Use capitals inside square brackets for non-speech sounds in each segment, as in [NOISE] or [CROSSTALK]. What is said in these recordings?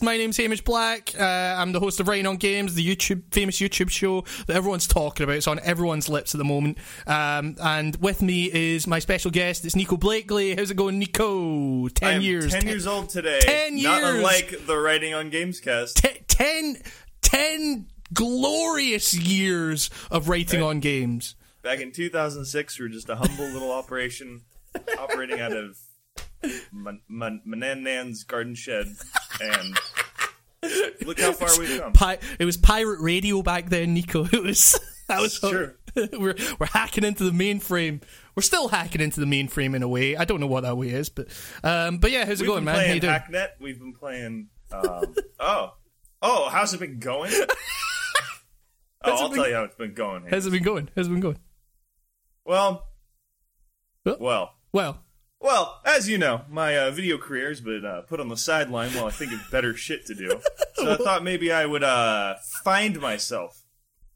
podcast. My name's Hamish Black. Uh, I'm the host of Writing on Games, the YouTube famous YouTube show that everyone's talking about. It's on everyone's lips at the moment. Um, and with me is my special guest. It's Nico Blakely. How's it going, Nico? Ten years. Ten, years old today. 10 years. Not unlike the writing on Gamescast. Te- ten, ten glorious years of writing Right. on games. Back in 2006, we were just a humble little operation operating out of Man- Man- Mananan's garden shed, and [LAUGHS] look how far we've come. Pi- it was pirate radio back then, Nico. [LAUGHS] It was that was true. [LAUGHS] we're we're hacking into the mainframe. We're still hacking into the mainframe in a way. I don't know what that way is, but um, but yeah, how's it We've going, man? How you doing? Hacknet. We've been playing. Um, oh, oh, how's it been going? Oh, I'll been- tell you how it's been going. How's it been going? How's it been going? Well, well, Well, Well, as you know, my uh, video career has been uh, put on the sideline while I think of better shit to do. So I [LAUGHS] thought maybe I would uh, find myself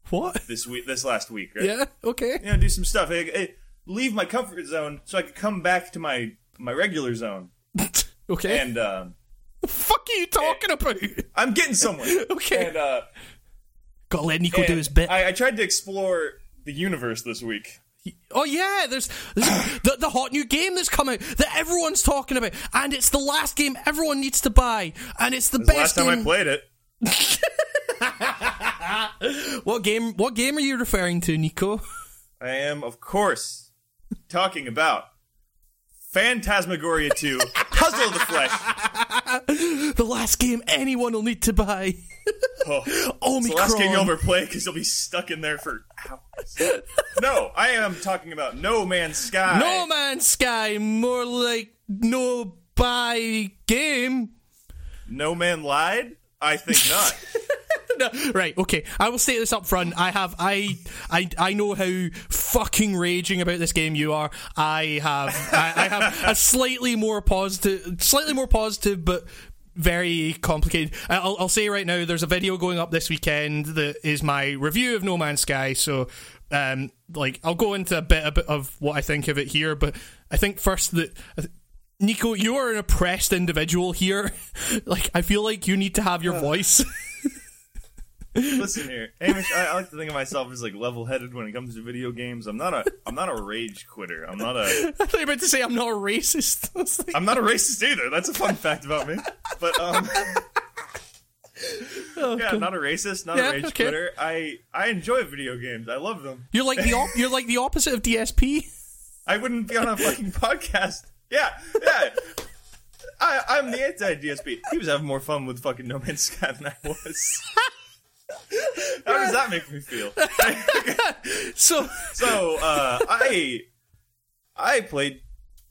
what? this week, this last week, right? Yeah, okay. You know, do some stuff. I, I- leave my comfort zone so I could come back to my my regular zone. [LAUGHS] okay. And um, the fuck are you talking about? I'm getting somewhere. [LAUGHS] Okay. And, uh, Gotta let Nico do and his bit. I, I tried to explore the universe this week. Oh yeah, there's, there's [COUGHS] the, the hot new game that's come out that everyone's talking about, and it's the last game everyone needs to buy, and it's the The best last time. I played it, [LAUGHS] What game? What game are you referring to, Nico? I am, of course, talking about Phantasmagoria 2 [LAUGHS] Puzzle of the Flesh. the last game anyone will need to buy. Oh, [LAUGHS] it's the last game you'll ever play because you'll be stuck in there for hours. no, I am talking about No Man's Sky. No Man's Sky, more like no buy game. No Man lied? I think not. [LAUGHS] No, [LAUGHS] right, okay. I will state this up front. I have I I I know how fucking raging about this game you are. I have I, I have a slightly more positive slightly more positive but very complicated. I'll, I'll say right now, there's a video going up this weekend that is my review of No Man's Sky. So, um, like, I'll go into a bit, a bit of what I think of it here. But I think first that Nico, you are an oppressed individual here. [LAUGHS] like, I feel like you need to have your voice. [LAUGHS] Listen here, Amish. I, I like to think of myself as like level-headed when it comes to video games. I'm not a I'm not a rage quitter. I'm not a [LAUGHS] I thought you were about to say I'm not a racist. [LAUGHS] Like, I'm not a racist either. That's a fun fact about me. But um, [LAUGHS] oh, yeah, God. not a racist, not Yeah, a rage okay. quitter. I I enjoy video games. I love them. You're like the op- you're like the opposite of DSP. I wouldn't be on a fucking podcast. Yeah, yeah. I, I'm the anti-DSP. He was having more fun with fucking No Man's Sky than I was. [LAUGHS] How does that make me feel? [LAUGHS] So So, uh, I, I played,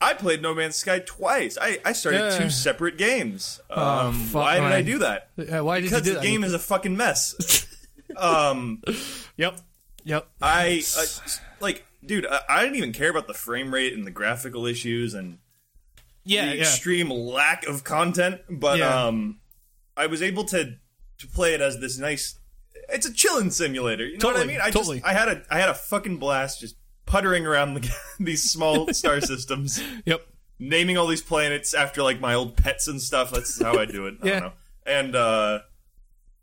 I played No Man's Sky twice. I, I started Yeah. two separate games. Um, Oh, fuck, why did I do that? uh, why did Because you do the that? game is a fucking mess. [LAUGHS] um, Yep. Yep. I, uh, like, dude, I, I didn't even care about the frame rate and the graphical issues and Yeah. the yeah. extreme lack of content, but Yeah. um, I was able to to play it as this nice. It's a chilling simulator. You know what I mean? I totally. just I had a I had a fucking blast just puttering around the, [LAUGHS] these small [LAUGHS] star systems, Yep. naming all these planets after like my old pets and stuff. That's how I do it. I Yeah. don't know. And uh,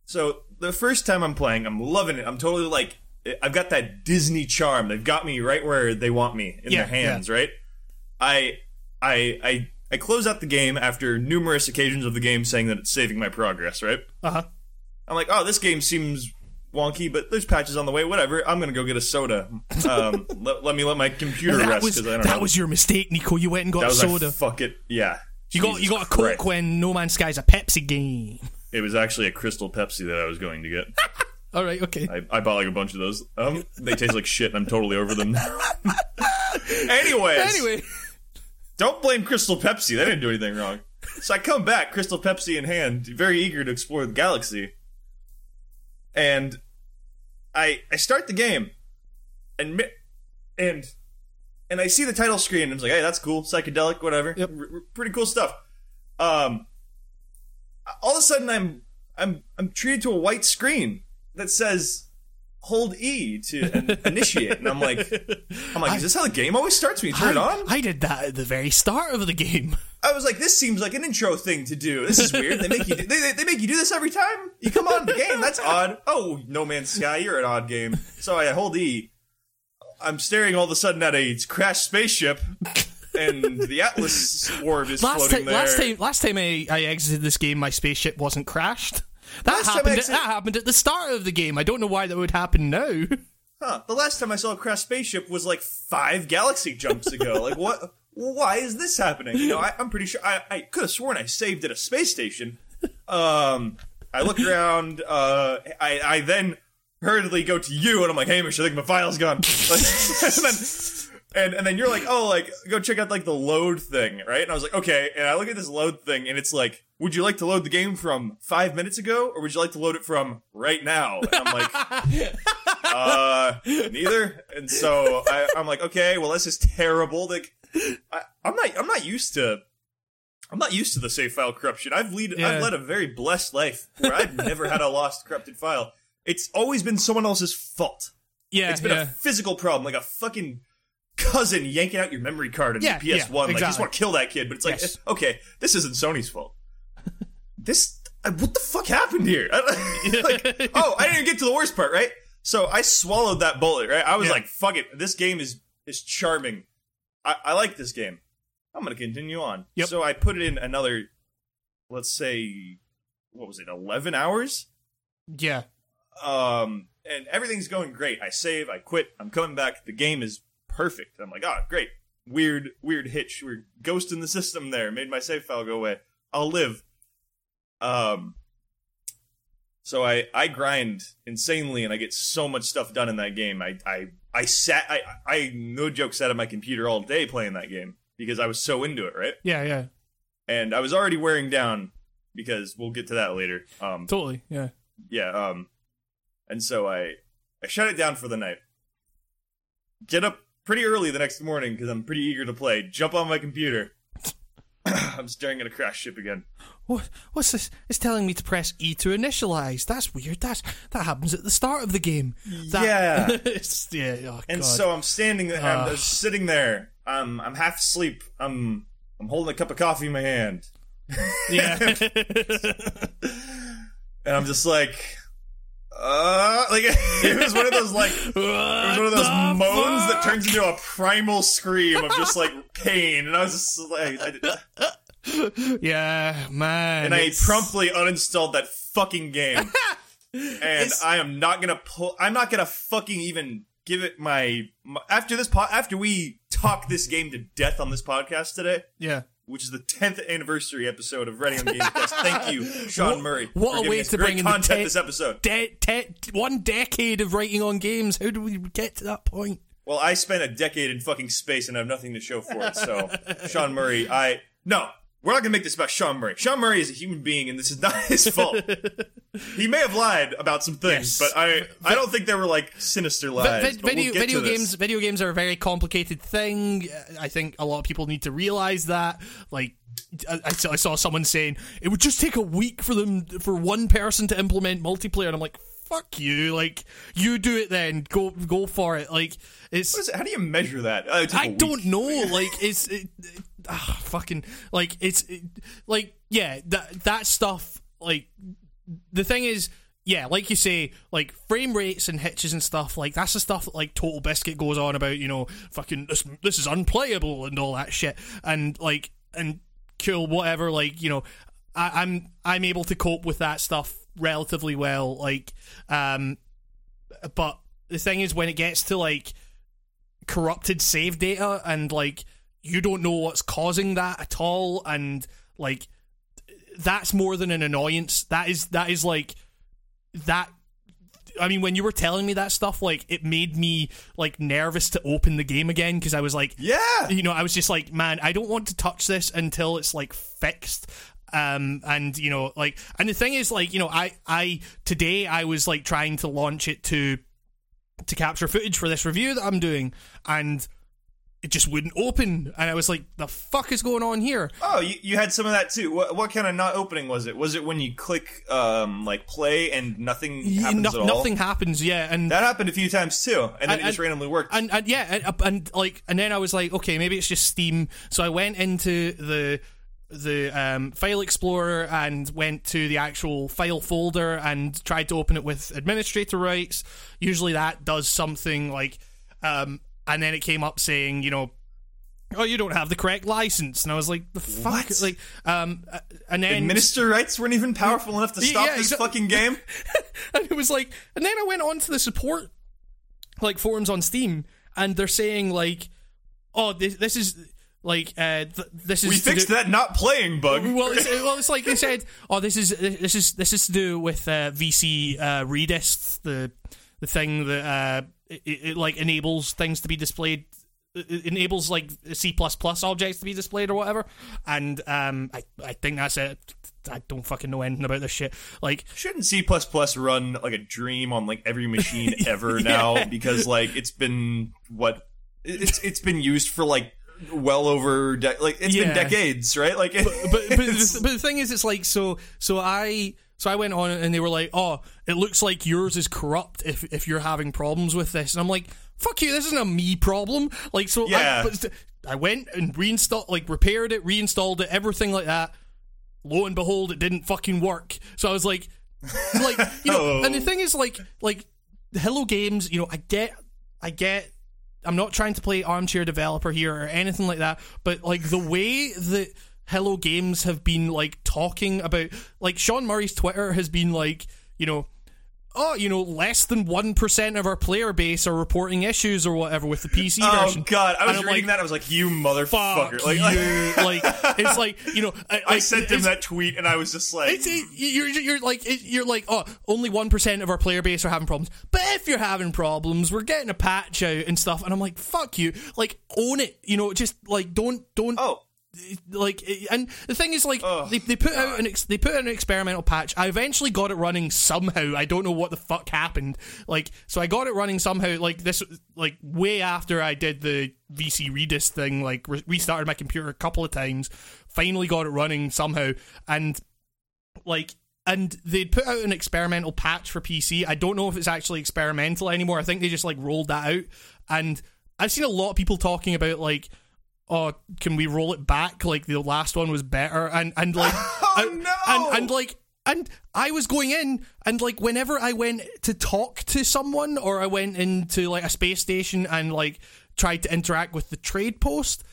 so the first time I'm playing, I'm loving it. I'm totally like I've got that Disney charm. They've got me right where they want me in Yeah, their hands, right? I I I I close out the game after numerous occasions of the game saying that it's saving my progress, right? Uh huh. I'm like, oh, this game seems wonky, but there's patches on the way. Whatever. I'm gonna go get a soda. Um, [LAUGHS] let, let me let my computer That rest because I don't that know. was your mistake, Nico. You went and got that was soda. like, fuck it. Yeah. you got you got a Coke Christ. when No Man's Sky's a Pepsi game. It was actually a Crystal Pepsi that I was going to get. [LAUGHS] All right. Okay. I, I bought like a bunch of those. Um, they taste like shit, and I'm totally over them. [LAUGHS] Anyways, Anyway. Don't blame Crystal Pepsi. They didn't do anything wrong. So I come back, Crystal Pepsi in hand, very eager to explore the galaxy. And I I start the game, and and and I see the title screen, and I was like, "Hey, that's cool, psychedelic, whatever, Yep. R- r- pretty cool stuff." Um, all of a sudden, I'm I'm I'm treated to a white screen that says "Hold E" to [LAUGHS] initiate, and I'm like, I'm like, is this how the game always starts when you turn it I, on? I did that at the very start of the game. [LAUGHS] I, was like, this seems like an intro thing to do. This is weird. They make you do, they, they make you do this every time you come on the game. That's odd. Oh, No Man's Sky, you're an odd game. So I hold E. I'm staring all of a sudden at a crashed spaceship, and the Atlas orb is last floating time, there. last time, last time I, I exited this game, my spaceship wasn't crashed. That Last time I happened. exit- that happened at the start of the game. I don't know why that would happen now. Huh. The last time I saw a crashed spaceship was like five galaxy jumps ago. [LAUGHS] like what? Why is this happening? You know, I, I'm pretty sure I, I could have sworn I saved at a space station. Um, I look around. Uh, I, I then hurriedly go to you, and I'm like, "Hey, Mish, I think my file's gone." [LAUGHS] Like, [LAUGHS] and then. And, and then you're like, oh, like go check out like the load thing, right? And I was like, okay. And I look at this load thing, and it's like, would you like to load the game from five minutes ago, or would you like to load it from right now? And I'm like, [LAUGHS] uh, neither. And so I, I'm like, okay, well, this is terrible. Like, I, I'm not, I'm not used to, I'm not used to the save file corruption. I've lead, Yeah. I've led a very blessed life where I've [LAUGHS] never had a lost corrupted file. It's always been someone else's fault. Yeah, It's been yeah. a physical problem, like a fucking cousin yanking out your memory card in Yeah, your PS1. yeah, Like, you just want to kill that kid, but it's like, Yes. okay, this isn't Sony's fault. this, what the fuck happened here? [LAUGHS] like, [LAUGHS] oh, I didn't even get to the worst part, right? So I swallowed that bullet, right? I was Yeah. like, fuck it, this game is is charming. I, I like this game. I'm gonna continue on. Yep. So I put it in another, let's say, what was it, 11 hours? yeah. um, and everything's going great. I save, I quit, I'm coming back. The game is perfect. I'm like, ah, great. Weird, weird hitch. weird ghost in the system there. Made my save file go away. I'll live. Um, so I I grind insanely, and I get so much stuff done in that game. I I I sat I I no joke sat at my computer all day playing that game because I was so into it, right? Yeah, yeah. And I was already wearing down because we'll get to that later. Um, Totally. Yeah. yeah um and so i i shut it down for the night get up pretty early the next morning because i'm pretty eager to play jump on my computer [COUGHS] i'm staring at a crash ship again What? What's this? It's telling me to press E to initialize. That's weird. That's that happens at the start of the game. That, Yeah. [LAUGHS] it's, yeah. Oh, and God. so i'm standing there i'm just sitting there i'm i'm half asleep i'm i'm holding a cup of coffee in my hand yeah. [LAUGHS] and i'm just like uh like [LAUGHS] it was one of those like It was one of those moans that turns into a primal scream of just like [LAUGHS] pain, and I was just like, I did- yeah, man. and I promptly uninstalled that fucking game, [LAUGHS] and I am not gonna pull. I'm not gonna fucking even give it my, my after this po- after we talk this game to death on this podcast today. Yeah. Which is the 10th anniversary episode of Writing on Gamescast. Thank you, [LAUGHS] Sean What- Murray. what a way to bring in the content this episode. De- te- one decade of writing on games. How do we get to that point? Well, I spent a decade in fucking space and I have nothing to show for it. So, [LAUGHS] Sean Murray, I no, we're not gonna make this about Sean Murray. Sean Murray is a human being, and this is not his fault. [LAUGHS] he may have lied about some things, Yes. but I I don't think they were like sinister lies. vi- but video we'll video to this. games video games are a very complicated thing. I think a lot of people need to realize that. Like I, I saw- someone saying it would just take a week for them for one person to implement multiplayer, and I'm like, fuck you. Like you do it then. Go go for it. Like it's. It? How do you measure that? Oh, took I don't know. [LAUGHS] Like it's it, it, ah, fucking like it's it, like yeah that that stuff. Like the thing is, yeah, like you say, like frame rates and hitches and stuff. Like that's the stuff that like TotalBiscuit goes on about. You know, fucking this this is unplayable and all that shit. And like and cool whatever. Like you know, I, I'm I'm able to cope with that stuff relatively well. Like um, but the thing is when it gets to like corrupted save data and like you don't know what's causing that at all and like that's more than an annoyance that is that is like that I mean, when you were telling me that stuff, like it made me like nervous to open the game again because I was like, Yeah. you know, I was just like, man, I don't want to touch this until it's like fixed. Um, and you know, like, and the thing is, like, you know, I, I today I was like trying to launch it to to capture footage for this review that I'm doing, and it just wouldn't open, and I was like, the fuck is going on here? Oh, you, you had some of that too. What, what kind of not opening was it? Was it when you click um like play and nothing happens No- at all? nothing happens, yeah, and That happened a few times too, and then And- it just and- randomly worked. and, and yeah, and, and like, and then I was like, okay, maybe it's just Steam. So I went into the the um, file explorer and went to the actual file folder and tried to open it with administrator rights, usually that does something like, um, and then it came up saying, you know, oh, you don't have the correct license, and I was like, the fuck, What? like, um, uh, and then Minister rights weren't even powerful enough to stop yeah, this exa- fucking game. [LAUGHS] and it was like, and then I went on to the support like forums on Steam, and they're saying like, oh, this, this is like, uh, th- this is We fixed do- that not playing bug. Well, it's, [LAUGHS] well, it's like they said, oh, this is this is this is to do with uh, VC uh, Redist, the the thing that uh, it, it like enables things to be displayed. It enables like C objects to be displayed or whatever, and um, I I think that's it. I don't fucking know anything about this shit. Like, Shouldn't C run like a dream on like every machine [LAUGHS] ever now? Because like it's been what it's it's been used for like well over de- like it's Yeah. been decades, right? Like, but but [LAUGHS] the, but the thing is, it's like so so I so I went on and they were like, oh, it looks like yours is corrupt if if you're having problems with this, and I'm like, fuck you, this isn't a me problem. Like so, Yeah. I, I went and reinstalled, like repaired it, reinstalled it, everything like that. Lo and behold, it didn't fucking work. So I was like, like you know, Oh. [LAUGHS] and the thing is, like like Hello Games, you know, I get, I get. I'm not trying to play armchair developer here or anything like that, but like the way that Hello Games have been like talking about, like Sean Murray's Twitter has been like, you know, oh, you know, less than one percent of our player base are reporting issues or whatever with the PC oh version. god, I was reading like, that. I was like, you Fuck motherfucker! Like, you! [LAUGHS] like it's like you know, I, I sent him that tweet, and I was just like, it's, it, you're, you're like you're like oh only one percent of our player base are having problems but if you're having problems we're getting a patch out and stuff and I'm like fuck you like own it you know just like don't don't oh. Like and the thing is like they, they put out an ex- they put out an experimental patch I eventually got it running somehow I don't know what the fuck happened like so I got it running somehow like this like way after I did the VC Redis thing like re- restarted my computer a couple of times finally got it running somehow and like and they'd put out an experimental patch for PC. I don't know if it's actually experimental anymore. I think they just like rolled that out. And I've seen a lot of people talking about like, oh, can we roll it back? Like the last one was better, and and like, [LAUGHS] Oh, and, no! and and like. And I was going in, and like whenever I went to talk to someone, or I went into like a space station and like tried to interact with the trade post,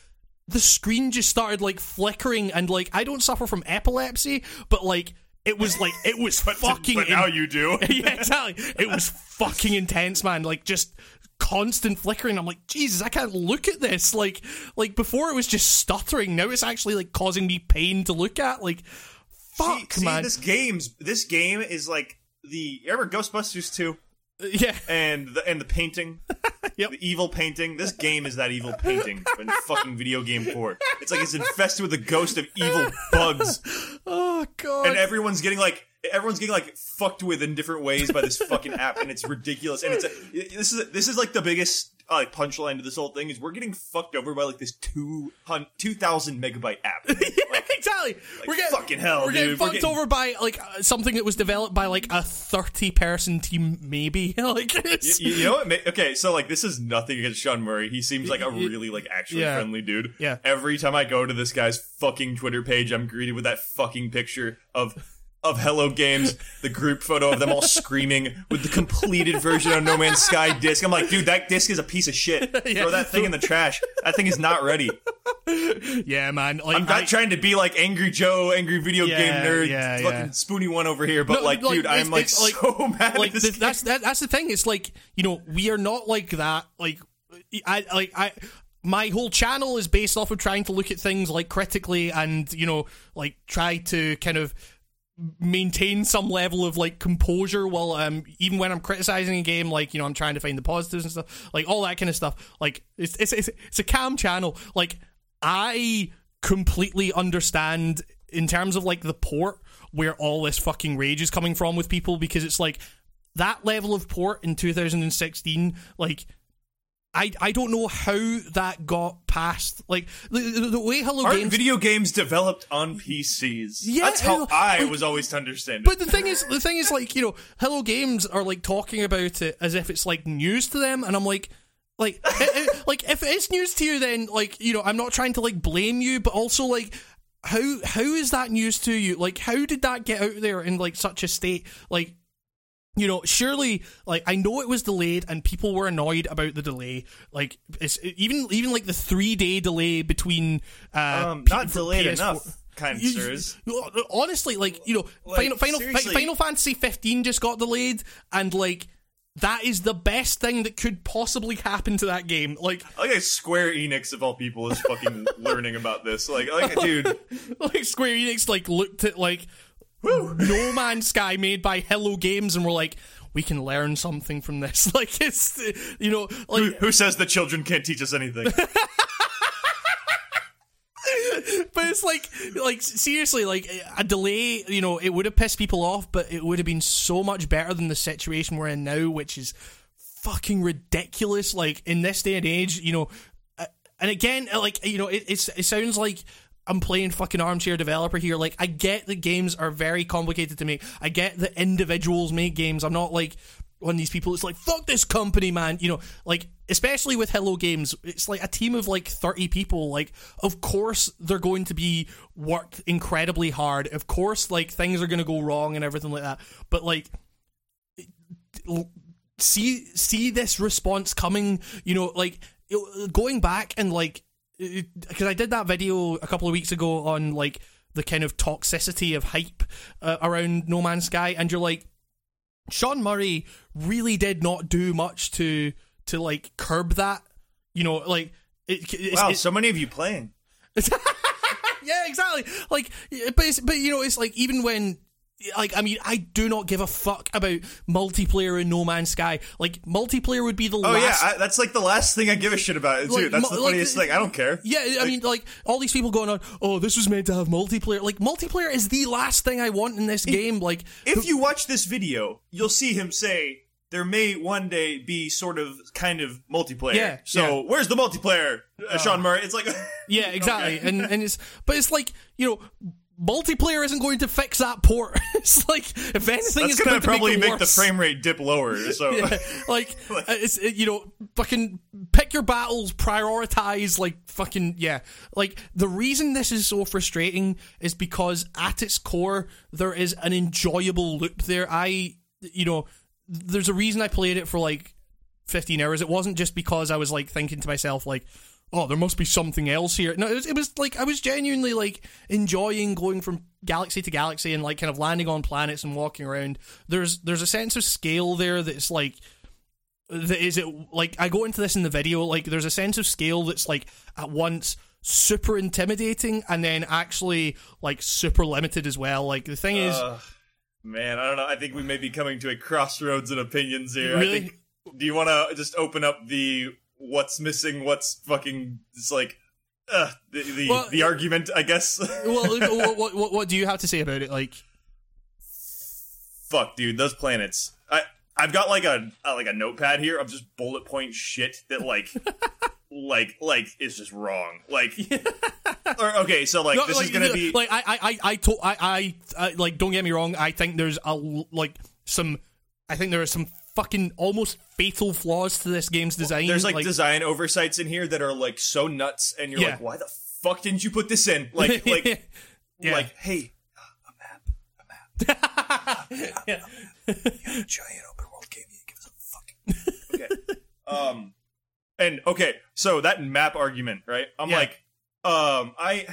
the screen just started like flickering and like I don't suffer from epilepsy, but like it was like it was [LAUGHS] fucking but now you do. [LAUGHS] yeah, exactly. It was fucking intense, man. Like just constant flickering. I'm like, Jesus, I can't look at this. Like, like before it was just stuttering. Now it's actually like causing me pain to look at. Like, fuck, see, see, man. this game's this game is like the you ever Ghostbusters two [LAUGHS] yeah, and the and the painting, [LAUGHS] Yep. the evil painting. This game is that evil painting [LAUGHS] in fucking video game form. It's like it's infested with the ghost of evil bugs, oh god. and everyone's getting like everyone's getting like fucked with in different ways by this fucking app, and it's ridiculous. And it's a, this is this is like the biggest uh, like punchline to this whole thing is we're getting fucked over by like this two two thousand megabyte app. [LAUGHS] Like, exactly. we're getting fucking hell, We're getting dude. We're fucked getting- over by like uh, something that was developed by like a thirty-person team, maybe. [LAUGHS] like, you, you know what? ma- Okay, so like this is nothing against Sean Murray. He seems like a really like actually Yeah. friendly dude. Yeah. Every time I go to this guy's fucking Twitter page, I'm greeted with that fucking picture of of Hello Games, the group photo of them all screaming with the completed version of No Man's Sky disc. I'm like, dude, that disc is a piece of shit. [LAUGHS] Throw that thing in the trash. That thing is not ready. yeah, man. Like, I'm not I- trying to be like Angry Joe, Angry Video Yeah, Game Nerd, yeah, fucking yeah. spoony one over here. But No, like, like, dude, I'm like it's like- so [LAUGHS] mad. like at this that's that, that's the thing. It's like you know we are not like that. Like I like I. My whole channel is based off of trying to look at things like critically and you know like try to kind of maintain some level of like composure while um even when I'm criticizing a game like you know I'm trying to find the positives and stuff like all that kind of stuff. Like it's it's it's, it's a cam channel. Like I completely understand in terms of like the port where all this fucking rage is coming from with people because it's like that level of port in 2016 like I, I don't know how that got past like the, the, way Hello Aren't Games video games developed on PCs? Yeah, That's how I like- was always to understand it. But the thing is, the thing is, like you know, Hello Games are like talking about it as if it's like news to them, and I'm like, like, [LAUGHS] it, it- like if it is news to you, then like you know, I'm not trying to like blame you, but also like. how how is that news to you? Like, how did that get out there in like such a state? Like, you know, surely, like I know it was delayed and people were annoyed about the delay. Like, it's even even like the three day delay between uh, Um, not for delayed PS4 enough, kind of sirs. Honestly, like you know, Like, Final Final seriously. Final Fantasy 15 just got delayed, and like that is the best thing that could possibly happen to that game. Like, I like Square Enix of all people is fucking [LAUGHS] learning about this. Like, like, dude, [LAUGHS] like Square Enix like looked at like [LAUGHS] No Man's Sky made by Hello Games and we're like, we can learn something from this. [LAUGHS] Like it's you know like who says the children can't teach us anything? [LAUGHS] but it's like like seriously like a delay you know it would have pissed people off but it would have been so much better than the situation we're in now which is fucking ridiculous like in this day and age you know uh, and again like you know it, it's, it sounds like I'm playing fucking armchair developer here. Like, I get that games are very complicated to make. I get that individuals make games. I'm not like one of these people. It's like fuck this company, man. You know, like especially with Hello Games, it's like a team of like 30 people. Like, of course they're going to be worked incredibly hard. Of course, like things are going to go wrong and everything like that. But like, see see this response coming. You know, like going back and like because I did that video a couple of weeks ago on like the kind of toxicity of hype uh, around No Man's Sky, and you're like, Sean Murray really did not do much to to like curb that. You know, like it, it's, wow, it's- so many of you playing. [LAUGHS] yeah, exactly. Like, but it's, but you know, it's like even when. Like I mean, I do not give a fuck about multiplayer in No Man's Sky. Like multiplayer would be the Oh last yeah, I, that's like the last thing I give a shit about, too. Like, that's mu- the like, funniest thing. I don't care. Yeah, I mean, like all these people going on. Oh, this was meant to have multiplayer. Like multiplayer is the last thing I want in this game. Like, If you watch this video, you'll see him say there may one day be sort of kind of multiplayer. Yeah, So yeah. where's the multiplayer, uh, Sean Murray? It's like [LAUGHS] yeah, exactly. Okay. And and it's but it's like you know. Multiplayer isn't going to fix that port. [LAUGHS] it's like if anything, that's it's gonna going to probably make, make the frame rate dip lower. [LAUGHS] So Yeah, like [LAUGHS] uh, it's you know fucking pick your battles prioritize like fucking yeah like the reason this is so frustrating is because at its core there is an enjoyable loop there i you know there's a reason i played it for like 15 hours it wasn't just because i was like thinking to myself like oh there must be something else here no it was, it was like i was genuinely like enjoying going from galaxy to galaxy and like kind of landing on planets and walking around there's there's a sense of scale there that's like that is it like I go into this in the video like there's a sense of scale that's like at once super intimidating and then actually like super limited as well like the thing is man, I don't know. I think we may be coming to a crossroads in opinions here. Really? I think, do you want to just open up the what's missing? What's fucking? It's like. Uh, the the, Well, the argument, I guess. [LAUGHS] well what, what, what, do you have to say about it like fuck, dude, those planets. I I've got like a, a like a notepad here of just bullet point shit that like [LAUGHS] like like is just wrong. Like, [LAUGHS] or okay, so like No, this like, is gonna be like I I I I, to, I, I, I like don't get me wrong I think there's a like some I think there are some fucking almost fatal flaws to this game's design there's like, design oversights in here that are like so nuts, and you're Yeah. like, why the fuck didn't you put this in? Like [LAUGHS] like Yeah. like hey. A map, a map. Yeah. giant open world game. You give us a fucking okay. Um, and okay, so that map argument, right? I'm like, um, I.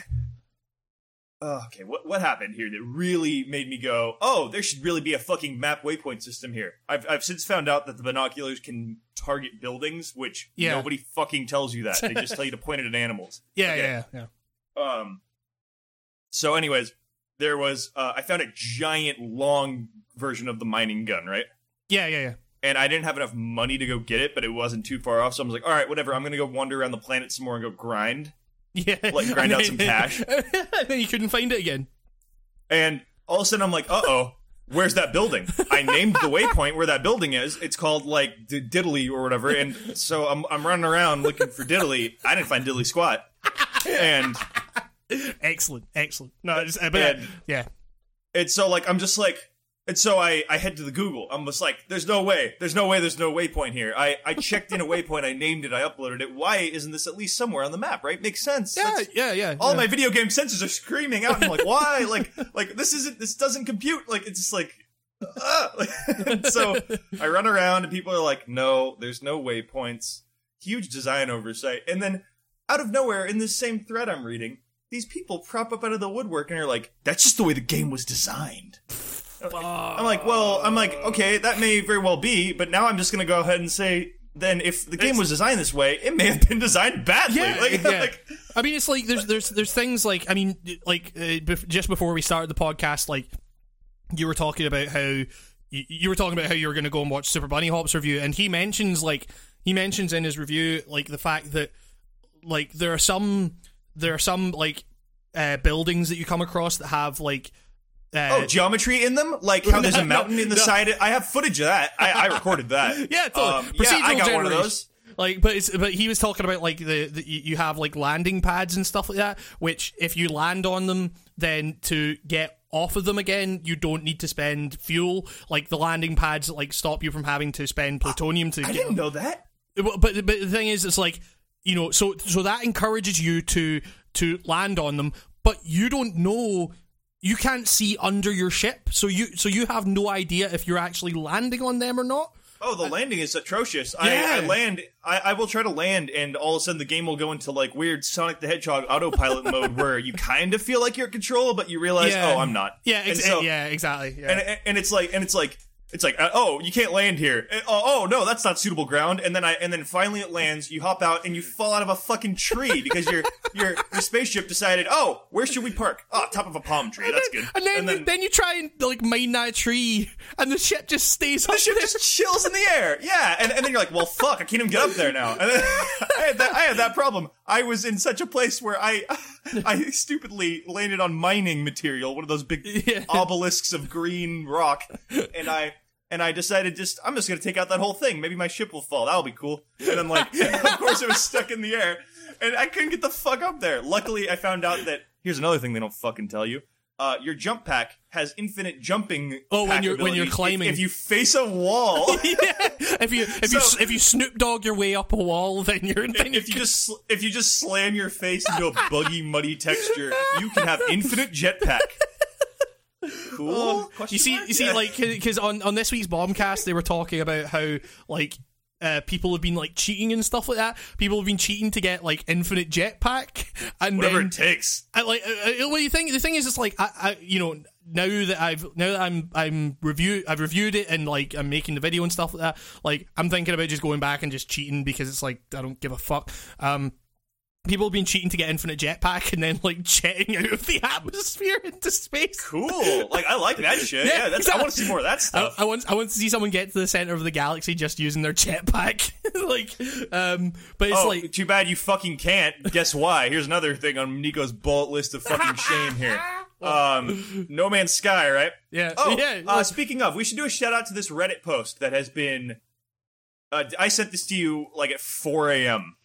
Uh, okay, what what happened here that really made me go, oh, there should really be a fucking map waypoint system here. I've I've since found out that the binoculars can target buildings, which Yeah. nobody fucking tells you that. They just tell you to point it at animals. [LAUGHS] yeah, Okay. yeah yeah yeah Um. So, anyways, there was uh, I found a giant long version of the mining gun, right? yeah yeah yeah and I didn't have enough money to go get it, but it wasn't too far off. So I was like, all right, whatever. I'm gonna go wander around the planet some more and go grind. Yeah, Like, [LAUGHS] grind out some cash. [LAUGHS] and then you couldn't find it again. And all of a sudden, I'm like, uh oh, where's that building? I named the waypoint where that building is. It's called like D- Diddley or whatever. And so I'm I'm running around looking for Diddley. I didn't find Diddley squat. And [LAUGHS] Excellent, excellent. No, it's, uh, but And- yeah, and so like I'm just like and so I, I head to the Google. I'm just like, there's no way, there's no way, there's no waypoint here. I, I checked in a waypoint, I named it, I uploaded it. Why isn't this at least somewhere on the map? Right? Makes sense. Yeah, That's- yeah, yeah. all yeah. my video game senses are screaming out. I'm like, why? [LAUGHS] Like, like this isn't, this doesn't compute. Like, it's just like, uh, [LAUGHS] so I run around and people are like, no, there's no waypoints. Huge design oversight. And then out of nowhere, in this same thread I'm reading, these people prop up out of the woodwork and are like, that's just the way the game was designed. I'm like, well, I'm like, okay, that may very well be, but now I'm just gonna go ahead and say, then if the game was designed this way, it may have been designed badly. Yeah, like, yeah. [LAUGHS] like, I mean, it's like there's there's there's things like I mean, like uh, bef- just before we started the podcast, like you were talking about how you, you were talking about how you were going to go and watch Super Bunnyhop's review, and he mentions like he mentions in his review like the fact that like there are some there are some like uh, buildings that you come across that have like uh, Oh, geometry in them? Like how there's a [LAUGHS] mountain in the no. side? I have footage of that. I, I recorded that. [LAUGHS] Yeah, totally. Um, Procedural yeah, I got one of those. Like, but it's, but he was talking about like the, the you have like landing pads and stuff like that, which if you land on them, then to get off of them again, you don't need to spend fuel. Like the landing pads like stop you from having to spend plutonium to get. I get. didn't know that. But but but the thing is, it's like you know, so so that encourages you to to land on them, but you don't know. You can't see under your ship, so you so you have no idea if you're actually landing on them or not. Oh, the landing is atrocious. Yeah. I, I land. I, I will try to land, and all of a sudden the game will go into like weird Sonic the Hedgehog autopilot [LAUGHS] mode, where you kind of feel like you're in control, but you realize, Yeah. oh, I'm not. Yeah, ex- so- yeah, exactly. Yeah. and and it's like and it's like it's like uh, oh you can't land here. Uh, oh, oh no that's not suitable ground. And then I and then finally it lands you hop out and you fall out of a fucking tree because your your your spaceship decided oh where should we park? Oh top of a palm tree. That's good. And then, then, you try and like mine that tree, and the ship just stays the ship there. just chills in the air. Yeah. And, and then you're like well fuck I can't even get up there now. And then [LAUGHS] I had that I had that problem. I was in such a place where I [LAUGHS] I stupidly landed on mining material one of those big Yeah. obelisks of green rock, [LAUGHS] and I and I decided just I'm just gonna take out that whole thing. Maybe my ship will fall. That'll be cool. And then like, [LAUGHS] of course, it was stuck in the air, and I couldn't get the fuck up there. Luckily, I found out that here's another thing they don't fucking tell you. Uh, your jump pack has infinite jumping. Oh, when you're- when you're abilities. If- climbing. If, you face a wall, [LAUGHS] if you if you if you Snoop Dogg your way up a wall, then you're then if you just if you just slam your face into a [LAUGHS] buggy, muddy texture, you can have infinite jetpack. Cool. Oh, you see mark? you see Yeah. like because on on this week's bombcast they were talking about how like. Uh, people have been like cheating and stuff like that. People have been cheating to get like infinite jetpack, [LAUGHS] and whatever then it takes. I like uh, what you think. The thing is, it's like I, I, you know, now that I've now that I'm I'm review I've reviewed it and like I'm making the video and stuff like that. Like I'm thinking about just going back and just cheating because it's like I don't give a fuck. Um, people have been cheating to get infinite jetpack and then like jetting out of the [LAUGHS] atmosphere into space. Cool. Like I like that shit. Yeah, Yeah, that's, I want to see more of that I, stuff. I want I want to see someone get to the center of the galaxy just using their jetpack. [LAUGHS] like, um, but it's oh, like too bad you fucking can't. Guess why? Here's another thing on Nico's bullet list of fucking shame here. [LAUGHS] Um, No Man's Sky, right? yeah, Oh, yeah. Uh, speaking of, we should do a shout out to this Reddit post that has been. Uh, I sent this to you like at 4 a.m.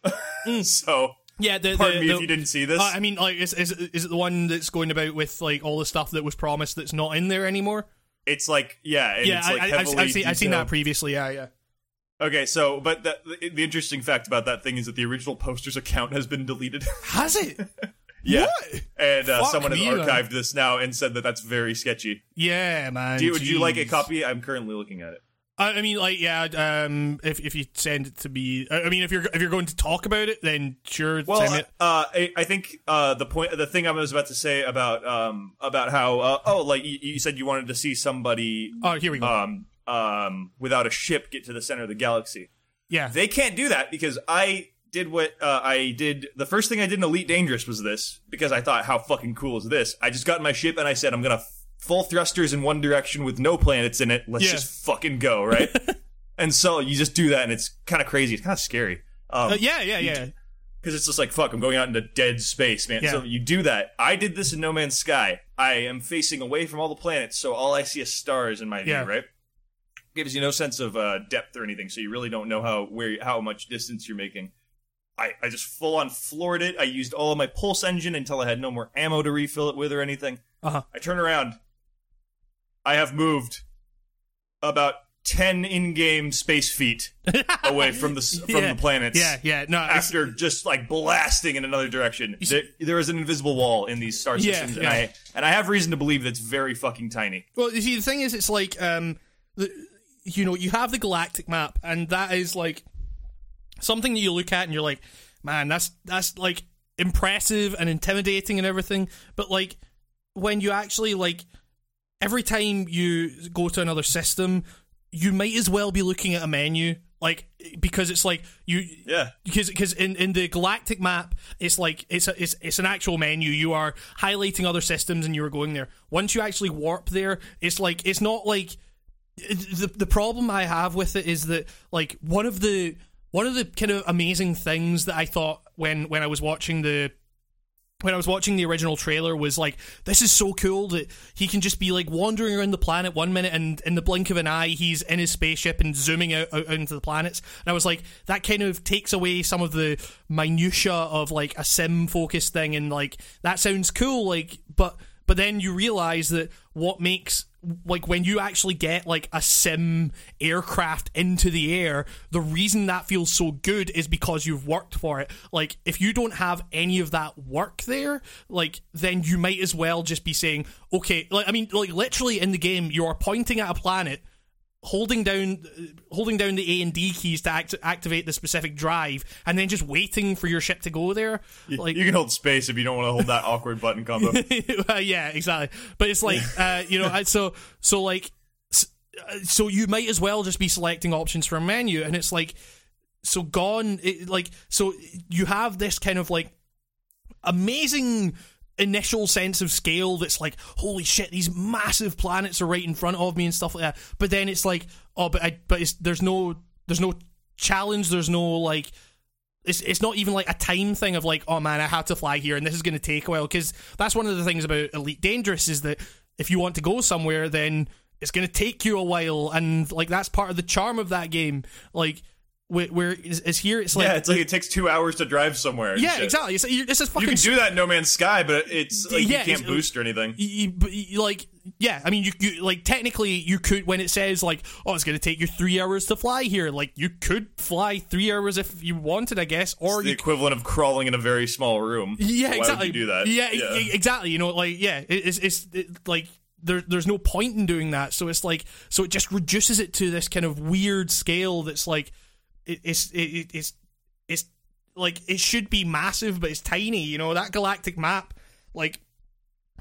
so yeah, the, pardon the, me the- if you didn't see this. Uh, I mean, like, is, is is it the one that's going about with like all the stuff that was promised that's not in there anymore? it's like yeah, and yeah, it's like I, I've seen I've seen that previously. Yeah, yeah. Okay, so but the, the the interesting fact about that thing is that the original poster's account has been deleted. [LAUGHS] Has it? yeah, What? and uh, someone has me, man. archived this now and said that that's very sketchy. Yeah, man. Do you, would you like a copy? I'm currently looking at it. I, I mean, like, yeah. Um, if if you send it to me, I mean, if you're if you're going to talk about it, then sure, Well, send it. uh, I, I think uh, the point, the thing I was about to say about um about how uh, oh, like you, you said you wanted to see somebody Oh, here we go. um um without a ship get to the center of the galaxy. yeah, They can't do that because I did what uh, I did. The first thing I did in Elite Dangerous was this because I thought, how fucking cool is this? I just got in my ship and I said, I'm gonna full thrusters in one direction with no planets in it. Let's Yeah. just fucking go, right? [LAUGHS] and so you just do that, and it's kind of crazy. It's kind of scary. Um, Uh, yeah, yeah, yeah. because it's just like fuck i'm going out into dead space man Yeah. so you do that i did this in no man's sky i am facing away from all the planets so all i see is stars in my view Yeah. right gives you no sense of uh, depth or anything so you really don't know how where how much distance you're making I, I just full on floored it. I used all of my pulse engine until I had no more ammo to refill it with or anything. Uh huh. I turn around. I have moved. about ten in-game space feet [LAUGHS] away from the from Yeah. the planets. Yeah, yeah. No, After just like blasting in another direction, there, there is an invisible wall in these star Yeah, systems, yeah. and I and I have reason to believe that's very fucking tiny. Well, you see, the thing is, it's like, um, the, you know, you have the galactic map, and that is like something that you look at, and you're like, man, that's that's like impressive and intimidating and everything. But like, when you actually like, every time you go to another system, you might as well be looking at a menu, like because it's like you Yeah. because because in, in the galactic map it's like it's a, it's it's an actual menu you are highlighting other systems and you are going there once you actually warp there it's like it's not like the the problem I have with it is that like one of the one of the kind of amazing things that I thought when when I was watching the when I was watching the original trailer was like, this is so cool that he can just be like wandering around the planet one minute and in the blink of an eye he's in his spaceship and zooming out, out into the planets. And I was like, that kind of takes away some of the minutia of like a sim focused thing and like that sounds cool, like but but then you realize that what makes like when you actually get like a sim aircraft into the air the reason that feels so good is because you've worked for it. Like if you don't have any of that work there like then you might as well just be saying okay like i mean like literally in the game you are pointing at a planet holding down holding down the A and D keys to act- activate the specific drive and then just waiting for your ship to go there like you can hold space if you don't want to hold that awkward button [LAUGHS] combo. Uh, yeah, exactly. But it's like, uh, you know, so so like, uh, so you might as well just be selecting options from a menu, and it's like, so gone. It, like, so you have this kind of like amazing initial sense of scale that's like holy shit these massive planets are right in front of me and stuff like that. But then it's like oh but I but there's no there's no challenge there's no like it's it's not even like a time thing of like oh man I have to fly here and this is going to take a while. Because that's one of the things about Elite Dangerous is that if you want to go somewhere then it's going to take you a while. And like that's part of the charm of that game. Like where, where is, is here it's like yeah, it's like it takes two hours to drive somewhere. yeah exactly it's, you this is fucking You can do that in No Man's Sky, but it's like Yeah, you can't boost or anything. you, you- like yeah i mean you, you like technically you could when it says like oh it's going to take you three hours to fly here like you could fly three hours if you wanted i guess or the you equivalent of crawling in a very small room. yeah Why exactly Would you do that? yeah, e- exactly you know like yeah it, it's it's it, like there, there's no point in doing that so it's like so it just reduces it to this kind of weird scale that's like it, it's it, it- it's it's like it should be massive but it's tiny you know that galactic map like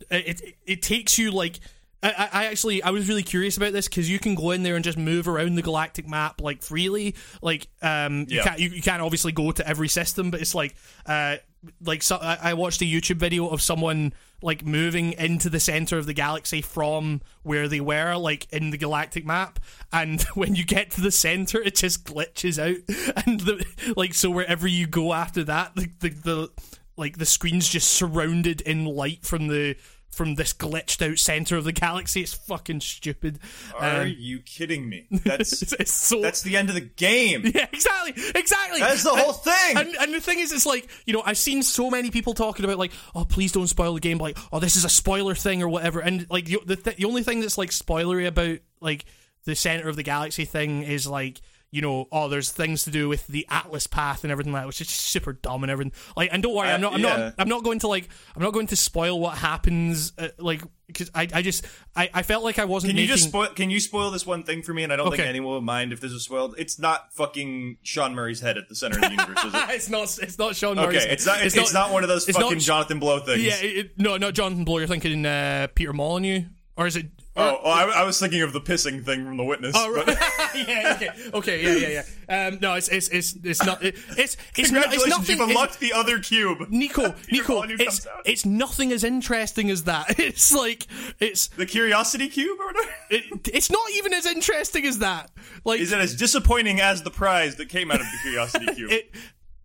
it it, it takes you like I, I I actually I was really curious about this because you can go in there and just move around the galactic map like freely like um you Yeah. can't you, you can't obviously go to every system but it's like uh like so I, watched a YouTube video of someone like moving into the center of the galaxy from where they were like in the galactic map and [LAUGHS] when you get to the center it just glitches out. [LAUGHS] And the like so wherever you go after that the the, the like the screen's just surrounded in light from the from this glitched out center of the galaxy. It's fucking stupid. Are Um, you kidding me? [LAUGHS] That's it's, it's so that's the end of the game. yeah, exactly, exactly. That's the whole thing. And, and the thing is, it's like you know, I've seen so many people talking about like, oh, please don't spoil the game. Like, oh, this is a spoiler thing or whatever. And like the the, th- the only thing that's like spoilery about like the center of the galaxy thing is like. You know, oh, there's things to do with the Atlas path and everything like that, which is just super dumb and everything. Like, and don't worry, I'm Uh, not, I'm yeah. not, I'm not going to like, I'm not going to spoil what happens. Uh, like, because I, I just, I, I felt like I wasn't. Can you making, just spoil? Can you spoil this one thing for me? And I don't Okay. think anyone will mind if this is spoiled. It's not fucking Sean Murray's head at the center of the universe, is it? [LAUGHS] it's not, it's not Sean Murray's. Okay, it's not. It's, not, one of those it's fucking not- Jonathan Blow things. Yeah, it- no, not Jonathan Blow. You're thinking uh, Peter Molyneux, or is it? Oh, oh I, I was thinking of the pissing thing from The Witness. Oh, but- right. [LAUGHS] yeah, okay, okay, yeah, yeah, yeah. Um, no, it's it's it's it's not. It, it's it's not. It's nothing. you've unlocked the other cube. Nico, [LAUGHS] Nico, it's it's nothing as interesting as that. [LAUGHS] It's like it's The Curiosity Cube, or whatever. it, it's not even as interesting as that. Like Is it as disappointing as the prize that came out of the Curiosity Cube? it,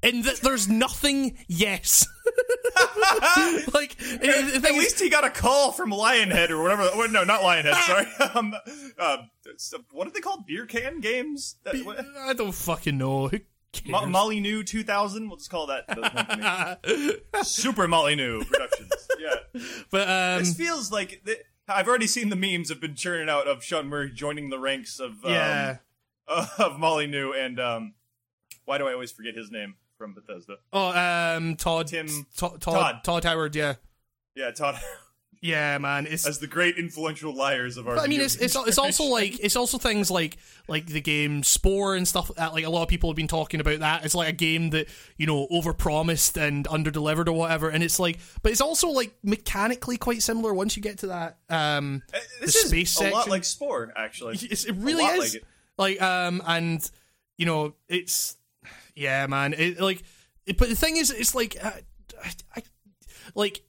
in that there's nothing. Yes, [LAUGHS] like At is- least he got a call from Lionhead or whatever. well, No, not Lionhead. Sorry. [LAUGHS] Um, uh, what are they called? Beer can games? That, what, I don't fucking know. Mo- Molyneux 2000. We'll just call that. [LAUGHS] Super Molyneux Productions. Yeah. but um, This feels like th- I've already seen the memes have been churning out of Sean Murray joining the ranks of um, yeah. of Molyneux and um, why do I always forget his name from Bethesda? Oh, um, Todd. Tim- Todd. Todd. Todd. Todd Howard. Yeah. Yeah, Todd Yeah, man. It's as the great influential liars of our. But I mean, it's it's, it's also like it's also things like like the game Spore and stuff like that. Like a lot of people have been talking about that. It's like a game that you know overpromised and underdelivered or whatever. And it's like, but it's also like mechanically quite similar once you get to that. Um, Uh, this the is space a lot like Spore, actually. it's, it really lot is like it. like um and you know it's yeah man. It like it, but the thing is it's like uh, I, I like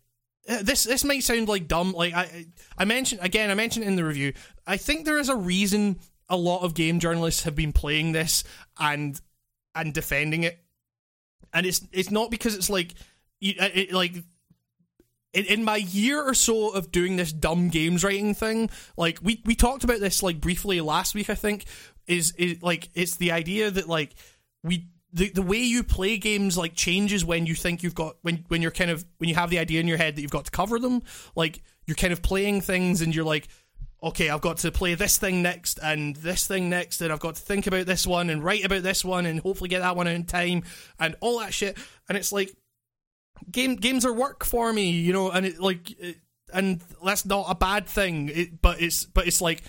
uh, this this might sound like dumb. Like I I mentioned again I mentioned in the review I think there is a reason a lot of game journalists have been playing this and and defending it. And it's it's not because it's like you uh, it, like in, in my year or so of doing this dumb games writing thing, like we we talked about this like briefly last week, I think, is is like it's the idea that like we the, the way you play games like changes when you think you've got when when you're kind of when you have the idea in your head that you've got to cover them. Like you're kind of playing things and you're like okay, I've got to play this thing next and this thing next, and I've got to think about this one and write about this one and hopefully get that one in time and all that shit. And it's like game games are work for me, you know, and it like it, and that's not a bad thing. It, but it's but it's like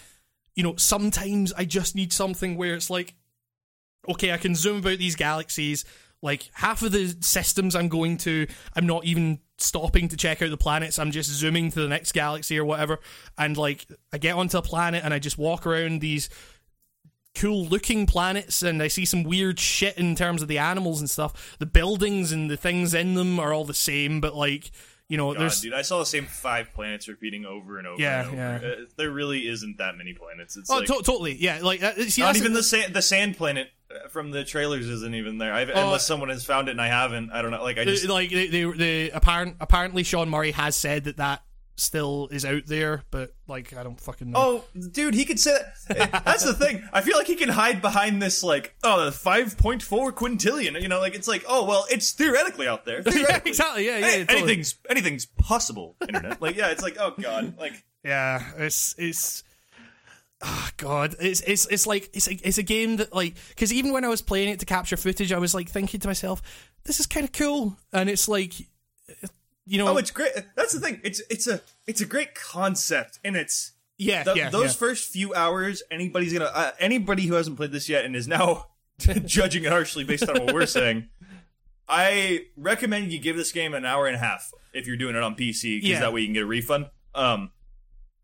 you know sometimes I just need something where it's like okay, I can zoom about these galaxies. Like half of the systems I'm going to, I'm not even stopping to check out the planets. I'm just zooming to the next galaxy or whatever. And like, I get onto a planet and I just walk around these cool looking planets and I see some weird shit in terms of the animals and stuff. The buildings and the things in them are all the same, but like, you know, God, there's dude, I saw the same five planets repeating over and over. Yeah, and over. yeah. Uh, there really isn't that many planets. It's oh, like to- totally, yeah. Like, uh, see, not even the- the sand, the sand planet from the trailers isn't even there. I've, Oh. unless someone has found it and I haven't. I don't know. Like I just the- like the, the the apparent apparently Sean Murray has said that that still is out there, but like I don't fucking know. Oh, dude, he could say that. That's the thing. I feel like he can hide behind this, like, oh, the 5.4 quintillion. You know, like, it's like, oh, well, it's theoretically out there. [LAUGHS] yeah, exactly. Yeah, yeah. Any- totally. anything's anything's possible. Internet, like, yeah, it's like, oh god, like, [LAUGHS] Yeah, it's it's. Oh God, it's it's it's like it's a, it's a game that like because even when I was playing it to capture footage, I was like thinking to myself, "This is kind of cool," and it's like, you know, oh, it's great. That's the thing. It's it's a it's a great concept, and it's yeah, the, yeah, those yeah. first few hours. Anybody's gonna uh, anybody who hasn't played this yet and is now [LAUGHS] judging it harshly based on what we're [LAUGHS] saying. I recommend you give this game an hour and a half if you're doing it on PC, because Yeah. that way you can get a refund. Um,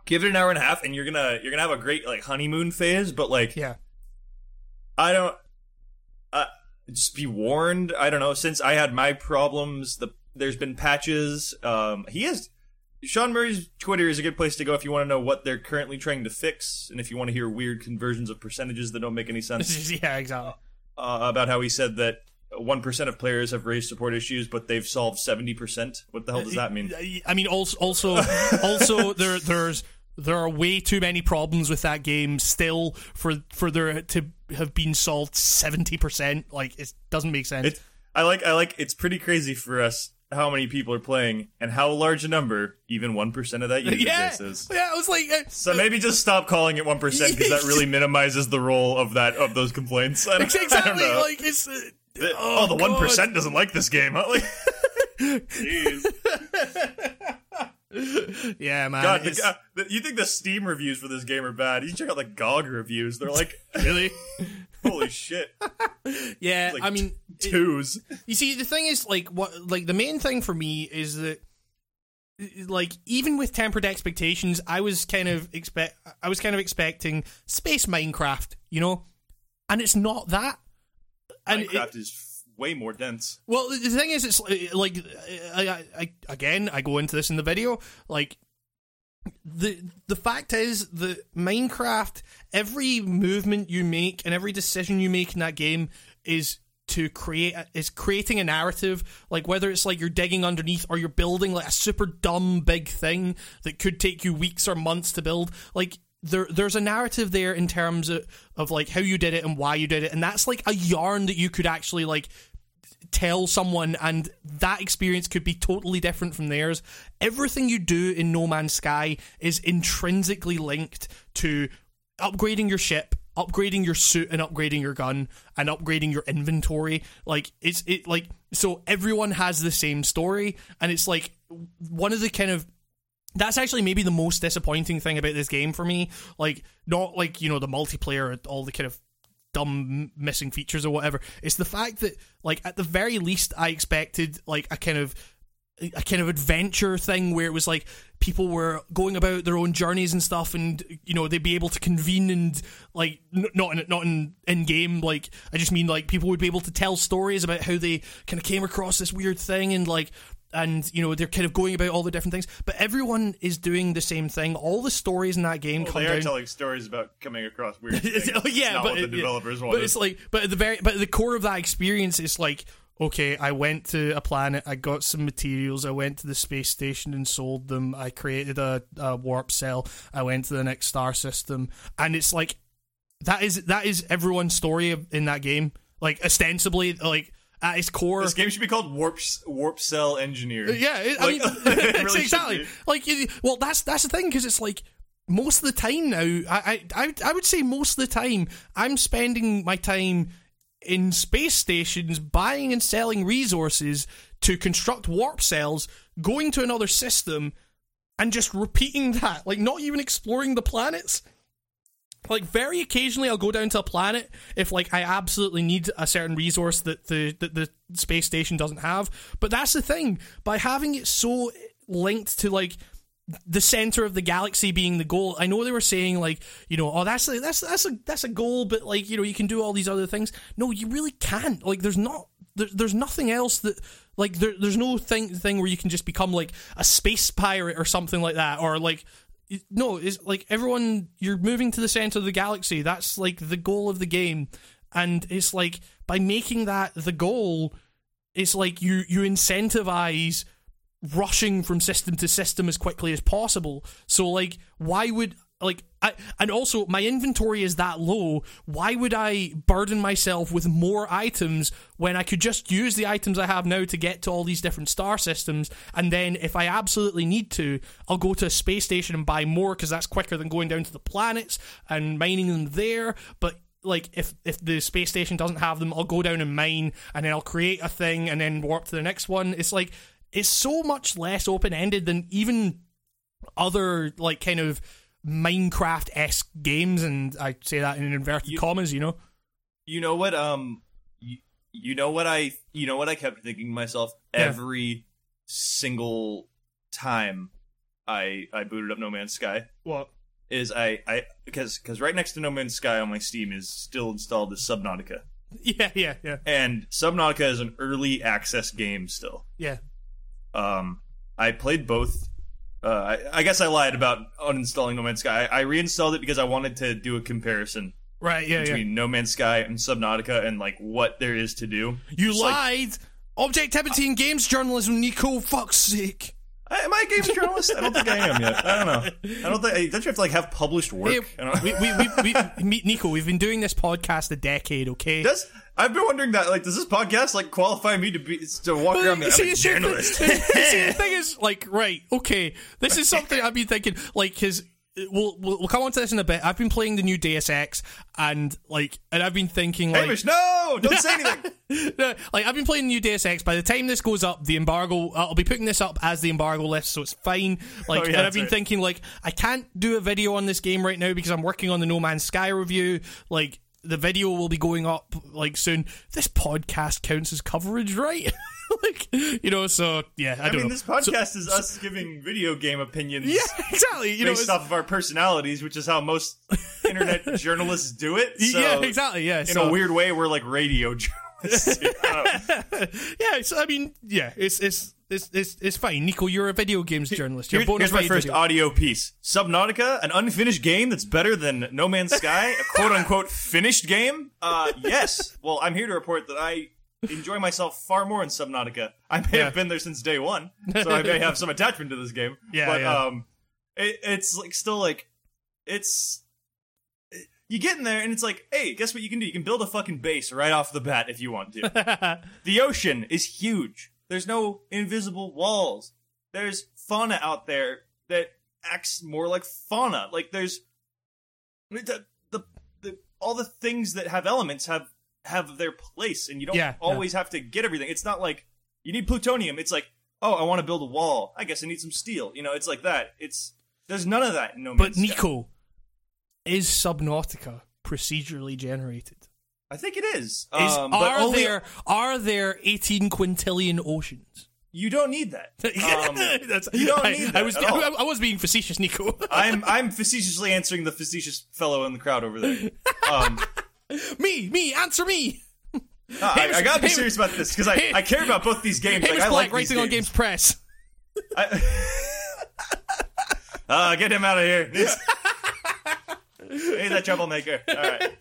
give it an hour and a half, and you're gonna you're gonna have a great like honeymoon phase. But like, yeah. I don't. Uh, just be warned. I don't know. Since I had my problems, the there's been patches. Um, he has. Sean Murray's Twitter is a good place to go if you want to know what they're currently trying to fix, and if you want to hear weird conversions of percentages that don't make any sense. [LAUGHS] yeah, exactly. uh, about how he said that one percent of players have raised support issues, but they've solved seventy percent. What the hell does that mean? I mean, also, also, also, [LAUGHS] there, there's there are way too many problems with that game still for for there to have been solved seventy percent. Like, it doesn't make sense. It, I like. I like. It's pretty crazy for us how many people are playing and how large a number even one percent of that [LAUGHS] user yeah, base is. yeah. I was like, uh, So maybe just stop calling it one percent [LAUGHS] because that really minimizes the role of that of those complaints. I I exactly. know. Like, it's uh, The- oh, oh, the one doesn't like this game. Huh? Like, [LAUGHS] Jeez. [LAUGHS] yeah, man. God, the, the- you think the Steam reviews for this game are bad? You check out the GOG reviews. They're like, [LAUGHS] really? [LAUGHS] holy shit, Yeah, like I mean, it- twos. You see, the thing is, like, what, like, the main thing for me is that, like, even with tempered expectations, I was kind of expect, I was kind of expecting space Minecraft, you know, and it's not that. And it- Minecraft is f- way more dense. well, the thing is, it's uh, like, I, I, I, again, I go into this in the video, like. The the fact is that Minecraft, every movement you make and every decision you make in that game is to create is creating a narrative. Like whether it's like you're digging underneath or you're building like a super dumb big thing that could take you weeks or months to build. Like there there's a narrative there in terms of, of like how you did it and why you did it, and that's like a yarn that you could actually like tell someone and that experience could be totally different from theirs. Everything you do in No Man's Sky is intrinsically linked to upgrading your ship, upgrading your suit and upgrading your gun and upgrading your inventory. Like it's it like so everyone has the same story and it's like one of the kind of that's actually maybe the most disappointing thing about this game for me. Like, not like, you know, the multiplayer, all the kind of dumb missing features or whatever. It's the fact that, like, at the very least, I expected, like, a kind of a kind of adventure thing where it was like people were going about their own journeys and stuff and you know they'd be able to convene and like n- not in not in in game like i just mean like people would be able to tell stories about how they kind of came across this weird thing and like and you know they're kind of going about all the different things but everyone is doing the same thing all the stories in that game Well, come they are down telling stories about coming across weird [LAUGHS] things. Oh, yeah, but the it- developers but wanted. it's like, but at the very, but at the core of that experience is like, okay, I went to a planet, I got some materials, I went to the space station and sold them, I created a, a warp cell, I went to the next star system, and it's like, that is that is everyone's story of- in that game, like ostensibly, like at its core. this game should be called Warp Warp Cell Engineer. Yeah, it, I mean, [LAUGHS] [LAUGHS] really exactly like well, that's that's the thing because it's like most of the time now, I I I would say most of the time I'm spending my time in space stations buying and selling resources to construct warp cells, going to another system, and just repeating that, like not even exploring the planets. Like very occasionally, I'll go down to a planet if like I absolutely need a certain resource that the that the space station doesn't have. But that's the thing by having it so linked to like the center of the galaxy being the goal. I know they were saying like, you know, oh that's a, that's that's a that's a goal, but like you know you can do all these other things. No, you really can't. Like there's not there, there's nothing else that like there, there's no thing thing where you can just become like a space pirate or something like that or like no it's like everyone you're moving to the center of the galaxy that's like the goal of the game and it's like by making that the goal it's like you you incentivize rushing from system to system as quickly as possible. So like why would like I and also my inventory is that low, why would I burden myself with more items when I could just use the items I have now to get to all these different star systems? And then if I absolutely need to, I'll go to a space station and buy more because that's quicker than going down to the planets and mining them there, but like if if the space station doesn't have them, I'll go down and mine, and then I'll create a thing, and then warp to the next one. It's like it's so much less open ended than even other like kind of Minecraft esque games, and I say that in inverted You- commas. You know, You know what? Um, you, you know what I you know what I kept thinking to myself Yeah. every single time I I booted up No Man's Sky what? is I I because because right next to No Man's Sky on my Steam is still installed is Subnautica [LAUGHS] Yeah, yeah, yeah, and Subnautica is an early access game still. yeah. Um, I played both. Uh, I, I guess I lied about uninstalling No Man's Sky. I, I reinstalled it because I wanted to do a comparison Right, yeah, yeah. between No Man's Sky and Subnautica and like what there is to do. You like- lied. Objectivity in games journalism, Nico. Fuck's sake. I- Am I a games journalist? I don't think I am yet. I don't know. I don't think. Don't you have to like have published work? Hey, we, we, we, we, meet Nico. We've been doing this podcast a decade. Okay. Does I've been wondering that like does this podcast like qualify me to be to walk around? And see, I'm a see, the- journalist. see, the thing is, like, right, okay, this is something I've been thinking, like, because we'll, we'll we'll come on to this in a bit. I've been playing the new Deus Ex, and like, and I've been thinking, like, Hamish, no! Don't say anything. [LAUGHS] no, like I've been playing the New Deus Ex. By the time this goes up, the embargo. Uh, I'll be putting this up as the embargo list, so it's fine. Like, Oh, yeah, and I've been right. thinking, like, I can't do a video on this game right now because I'm working on the No Man's Sky review. Like, the video will be going up like soon. This podcast counts as coverage, right? [LAUGHS] [LAUGHS] like, you know. So yeah, I, I don't mean, know. this podcast is us giving video game opinions. yeah, [LAUGHS] exactly. You know, based it's- off of our personalities, which is how most [LAUGHS] internet journalists do it. So yeah, exactly. Yeah, In so- a weird way, we're like radio journalists. Know. yeah. So I mean, yeah, it's it's. It's, it's, it's fine, Nico. You're a video games journalist. You're Here- here's my first video- audio piece. Subnautica, an unfinished game that's better than No Man's Sky, a quote unquote finished game? Uh, yes. Well, I'm here to report that I enjoy myself far more in Subnautica. I may Yeah. have been there since day one, so I may [LAUGHS] have some attachment to this game. Yeah, but yeah. um, it, it's like still like it's you get in there and it's like, hey, guess what you can do? You can build a fucking base right off the bat if you want to. [LAUGHS] the ocean is huge. There's no invisible walls. There's fauna out there that acts more like fauna. Like there's the, the, the all the things that have elements have have their place, and you don't Yeah, yeah. always have to get everything. It's not like you need plutonium. It's like, oh, I want to build a wall. I guess I need some steel. You know, it's like that. It's there's none of that in No But Man's Sky. Nico, is Subnautica procedurally generated? I think it is. Is, Um, are only- there are there eighteen quintillion oceans? You don't need that. [LAUGHS] Um, [LAUGHS] That's, you don't I, need I was. I, [LAUGHS] I was being facetious, Nico. I'm I'm facetiously answering the facetious fellow in the crowd over there. Um, me, me, answer me. no, I, I gotta be Hamish- serious about this because I, I care about both these games. Like Hamish I Black like these writing on games. Games Press. I, uh, [LAUGHS] get him out of here. He's, he's a troublemaker. All right.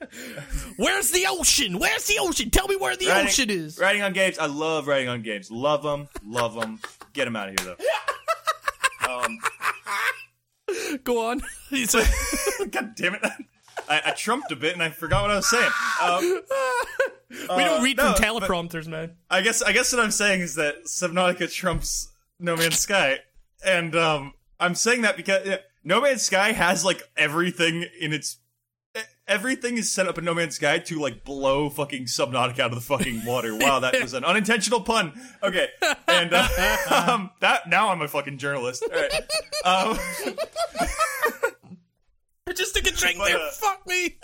Where's the ocean? Where's the ocean? Tell me where the Writing- ocean is. Writing on games. I love writing on games. Love them. Love them. Get him out of here though. [LAUGHS] Um, Go on. [LAUGHS] A- God damn it. I, I trumped a bit and I forgot what I was saying. Um, we don't read no, from teleprompters, man. I guess I guess what I'm saying is that Subnautica trumps No Man's Sky, and um, I'm saying that because yeah, No Man's Sky has like everything in its everything is set up in No Man's Sky to like blow fucking Subnautica out of the fucking water. [LAUGHS] Wow, that was an unintentional pun. Okay, and uh, [LAUGHS] um, that now I'm a fucking journalist. All right. Um, [LAUGHS] just took a drink But, there. uh, Fuck me.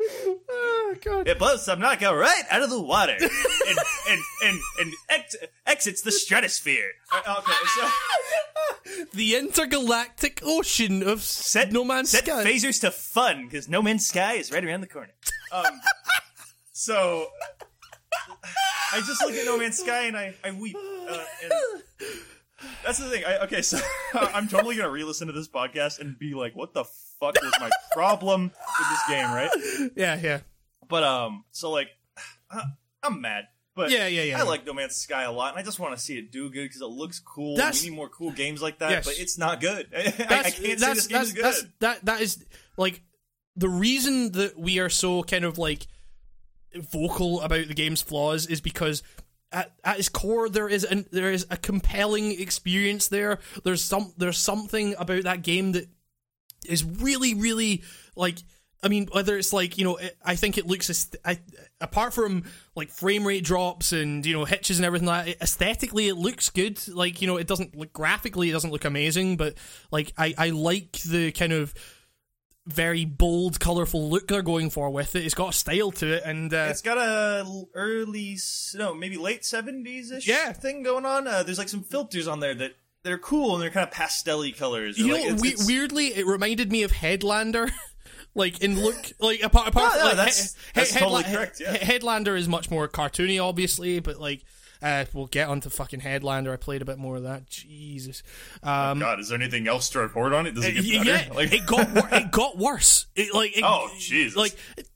oh, [LAUGHS] God. it blows Subnautica right out of the water [LAUGHS] and and and, and ex- exits the stratosphere. Uh, [LAUGHS] Okay, so. The intergalactic ocean of set No Man's set Sky. phasers to fun because No Man's Sky is right around the corner. Um, so I just look at No Man's Sky and I I weep. Uh, and that's the thing. I, okay, so [LAUGHS] I'm totally gonna re-listen to this podcast and be like, "What the fuck was my [LAUGHS] problem with this game?" Right? yeah, yeah. But um, so like, [SIGHS] uh, I'm mad. But Yeah, yeah, yeah, I yeah. like No Man's Sky a lot, and I just want to see it do good because it looks cool. That's- we need more cool games like that, Yes. but it's not good. [LAUGHS] I, I can't say this game is good. that's, that, that is, like, the reason that we are so kind of, like, vocal about the game's flaws is because at, at its core there is an, there is a compelling experience there. There's some there's something about that game that is really really like I mean whether it's like you know I think it looks I, apart from like frame rate drops and you know hitches and everything like that, aesthetically it looks good like you know it doesn't look graphically it doesn't look amazing but like I I like the kind of very bold colorful look they're going for with it it's got a style to it and uh, it's got a early, no, maybe late seventies ish Yeah. thing going on. Uh, there's like some filters on there that are cool and they're kind of pastelly colors. You like, know, it's- we- it's- weirdly, it reminded me of Headlander. [LAUGHS] like in look, like apart apart from no, like, that's- he- that's he- totally Headla- correct, yeah. he- Headlander is much more cartoony, obviously, but like uh, we'll get onto fucking Headlander. I played a bit more of that. Jesus, um, God, is there anything else to report on it? Does it get better? yeah, Like, it got wor- it got worse. It like it, [LAUGHS] Oh, Jesus. like it-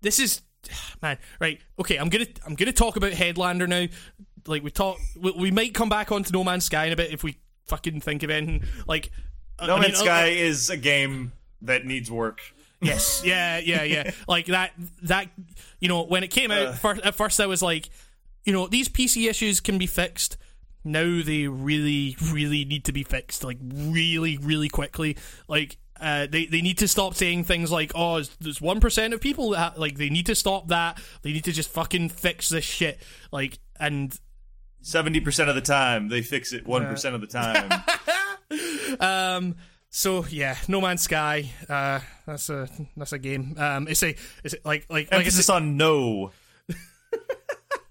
this is [SIGHS] man right. Okay, I'm gonna I'm gonna talk about Headlander now. Like we talk, we, we might come back onto No Man's Sky in a bit if we fucking think of anything. Like uh, no I mean, Man's uh, Sky is a game that needs work. Yes, yeah, yeah, yeah. [LAUGHS] like that. That you know, when it came out, Uh. first, at first I was like, you know, these PC issues can be fixed. Now they really, really need to be fixed, like really, really quickly. Like uh, they they need to stop saying things like, "Oh, there's one percent of people that ha-. like." They need to stop that. They need to just fucking fix this shit. Like, and Seventy percent of the time, they fix it. One percent of the time. [LAUGHS] um, so yeah, No Man's Sky. Uh, that's a that's a game. Um, it's a it's a, like like like I Emphasis on no.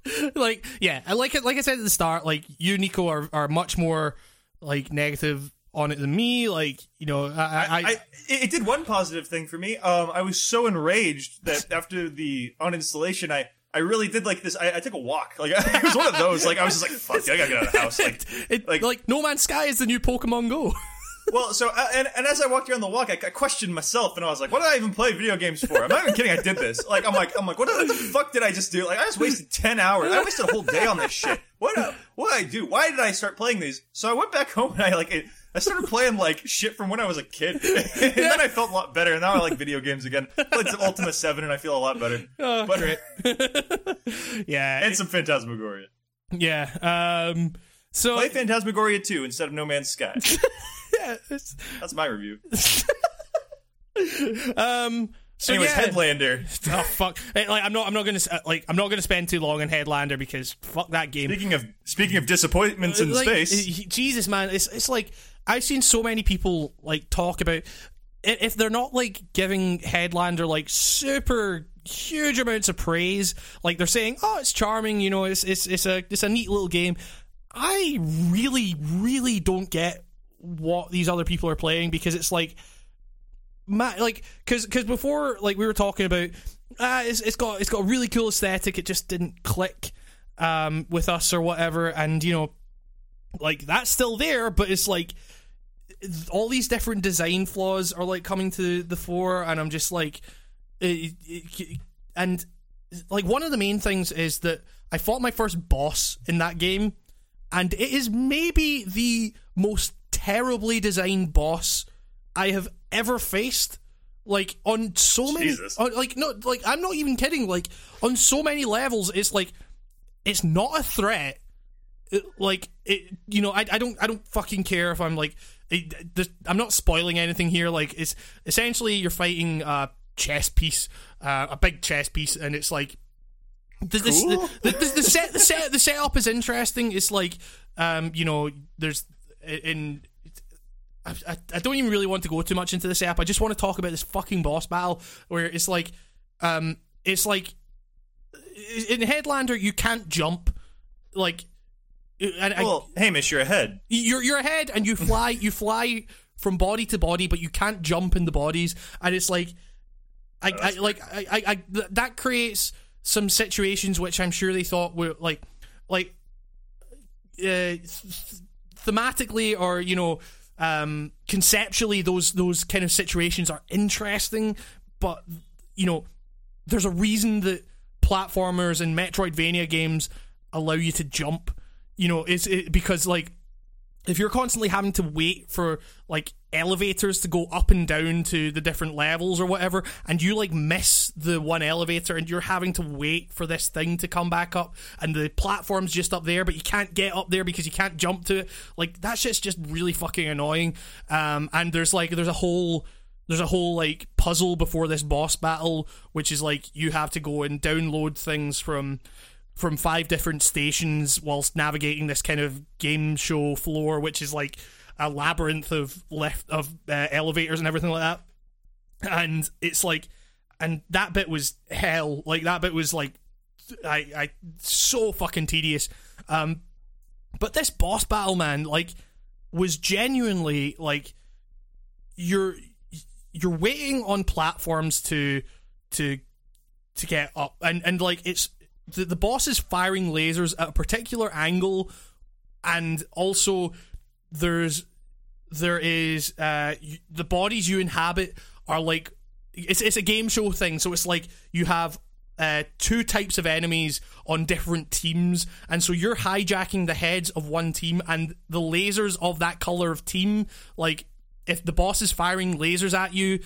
[LAUGHS] like yeah, I like it. Like I said at the start, like you, Nico, are are much more like negative on it than me. Like you know, I, I, I, I, it did one positive thing for me. Um, I was so enraged that [LAUGHS] after the uninstallation, I, I really did like this. I, I took a walk. [LAUGHS] Like it was one of those. Like I was just like, "Fuck, I gotta get out of the house." Like, it, like- like, No Man's Sky is the new Pokemon Go. Well, so uh, and, and as I walked around the walk, I, I questioned myself, and I was like, "What did I even play video games for?" I'm not even kidding. I did this. Like I'm like I'm like, what, the fuck did I just do? Like I just wasted ten hours. I wasted a whole day on this shit. What uh, what did I do? Why did I start playing these? So I went back home and I like it, I started playing like shit from when I was a kid, [LAUGHS] and then I felt a lot better. And now I like video games again. I played some Ultima Seven, and I feel a lot better. [LAUGHS] Oh, but yeah, and some Phantasmagoria. yeah. Um, so Play Phantasmagoria 2 instead of No Man's Sky. [LAUGHS] yeah, That's my review. [LAUGHS] um. So Anyways, yeah. Headlander. [LAUGHS] Oh fuck! Like I'm not. I'm not gonna. uh, Like I'm not gonna spend too long on Headlander because fuck that game. Speaking of speaking of disappointments in like, space, Jesus, man, it's it's like I've seen so many people like talk about if they're not like giving Headlander like super huge amounts of praise, like they're saying, "Oh, it's charming," you know, it's it's it's a it's a neat little game. I really, really don't get what these other people are playing because it's like ma- like because because before like we were talking about ah it's, it's got it's got a really cool aesthetic it just didn't click um with us or whatever and you know like that's still there but it's like all these different design flaws are like coming to the fore and i'm just like it, it- and like one of the main things is that i fought my first boss in that game and it is maybe the most terribly designed boss I have ever faced. Like on so many, on, like no, like I'm not even kidding. Like on so many levels, it's like it's not a threat. It- like it, you know, I, I don't, I don't fucking care if I'm like, it, this, I'm not spoiling anything here. Like it's essentially you're fighting a chess piece, uh, a big chess piece, and it's like the, the, Cool. the, the, the set the set the setup is interesting. It's like um, you know, there's in I, I, I don't even really want to go too much into this app. I just want to talk about this fucking boss battle where it's like um it's like in Headlander you can't jump like and I, well, Hamish, you're ahead. you're you're ahead and you fly you fly from body to body but you can't jump in the bodies and it's like I, I like I, I, I th- that creates some situations which I'm sure they thought were like like uh, th- thematically or you know um conceptually those those kind of situations are interesting but you know there's a reason that platformers and Metroidvania games allow you to jump. You know, it's it, because like if you're constantly having to wait for like elevators to go up and down to the different levels or whatever, and you like miss the one elevator and you're having to wait for this thing to come back up, and the platform's just up there, but you can't get up there because you can't jump to it. Like that shit's just really fucking annoying. Um, and there's like there's a whole there's a whole like puzzle before this boss battle, which is like you have to go and download things from from five different stations whilst navigating this kind of game show floor, which is like a labyrinth of left of uh, elevators and everything like that. And it's like, and that bit was hell. Like that bit was like, I, I so fucking tedious. Um, but this boss battle, man, like, was genuinely like, you're you're waiting on platforms to to to get up and and like it's the, the boss is firing lasers at a particular angle and also there's there is uh the bodies you inhabit are like it's it's a game show thing so it's like you have uh, two types of enemies on different teams, and so you're hijacking the heads of one team, and the lasers of that color of team, like if the boss is firing lasers at you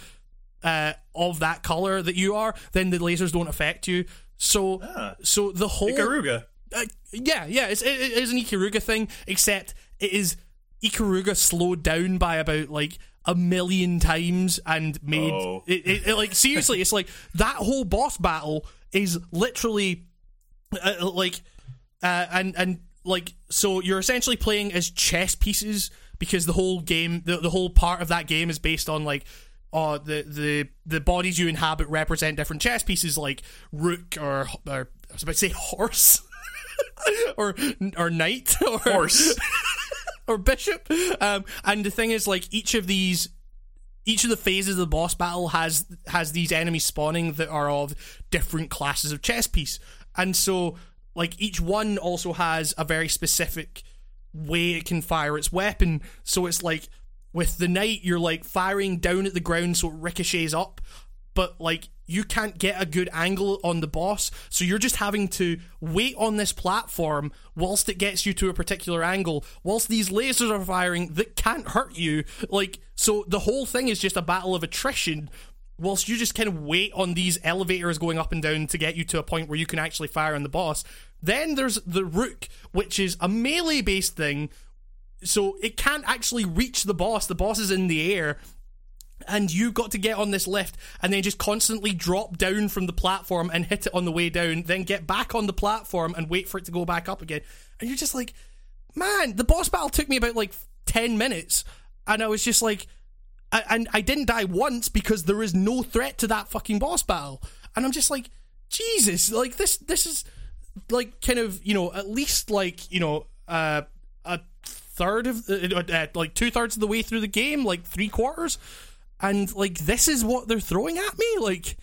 uh, of that color that you are, then the lasers don't affect you. So, Ah. so the whole Ikaruga. uh, yeah, yeah, it's, it, it is an Ikaruga thing, except it is Ikaruga slowed down by about like a million times and made Oh. [LAUGHS] it, it, it- like seriously, it's like that whole boss battle is literally uh, like uh, and and like so you're essentially playing as chess pieces because the whole game the, the whole part of that game is based on like uh the the the bodies you inhabit represent different chess pieces like rook or, or I was about to say horse [LAUGHS] or or knight or Horse. [LAUGHS] or bishop. Um and the thing is like each of these each of the phases of the boss battle has has these enemies spawning that are of different classes of chess piece. And so like each one also has a very specific way it can fire its weapon. So it's like with the knight you're like firing down at the ground so it ricochets up. But like you can't get a good angle on the boss, so you're just having to wait on this platform whilst it gets you to a particular angle, whilst these lasers are firing that can't hurt you. Like, so the whole thing is just a battle of attrition. Whilst you just kind of wait on these elevators going up and down to get you to a point where you can actually fire on the boss. Then there's the Rook, which is a melee based thing so it can't actually reach the boss. The boss is in the air, and you got to get on this lift and then just constantly drop down from the platform and hit it on the way down, then get back on the platform and wait for it to go back up again. And you're just like, man, the boss battle took me about like 10 minutes, and I was just like, I, and I didn't die once because there is no threat to that fucking boss battle. And I'm just like, Jesus, like this, this is like kind of, you know, at least like, you know, uh, a third of, uh, uh, like two thirds of the way through the game, like three quarters and like this is what they're throwing at me like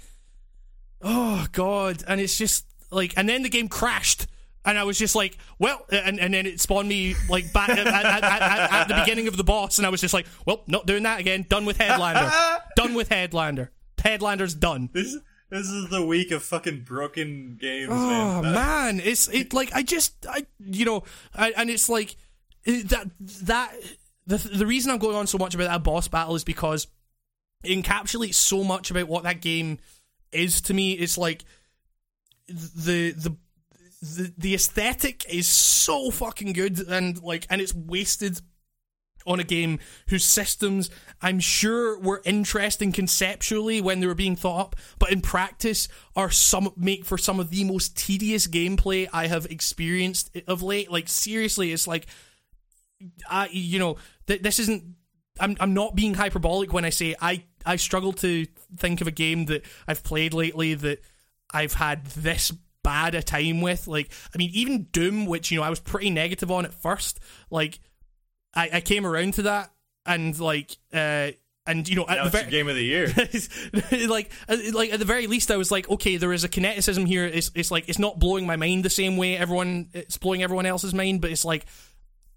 oh god and it's just like and then the game crashed and I was just like, well, and, and then it spawned me like back at, at, at, at, the beginning of the boss, and I was just like, well, not doing that again. Done with Headlander. [LAUGHS] done with Headlander. Headlander's done. This this is the week of fucking broken games. Oh man, man. it's it like I just I you know, I, and it's like that that the the reason I'm going on so much about that boss battle is because encapsulates so much about what that game is to me. It's like the the the the aesthetic is so fucking good and like and it's wasted on a game whose systems I'm sure were interesting conceptually when they were being thought up, but in practice are some make for some of the most tedious gameplay I have experienced of late. Like seriously, it's like I you know th- this isn't I'm I'm not being hyperbolic when I say I I struggle to think of a game that I've played lately that I've had this bad a time with. Like, I mean, even Doom, which you know I was pretty negative on at first, like I, I came around to that and like uh and you know at the game of the year [LAUGHS] [LAUGHS] like like at the very least i was like okay there is a kineticism here it's, it's like it's not blowing my mind the same way everyone it's blowing everyone else's mind but it's like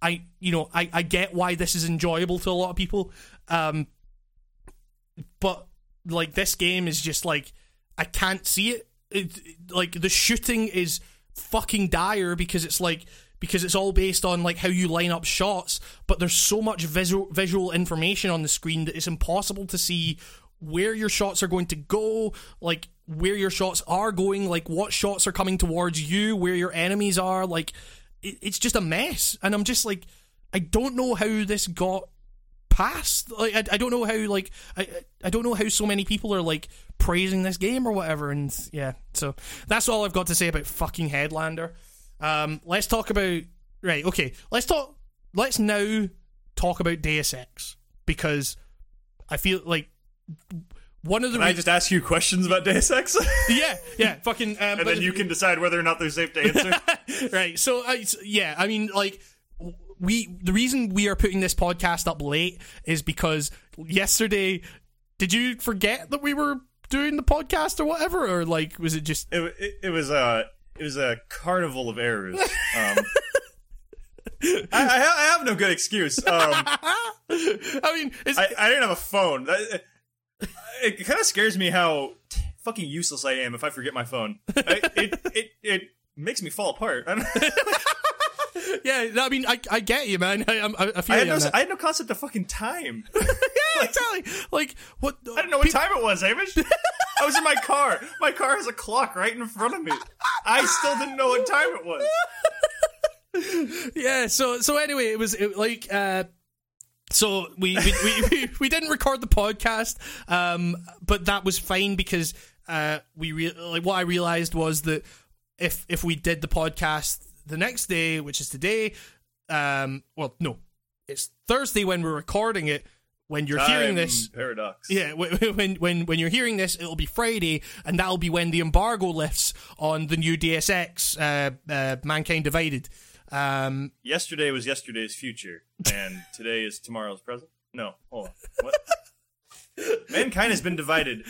i you know i i get why this is enjoyable to a lot of people um but like this game is just like I can't see it. it. Like the shooting is fucking dire because it's like because it's all based on like how you line up shots, but there's so much visual visual information on the screen that it's impossible to see where your shots are going to go, like where your shots are going, like what shots are coming towards you, where your enemies are, like it, it's just a mess. And I'm just like I don't know how this got past. Like I, I don't know how like I I don't know how so many people are like praising this game or whatever. And yeah, so that's all I've got to say about fucking Headlander. Um, let's talk about right. Okay, let's talk. Let's now talk about Deus Ex because I feel like one of the. Can re- I just ask you questions about Deus Ex? [LAUGHS] yeah, yeah, fucking. Um, and then you can decide whether or not they're safe to answer. [LAUGHS] right. So, uh, yeah, I mean, like we the reason we are putting this podcast up late is because yesterday did you forget that we were doing the podcast or whatever or like was it just it, it, it was a it was a carnival of errors um, [LAUGHS] I, I, I, have no good excuse um, i mean I, I, didn't have a phone it, kind of scares me how fucking useless i am if i forget my phone it, it, it makes me fall apart [LAUGHS] yeah, I mean, I, I get you, man. [LAUGHS] I, I, I feel I had, no, I had no concept of fucking time. [LAUGHS] yeah, like, exactly. Like what? I didn't know what time it was, Amish. I was in my car. My car has a clock right in front of me. I still didn't know what time it was. yeah. So so anyway, it was it, like. uh so we we, [LAUGHS] we, we didn't record the podcast, um, but that was fine because uh, we re- like what I realized was that if if we did the podcast the next day, which is today, um, well, no, it's Thursday when we're recording it. When you're Time hearing this, paradox. Yeah, [LAUGHS] when when when you're hearing this, it'll be Friday, and that'll be when the embargo lifts on the new Deus Ex, uh, uh, Mankind Divided. Um, Yesterday was yesterday's future, and [LAUGHS] today is tomorrow's present. No, hold on. What? Mankind has been divided.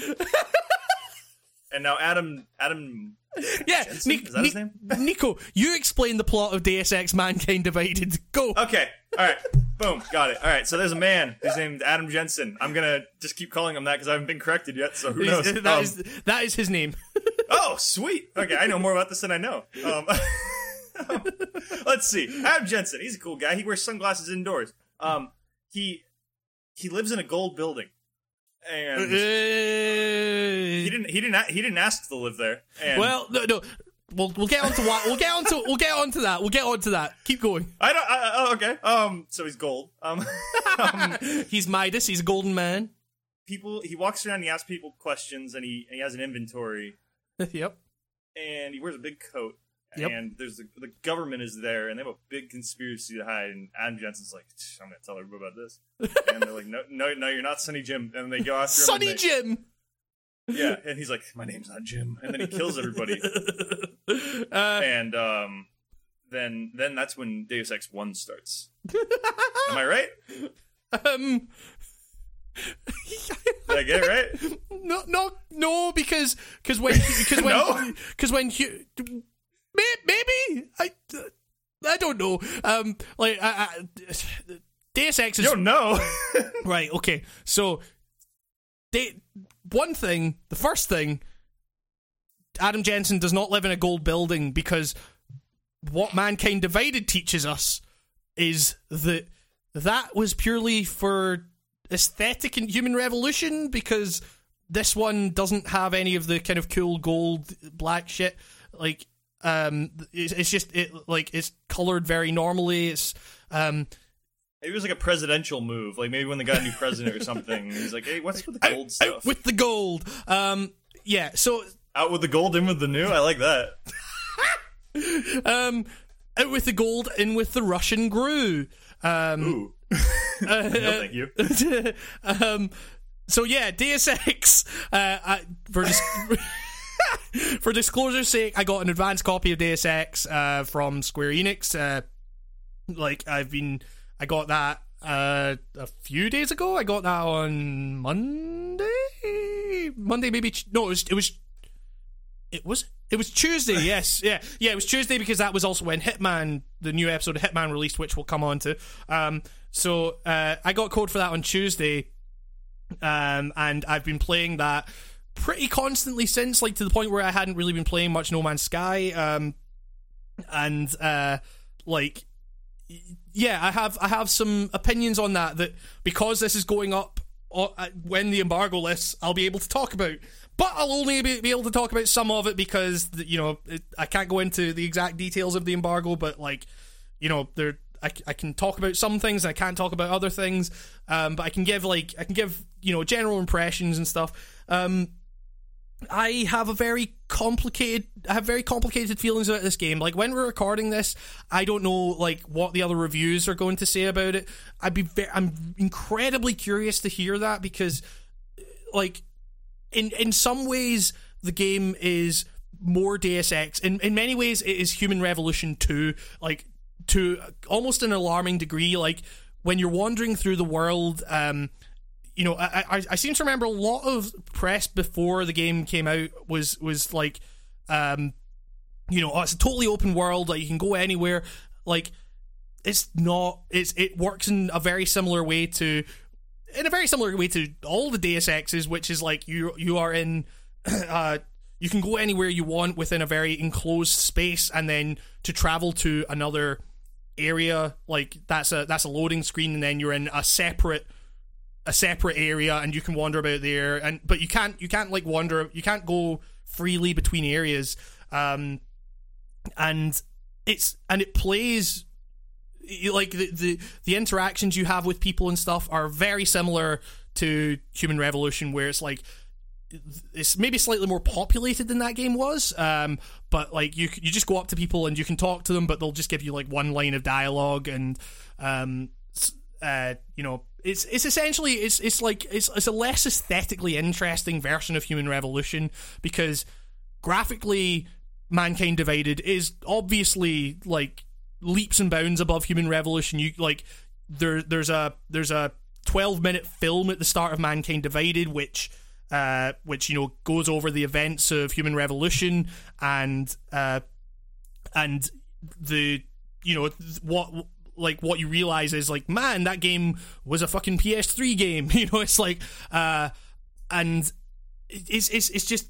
and now Adam Adam Yeah, Jensen? Ni- Is that his name? Nico, you explain the plot of Deus Ex Mankind Divided. Go. Okay. All right. Boom. Got it. All right. So there's a man. His name's Adam Jensen. I'm gonna just keep calling him that because I haven't been corrected yet. So who knows? That Um, is- that is his name. [LAUGHS] oh, sweet. Okay, I know more about this than I know. Um, [LAUGHS] let's see. Adam Jensen. He's a cool guy. He wears sunglasses indoors. Um, he he lives in a gold building, and [LAUGHS] he didn't he didn't he didn't ask to live there. And well, no, no. We'll, we'll get onto what we'll get onto we'll get onto that we'll get onto that. Keep going. I don't. I, oh, okay. Um, so he's gold. Um, [LAUGHS] um, [LAUGHS] He's Midas. He's a golden man. people. He walks around. He asks people questions, and he and he has an inventory. yep. and he wears a big coat. Yep. And there's the, the government is there, and they have a big conspiracy to hide. And Adam Jensen's like, I'm gonna tell everybody about this. [LAUGHS] and they're like, no, no, no, you're not Sonny Jim. And they go after him. Sonny they- Jim. Yeah, and he's like, my name's not Jim. And then he kills everybody. [LAUGHS] Uh, and um, then then that's when Deus Ex One starts. [LAUGHS] Am I right? um. Did I get it right? No, no, no, because because when because when No? because when you may- maybe I I don't know. Um, like I, I, Deus Ex is You don't know. [LAUGHS] right. Okay, so they one thing, the first thing, Adam Jensen does not live in a gold building because what Mankind Divided teaches us is that that was purely for aesthetic and human revolution because this one doesn't have any of the kind of cool gold black shit like um it's, it's just it like it's colored very normally it's um Maybe it was like a presidential move. Like maybe when they got a new president or something, he's like, "Hey, what's with the gold out stuff? with the gold um yeah so Out with the gold, in with the new. I like that." [LAUGHS] um out with the gold in with the russian grue um Ooh. [LAUGHS] [LAUGHS] no, thank you. um, so yeah, Deus Ex. Uh, I, for dis- [LAUGHS] for disclosure's sake, I got an advanced copy of Deus Ex uh, from Square Enix. Uh, like I've been, I got that uh, a few days ago. I got that on Monday. Monday, maybe. No, it was. It was. It was. It was Tuesday. [LAUGHS] Yes, yeah, yeah. It was Tuesday because that was also when Hitman, the new episode of Hitman, released, which we'll come on to. Um, so uh, I got code for that on Tuesday, um, and I've been playing that pretty constantly since, like to the point where I hadn't really been playing much No Man's Sky. Um, and uh, like, yeah, I have I have some opinions on that. That because this is going up uh, when the embargo lists, I'll be able to talk about. But I'll only be, able to talk about some of it because you know I can't go into the exact details of the embargo. But like, you know, there I, I can talk about some things and I can't talk about other things. Um, but I can give like I can give you know general impressions and stuff. Um, I have a very complicated I have very complicated feelings about this game. Like when we're recording this, I don't know like what the other reviews are going to say about it. I'd be ve- I'm incredibly curious to hear that because like in in some ways the game is more Deus Ex. In in many ways it is Human Revolution 2 like to almost an alarming degree like when you're wandering through the world um you know, I, I I seem to remember a lot of press before the game came out was was like, um, you know, oh, it's a totally open world. Like you can go anywhere. Like it's not. It's it works in a very similar way to, in a very similar way to all the Deus Exes, which is like you you are in, [CLEARS THROAT] uh, you can go anywhere you want within a very enclosed space, and then to travel to another area like that's a that's a loading screen, and then you're in a separate a separate area and you can wander about there. And but you can't you can't like wander you can't go freely between areas. Um and it's and it plays like the, the the interactions you have with people and stuff are very similar to human revolution where it's like it's maybe slightly more populated than that game was. Um but like you you just go up to people and you can talk to them but they'll just give you like one line of dialogue and um uh you know it's it's essentially it's it's like it's it's a less aesthetically interesting version of human revolution because graphically mankind divided is obviously like leaps and bounds above human revolution. You like there there's a there's a 12 minute film at the start of mankind divided which uh, which you know goes over the events of Human Revolution and uh, and the you know what like what you realize is like man that game was a fucking PS3 game [LAUGHS] you know it's like uh and it's it's it's just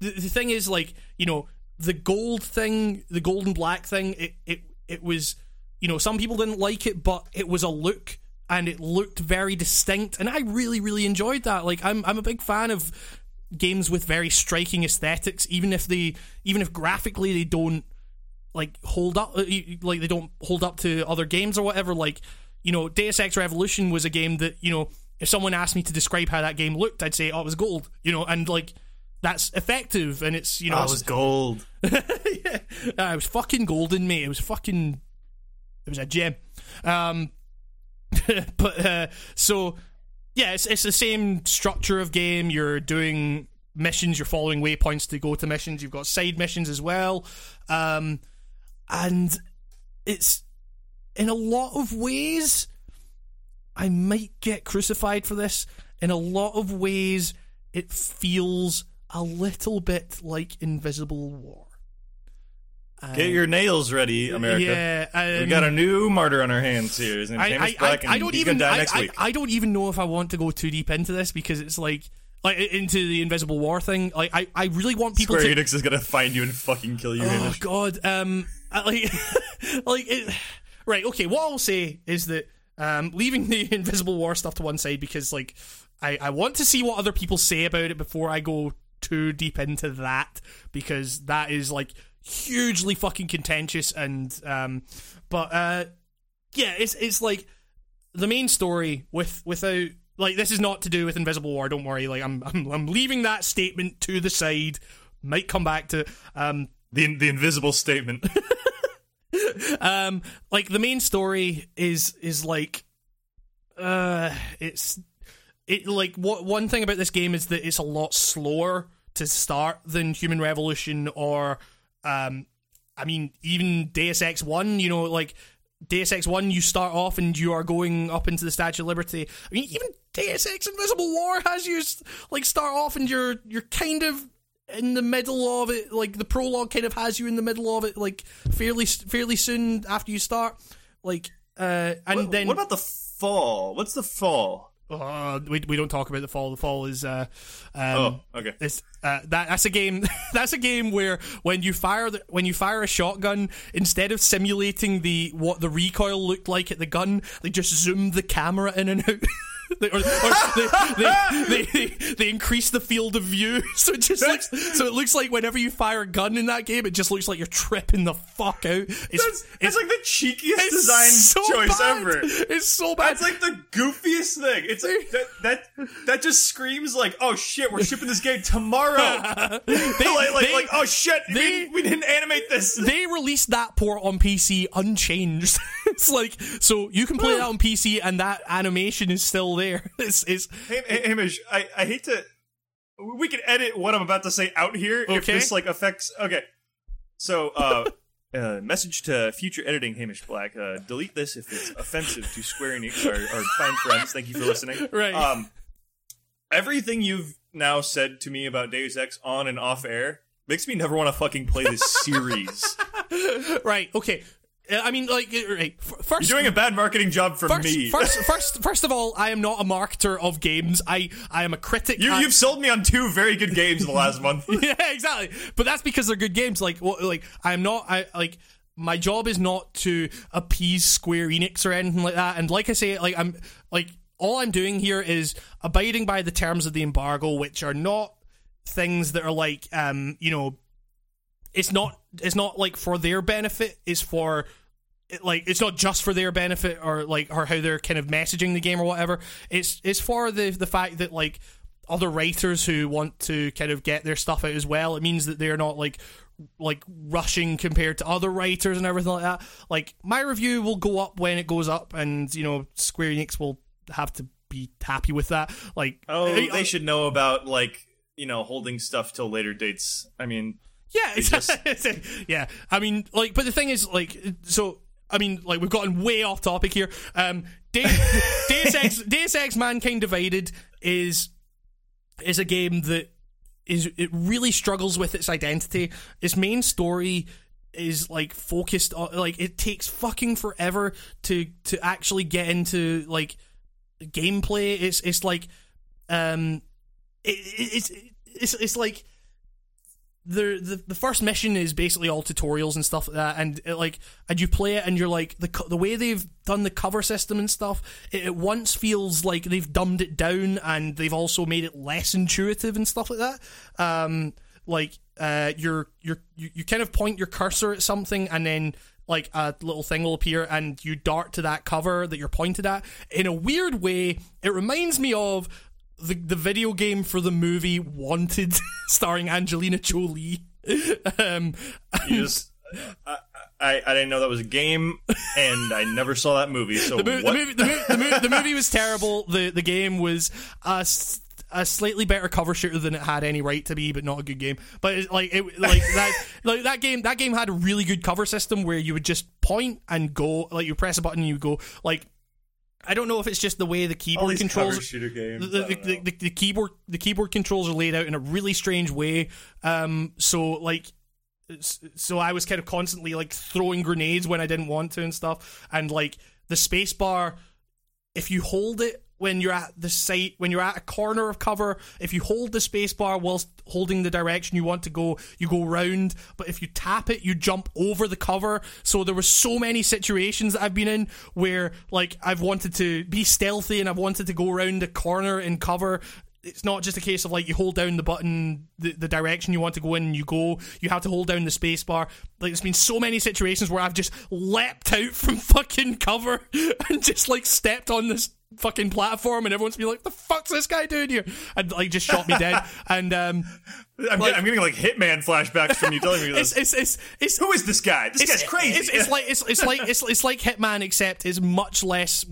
the, the thing is like you know the gold thing the gold and black thing it it it was you know some people didn't like it but it was a look and it looked very distinct and I really really enjoyed that. Like I'm I'm a big fan of games with very striking aesthetics even if they even if graphically they don't like hold up uh, like they don't hold up to other games or whatever like you know Deus Ex Revolution was a game that you know if someone asked me to describe how that game looked I'd say oh it was gold you know and like that's effective and it's you know Oh, it was gold. [LAUGHS] yeah, uh, it was fucking golden mate. It was fucking it was a gem. Um [LAUGHS] but uh so yeah it's, it's the same structure of game. You're doing missions you're following waypoints to go to missions. You've got side missions as well. Um and it's in a lot of ways I might get crucified for this. In a lot of ways, it feels a little bit like Invisible War. Get your nails ready, America. Yeah, um, we got a new martyr on our hands here. His name's I, I, Black, I, and I don't even I, next I, week. I don't even know if I want to go too deep into this because it's like like into the Invisible War thing. Like I, I really want people Square to Enix is gonna find you and fucking kill you, Oh Hamish. God, um, I- like, [LAUGHS] like, it, right? Okay, what I'll say is that um, leaving [LAUGHS] the Invisible War stuff to one side because, like, I I want to see what other people say about it before I go too deep into that because that is like hugely fucking contentious and um, but uh, yeah, it's it's like the main story with without like this is not to do with Invisible War. Don't worry. Like I'm I'm, I'm leaving that statement to the side. Might come back to um The the invisible statement. [LAUGHS] [LAUGHS] um like the main story is is like uh it's it like what one thing about this game is that it's a lot slower to start than Human Revolution or um I mean even Deus Ex 1 you know like Deus Ex 1 you start off and you are going up into the Statue of Liberty. I mean even Deus Ex Invisible War has you like start off and you're you're kind of in the middle of it like the prologue kind of has you in the middle of it like fairly fairly soon after you start like uh and what, then what about the fall? What's the fall? uh, we we don't talk about the fall. The fall is uh, um, Oh, okay. it's uh, that that's a game. [LAUGHS] that's a game where when you fire the, when you fire a shotgun, instead of simulating the what the recoil looked like at the gun, they just zoom the camera in and out. [LAUGHS] They- or, or they, they, they, they, they increase the field of view, [LAUGHS] so it just looks so it looks like whenever you fire a gun in that game, it just looks like you're tripping the fuck out. It's, That's, it's, like the cheekiest it's design so choice bad. ever. It's so bad. That's like the goofiest thing. It's like that that that just screams like, oh shit, we're shipping this game tomorrow. [LAUGHS] [LAUGHS] like, like, they- like, oh shit, they- we, we didn't animate this. they released that port on PC unchanged. it's like so you can play that on PC and that animation is still there. [LAUGHS] It's it's Hey, hey, Hamish, I, I hate to. We can edit what I'm about to say out here if Okay. this like affects. Okay, so uh, [LAUGHS] uh, message to future editing, Hamish Black. Uh, delete this if it's offensive to Square Enix or, or fine friends. Thank you for listening. Right. Um, everything you've now said to me about Deus Ex on and off air makes me never want to fucking play this series. [LAUGHS] right. Okay. Uh, I mean, like, uh, right. First, You're doing a bad marketing job for first, me. first, [LAUGHS] first, first of all, I am not a marketer of games. I, I am a critic. you, you've sold me on two very good games in the last month. [LAUGHS] yeah, exactly. But that's because they're good games. Like, what, like I'm not. I like my job is not to appease Square Enix or anything like that. And like I say, like I'm like all I'm doing here is abiding by the terms of the embargo, which are not things that are like, um, you know, it's not. It's not like for their benefit. It's for like it's not just for their benefit or like or how they're kind of messaging the game or whatever. It's it's for the the fact that like other writers who want to kind of get their stuff out as well. It means that they're not like like rushing compared to other writers and everything like that. Like my review will go up when it goes up, and you know Square Enix will have to be happy with that. Like Oh, they should know about like you know holding stuff till later dates. I mean, Yeah, [LAUGHS] it's just- yeah. I mean, like, but the thing is, like, so I mean, like, we've gotten way off topic here. Um, De- [LAUGHS] Deus Ex, Deus Ex: Mankind Divided is is a game that is it really struggles with its identity. Its main story is like focused on like it takes fucking forever to to actually get into like gameplay. It's it's like um it, it's it's it's like the, the the first mission is basically all tutorials and stuff like that, and it, like and you play it and you're like the the way they've done the cover system and stuff. It, it once feels like they've dumbed it down and they've also made it less intuitive and stuff like that. Um, like uh, you're you're you, you kind of point your cursor at something and then like a little thing will appear and you dart to that cover that you're pointed at. In a weird way, it reminds me of the the video game for the movie Wanted, [LAUGHS] starring Angelina Jolie. um, just, I, I, I didn't know that was a game, and I never saw that movie. So [LAUGHS] the, mo- the movie, the, mo- the, mo- the movie was terrible. The the game was a, a slightly better cover shooter than it had any right to be, but not a good game. But it, like it like that [LAUGHS] like that game that game had a really good cover system where you would just point and go like you press a button and you go like. I don't know if it's just the way the keyboard controls shooter games. the, the, the, the, the keyboard the keyboard controls are laid out in a really strange way. Um, so like, so I was kind of constantly like throwing grenades when I didn't want to and stuff, and like the space bar, if you hold it when you're at the site when you're at a corner of cover if you hold the space bar whilst holding the direction you want to go you go round. But if you tap it you jump over the cover. So there were so many situations that i've been in where like i've wanted to be stealthy and i've wanted to go around a corner in cover it's not just a case of like you hold down the button the, the direction you want to go in and you go you have to hold down the space bar like there's been so many situations where i've just leapt out [LAUGHS] from fucking cover and just like stepped on this fucking platform and everyone's been like the fuck's this guy doing here and like just shot me dead [LAUGHS] and um I'm, like- getting, I'm getting like Hitman flashbacks from you telling me [LAUGHS] this. it's it's, it's Who is this guy? This guy's crazy. It's, it's like it's, it's like it's, it's like Hitman, except is much less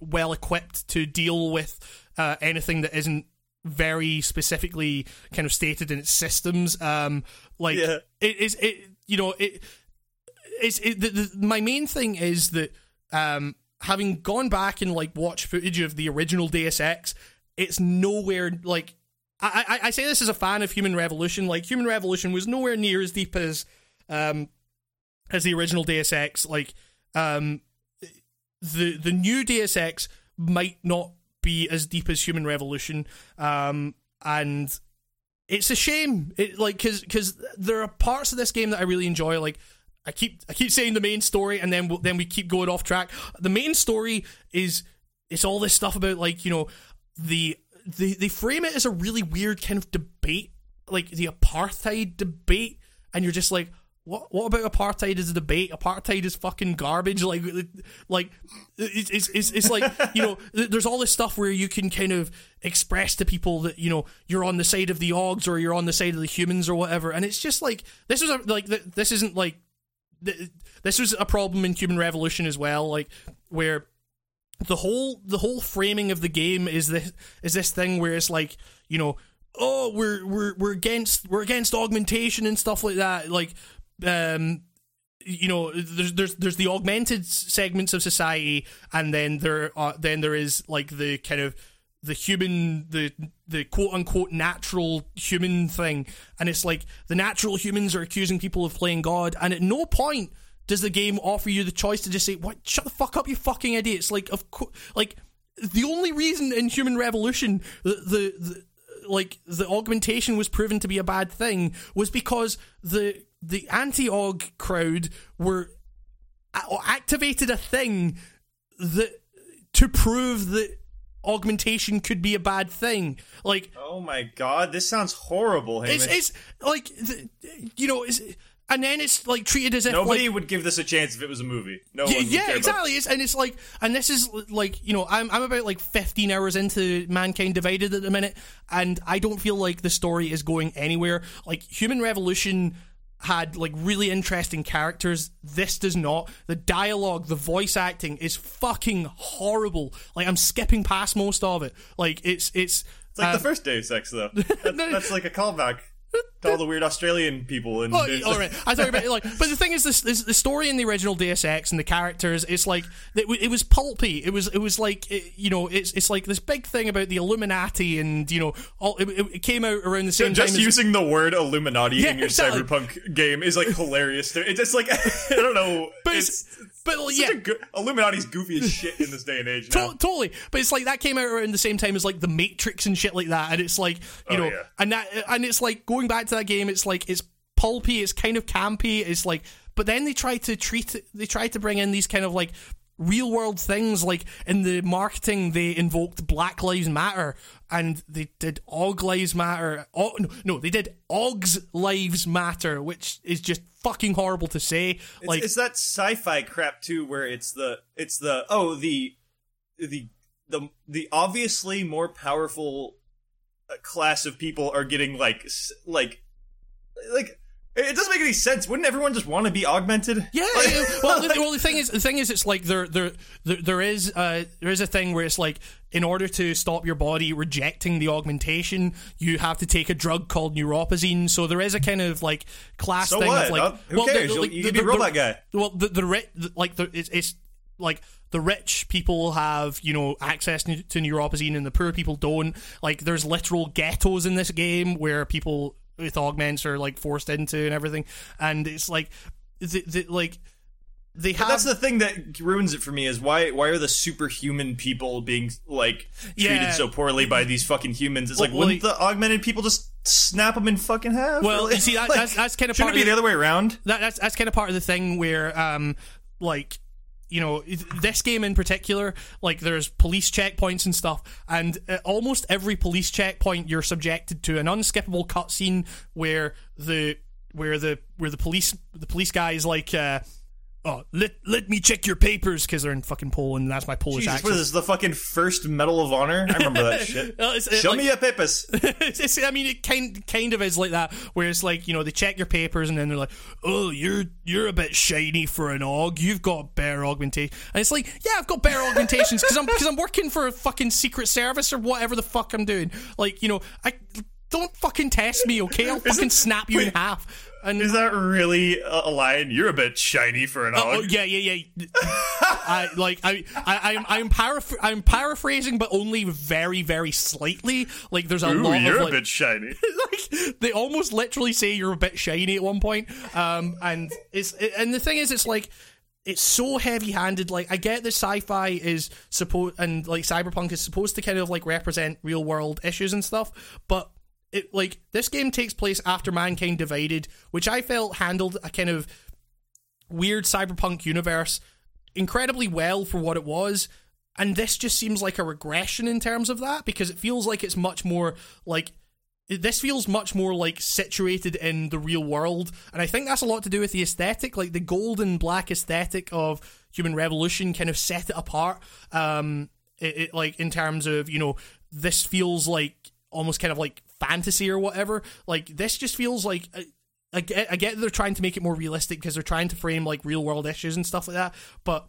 well equipped to deal with uh, anything that isn't very specifically kind of stated in its systems. Um, like Yeah. it is it you know it's it, the, the, my main thing is that um, having gone back and like watched footage of the original Deus Ex, it's nowhere like. I, I, I say this as a fan of Human Revolution. Like Human Revolution was nowhere near as deep as um, as the original Deus Ex. Like um, the the new Deus Ex might not be as deep as Human Revolution, um, and it's a shame. It like because because there are parts of this game that I really enjoy. Like I keep I keep saying the main story, and then we'll, then we keep going off track. The main story is it's all this stuff about like you know the the they frame it as a really weird kind of debate, like the apartheid debate, and you're just like. What, what about apartheid as a debate? Apartheid is fucking garbage. Like, like it's, it's, it's, it's like [LAUGHS] you know, there's all this stuff where you can kind of express to people that you know you're on the side of the Augs or you're on the side of the humans or whatever, and it's just like this is a, like this isn't like this was a problem in Human Revolution as well, like where the whole the whole framing of the game is this is this thing where it's like you know oh we're we're we're against we're against augmentation and stuff like that like um you know there's there's there's the augmented segments of society and then there are then there is like the kind of the human the the quote unquote natural human thing. And it's like the natural humans are accusing people of playing god and at no point does the game offer you the choice to just say what? Shut the fuck up you fucking idiots like of like the only reason in human revolution the, the, the like the augmentation was proven to be a bad thing was because the the anti-aug crowd were activated a thing that to prove that augmentation could be a bad thing like oh my god, this sounds horrible, Hamish. it's it's like the, you know it's and then it's like treated as if Nobody like, would give this a chance if it was a movie. No yeah, yeah exactly. It's, and it's like, and this is like, you know, I'm I'm about like 15 hours into Mankind Divided at the minute, and I don't feel like the story is going anywhere. Like Human Revolution had like really interesting characters. This does not. The dialogue, the voice acting is fucking horrible. Like I'm skipping past most of it. Like it's it's. It's like um, the first Deus Ex, though. [LAUGHS] That- No. that's like a callback. To all the weird Australian people and Oh, [LAUGHS] all right. I thought about it like, but the thing is, this, this the story in the original Deus Ex and the characters, it's like it, w- it was pulpy. It was it was like it, you know, it's it's like this big thing about the Illuminati and you know, all it, it- came out around the same just time. as- using the word Illuminati Yeah, in your exactly. cyberpunk game is like hilarious. It's just like [LAUGHS] I don't know. but it's, it's, but like, yeah, good, Illuminati's goofy as shit in this day and age. Now. [LAUGHS] To- totally, but it's like that came out around the same time as like the Matrix and shit like that, and it's like you Oh, know, yeah. and that and it's like going back to that game, it's like it's pulpy, it's kind of campy, it's like, but then they try to treat it, they try to bring in these kind of like real world things, like in the marketing they invoked Black Lives Matter, and they did Aug Lives Matter, oh, no, no, they did Aug's Lives Matter, which is just fucking horrible to say, It's, like. it's that sci-fi crap too, where it's the it's the oh the the the the obviously more powerful uh, class of people are getting like like like it doesn't make any sense. Wouldn't everyone just want to be augmented? Yeah, Like- well, the, [LAUGHS] well, the thing is, the thing is, it's like there, there, there, there is, uh, there is a thing where it's like, in order to stop your body rejecting the augmentation, you have to take a drug called Neuropozyne. So there is a kind of like class So thing what? of like, Uh, who well, the- cares? the- like, you the- be a robot guy. Well, the the, like the it's, it's like the rich people have you know access to to Neuropozyne and the poor people don't. Like there's literal ghettos in this game where people with augments are like forced into and everything, and it's like the, the like they have That's the thing that ruins it for me is why why are the superhuman people being like treated Yeah. so poorly by these fucking humans? It's Well, like wouldn't well, the augmented people just snap them in fucking half? Well, you [LAUGHS] see, that- like, that's- that's kind of shouldn't it be the the- other way around. that, that's that's kind of part of the thing where um like you know this game in particular like there's police checkpoints and stuff and at almost every police checkpoint you're subjected to an unskippable cutscene where the where the where the police the police guy is like uh Oh, let let me check your papers because they're in fucking Poland. and That's my Polish Jesus, accent. is this? The fucking first Medal of Honor? I remember that [LAUGHS] shit. Well, it's- it, Show like- me your papers. [LAUGHS] I mean, it kind kind of is like that, where it's like you know they check your papers and then they're like, "Oh, you're you're a bit shiny for an aug. You've got better augmentation." And it's like, "Yeah, I've got better augmentations because I'm because I'm working for a fucking secret service or whatever the fuck I'm doing. Like, you know, I don't fucking test me, okay? I'll fucking snap you in half." And Is that really a a line? You're a bit shiny for an Oh aug. yeah, yeah, yeah. I like I I I'm I'm, paraphr- I'm paraphrasing, but only very very slightly. Like there's a Ooh, lot you're of a like, bit shiny. [LAUGHS] like they almost literally say you're a bit shiny at one point. Um, and it's and the thing is, it's like it's so heavy-handed. Like I get that sci-fi is supposed and like cyberpunk is supposed to kind of like represent real-world issues and stuff, but it like this game takes place after mankind divided, which I felt handled a kind of weird cyberpunk universe incredibly well for what it was. And this just seems like a regression in terms of that because it feels like it's much more like this feels much more like situated in the real world and i think that's a lot to do with the aesthetic like the gold and black aesthetic of human revolution kind of set it apart um it, it like in terms of you know this feels like almost kind of like fantasy or whatever like this just feels like uh, I get, I get they're trying to make it more realistic because they're trying to frame like real world issues and stuff like that, but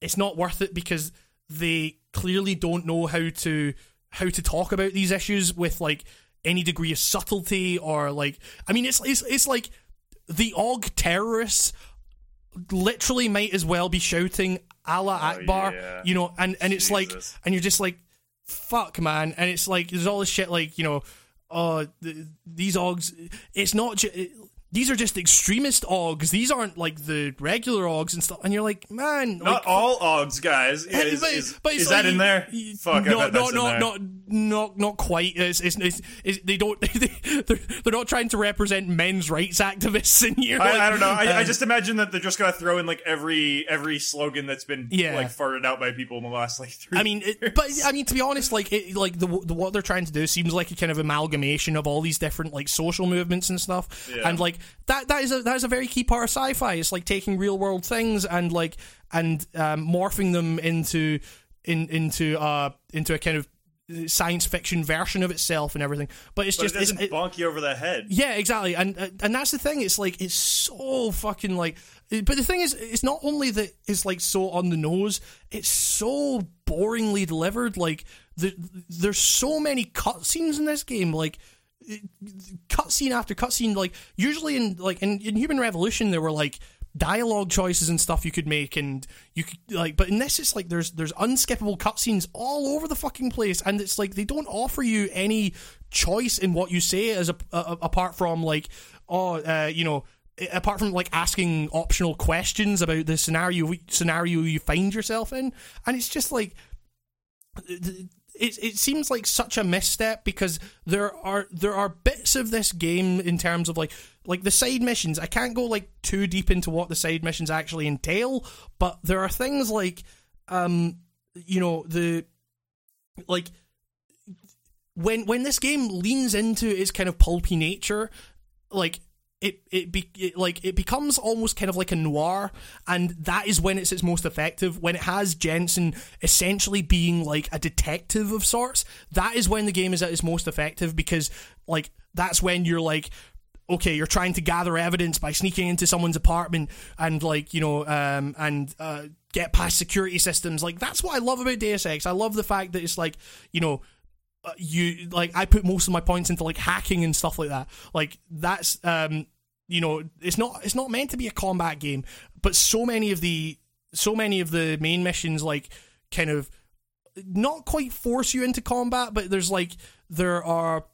it's not worth it because they clearly don't know how to how to talk about these issues with like any degree of subtlety or like I mean it's it's it's like the Aug terrorists literally might as well be shouting Allah Akbar, yeah. you know, and and it's like and you're just like fuck man and it's like there's all this shit like you know Oh, th- these augs it's not ju- these are just extremist augs these aren't like the regular augs and stuff and you're like man Not like, all augs, guys. Yeah, is, but- is- but is that in there? Fuck, no, I no, no, not, not, not quite. It's, it's, it's, they don't. [LAUGHS] they're, they're not trying to represent men's rights activists in here. like, I, I don't know. I, I um, just imagine that they're just gonna throw in like every every slogan that's been Yeah. like farted out by people in the last like three. I mean, it, but I mean, to be honest, like, it, like the, the what they're trying to do seems like a kind of amalgamation of all these different like social movements and stuff, Yeah. and like that that is a that is a very key part of sci-fi. It's like taking real world things and like and um, morphing them into in into uh into a kind of science fiction version of itself and everything. But it's but just it doesn't it's, it, bonk you over the head. yeah, exactly, and and that's the thing. It's like it's so fucking like. But the thing is, it's not only that it's like so on the nose. It's so boringly delivered. Like the, there's so many cutscenes in this game. Like cutscene after cutscene. Like usually in like in, in Human Revolution, there were like dialogue choices and stuff you could make and you could like but in this it's like there's there's unskippable cutscenes all over the fucking place and it's like they don't offer you any choice in what you say as a, a apart from like oh uh, you know apart from like asking optional questions about the scenario scenario you find yourself in and it's just like it, it seems like such a misstep because there are there are bits of this game in terms of like like the side missions. I can't go like too deep into what the side missions actually entail, but there are things like um you know the like when when this game leans into its kind of pulpy nature, like it it, be, it like it becomes almost kind of like a noir and that is when it's its most effective when it has Jensen essentially being like a detective of sorts. That is when the game is at its most effective because like that's when you're like okay you're trying to gather evidence by sneaking into someone's apartment and like you know um and uh get past security systems. Like that's what I love about Deus Ex. I love the fact that it's like you know you like I put most of my points into like hacking and stuff like that. Like that's um you know it's not it's not meant to be a combat game, but so many of the so many of the main missions like kind of not quite force you into combat, but there's like there are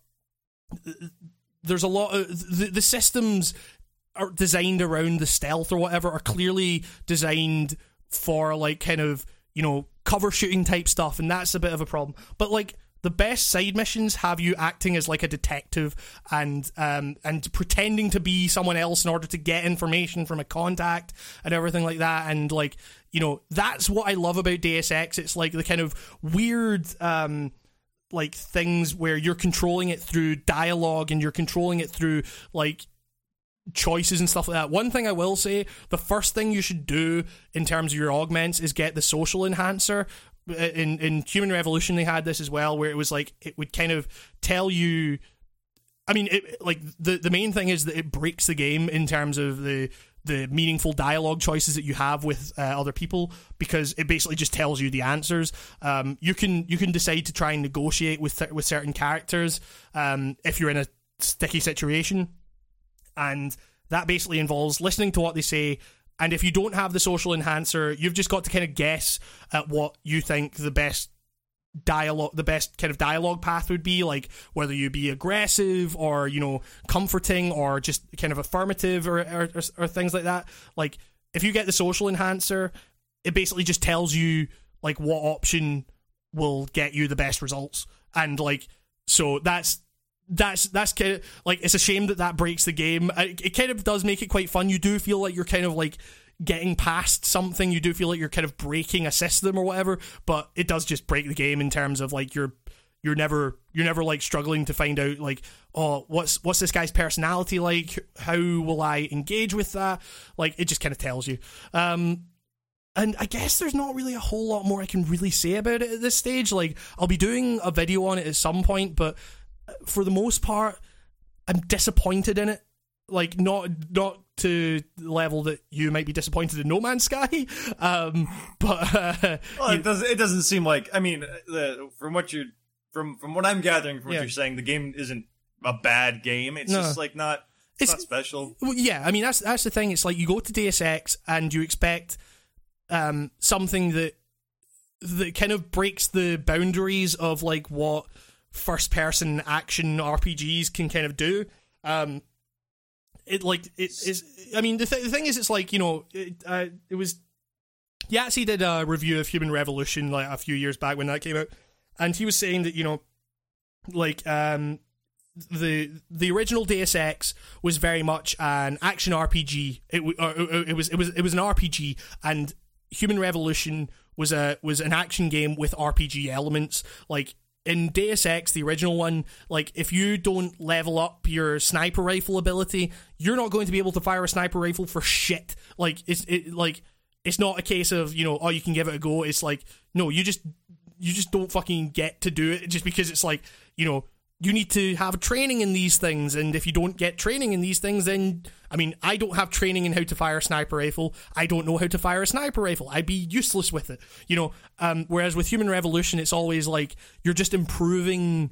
there's a lot of the, the systems are designed around the stealth or whatever are clearly designed for like kind of you know cover shooting type stuff and that's a bit of a problem but like the best side missions have you acting as like a detective and um, and pretending to be someone else in order to get information from a contact and everything like that and like you know that's what I love about Deus Ex it's like the kind of weird um, like things where you're controlling it through dialogue and you're controlling it through like choices and stuff like that. One thing I will say, the first thing you should do in terms of your augments is get the social enhancer, in in Human Revolution they had this as well, where it was like it would kind of tell you. I mean, it, like the the main thing is that it breaks the game in terms of the the meaningful dialogue choices that you have with uh, other people because it basically just tells you the answers. Um, you can you can decide to try and negotiate with th- with certain characters um, if you're in a sticky situation, and that basically involves listening to what they say and if you don't have the social enhancer, you've just got to kind of guess at what you think the best dialogue the best kind of dialogue path would be like whether you be aggressive or you know comforting or just kind of affirmative or, or, or, things like that. Like if you get the social enhancer it basically just tells you like what option will get you the best results. And like so that's that's that's kind of like it's a shame that that breaks the game. It, it, kind of does make it quite fun. You do feel like you're kind of like getting past something. You do feel like you're kind of breaking a system or whatever, but it does just break the game in terms of like you're you're never you're never like struggling to find out like oh what's what's this guy's personality like how will i engage with that like it just kind of tells you um and I guess there's not really a whole lot more I can really say about it at this stage. Like, I'll be doing a video on it at some point, but for the most part, I'm disappointed in it. Like not not to the level that you might be disappointed in No Man's Sky, [LAUGHS] um, but uh, well, it doesn't. It doesn't seem like. I mean, the, from what you're from from what I'm gathering from what yeah. you're saying, the game isn't a bad game. It's no. just like not. It's, it's, not special. Well, yeah, I mean that's that's the thing. It's like you go to Deus Ex and you expect um, something that that kind of breaks the boundaries of like what first person action RPGs can kind of do. Um, it like it is. I mean, the, th- the thing is, it's like you know, it, uh, it was. Yahtzee did a review of Human Revolution like a few years back when that came out, and he was saying that you know, like um, the the original Deus Ex was very much an action RPG. It, uh, it was it was it was an RPG, and Human Revolution was a was an action game with RPG elements. Like in Deus Ex, the original one, like if you don't level up your sniper rifle ability, you're not going to be able to fire a sniper rifle for shit. Like it's it like it's not a case of you know oh you can give it a go. It's like no, you just you just don't fucking get to do it just because it's like you know you need to have training in these things and if you don't get training in these things then i mean i don't have training in how to fire a sniper rifle. I don't know how to fire a sniper rifle. I'd be useless with it you know? Um, whereas with human revolution it's always like you're just improving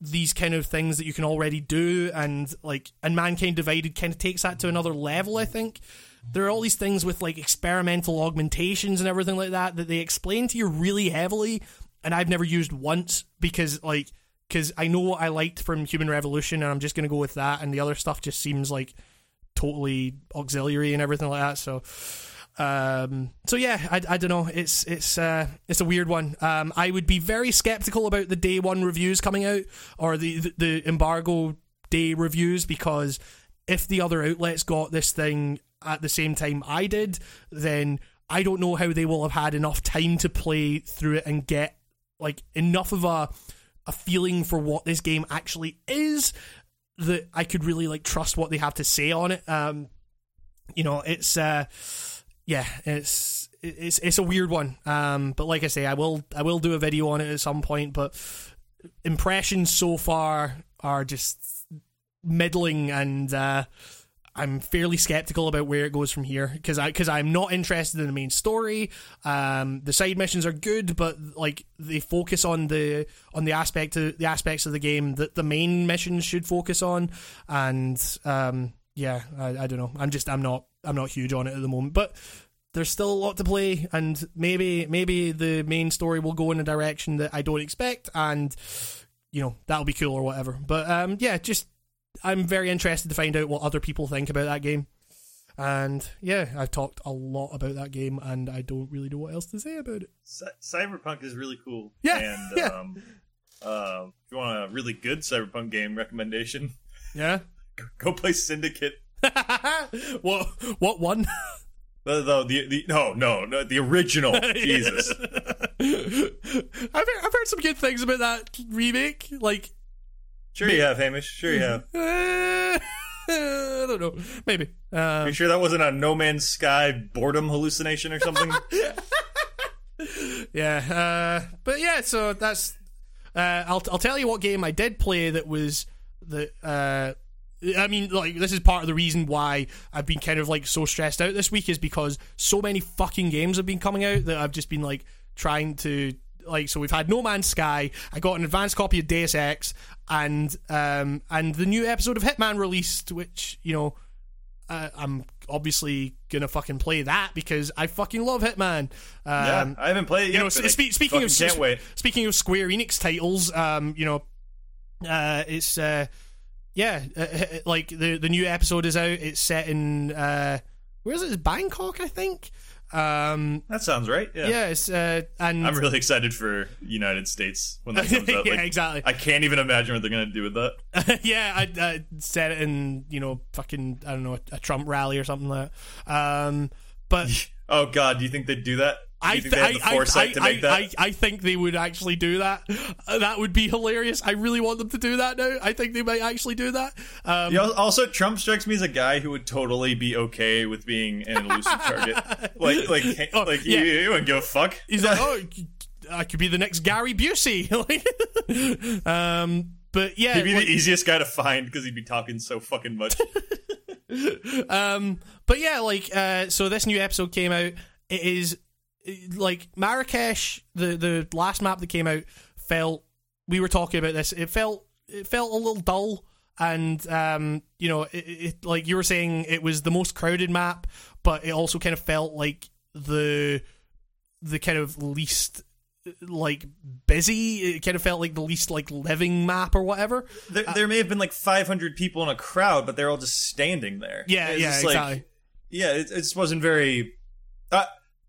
these kind of things that you can already do and like and mankind divided kind of takes that to another level i think. There are all these things with like experimental augmentations and everything like that that they explain to you really heavily and i've never used once because like because i know what i liked from human revolution and i'm just going to go with that and the other stuff just seems like totally auxiliary and everything like that so um, so yeah, I, I don't know. It's it's uh, it's a weird one. Um, I would be very skeptical about the day one reviews coming out or the, the the embargo day reviews because if the other outlets got this thing at the same time I did, then I don't know how they will have had enough time to play through it and get like enough of a a feeling for what this game actually is that I could really like trust what they have to say on it. Um, you know, it's uh yeah, it's it's it's a weird one. Um, but like I say, I will I will do a video on it at some point. But impressions so far are just middling, and uh, I'm fairly skeptical about where it goes from here because I because I'm not interested in the main story. Um, the side missions are good, but like they focus on the on the aspect of the aspects of the game that the main missions should focus on, and um, yeah, I, I don't know. I'm just I'm not I'm not huge on it at the moment, but there's still a lot to play, and maybe maybe the main story will go in a direction that I don't expect, and you know that'll be cool or whatever. But um, yeah, just I'm very interested to find out what other people think about that game. And yeah, I've talked a lot about that game, and I don't really know what else to say about it. C- Cyberpunk is really cool. Yeah, and [LAUGHS] yeah. Um, uh, if you want a really good Cyberpunk game recommendation, [LAUGHS] Yeah. go play Syndicate. [LAUGHS] what what one? The, the, the, the no no no the original Jesus. I've heard, I've heard some good things about that remake. Like, Sure you have, Hamish. Sure you have. [LAUGHS] I don't know. Maybe. Um, you sure that wasn't a No Man's Sky boredom hallucination or something? [LAUGHS] yeah. Uh, but yeah, so that's. Uh, I'll I'll tell you what game I did play that was the. Uh, I mean, like this is part of the reason why I've been kind of like so stressed out this week is because so many fucking games have been coming out that I've just been like trying to like. So we've had No Man's Sky. I got an advanced copy of Deus Ex, and um and the new episode of Hitman released, which you know. Uh, I'm obviously gonna fucking play that because I fucking love Hitman. Um, yeah, I haven't played it yet. you know, but I speaking of can't wait. speaking of Square Enix titles, um, you know, uh, it's uh, yeah, uh, uh, like the the new episode is out. It's set in uh, where is it? It's Bangkok, I think. Um, That sounds right. Yeah. yeah, it's uh, and I'm really excited for United States when that [LAUGHS] comes out. yeah, Like, exactly. I can't even imagine what they're gonna do with that. [LAUGHS] yeah, I, I set it in you know fucking I don't know a, a Trump rally or something like that. Um, but [LAUGHS] Oh God, do you think they'd do that? I, think they I, I, I. Think they would actually do that. Uh, That would be hilarious. I really want them to do that now. I think they might actually do that. Um, know, also, Trump strikes me as a guy who would totally be okay with being an elusive [LAUGHS] target. Like, like, Oh, like yeah. you, you wouldn't give a fuck. He's like, [LAUGHS] oh, I could be the next Gary Busey. [LAUGHS] um, but yeah, He'd be like- the easiest guy to find because he'd be talking so fucking much. um, but yeah, like, uh, so this new episode came out. It is like Marrakesh. The the last map that came out felt. We were talking about this. It felt it felt a little dull, and um, you know, it, it like you were saying, it was the most crowded map, but it also kind of felt like the the kind of least like busy. It kind of felt like the least like living map or whatever. there, there may have been like 500 people in a crowd, but they're all just standing there. Yeah, It's yeah, just like- exactly. yeah, it, it just wasn't very. Uh,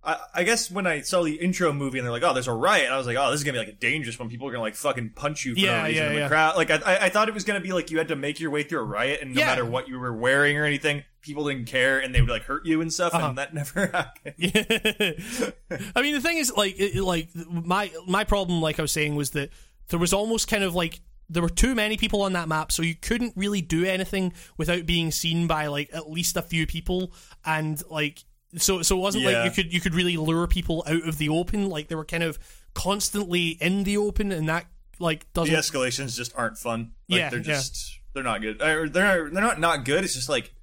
I, I guess when I saw the intro movie and they're like, "Oh, there's a riot," I was like, "Oh, this is gonna be like a dangerous one. People are gonna like fucking punch you for Yeah, no reason yeah, in the yeah. crowd." Like, I, I- I thought it was gonna be like you had to make your way through a riot, and no Yeah. matter what you were wearing or anything, people didn't care, and they would like hurt you and stuff, Uh-huh. and that [LAUGHS] never happened. [LAUGHS] I mean, the thing is, like, it, like my my problem, like I was saying, was that there was almost kind of like there were too many people on that map, so you couldn't really do anything without being seen by like at least a few people, and like so so it wasn't Yeah. like you could you could really lure people out of the open. Like they were kind of constantly in the open, and that like doesn't. The escalations just aren't fun. Like, Yeah, they're yeah. just they're not good. Or they're they're not not good. It's just like.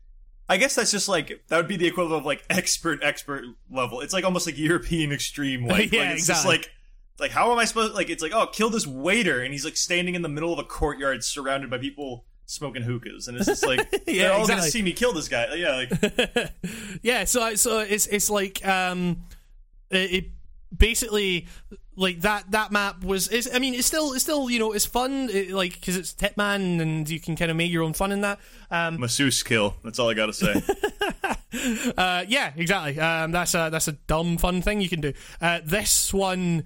I guess that's just like that would be the equivalent of like expert expert level. It's like almost like European extreme like, [LAUGHS] Yeah, like it's exactly. just like like how am I supposed like it's like oh kill this waiter and he's like standing in the middle of a courtyard surrounded by people smoking hookahs. And it's just like [LAUGHS] Yeah, they're all exactly. gonna see me kill this guy. Yeah like [LAUGHS] yeah so so it's it's like um it, it basically like that that map was is i mean it's still it's still you know it's fun it, like because it's hitman and you can kind of make your own fun in that. Um masseuse kill that's all I gotta say. [LAUGHS] Uh yeah exactly. Um that's a that's a dumb fun thing you can do. Uh this one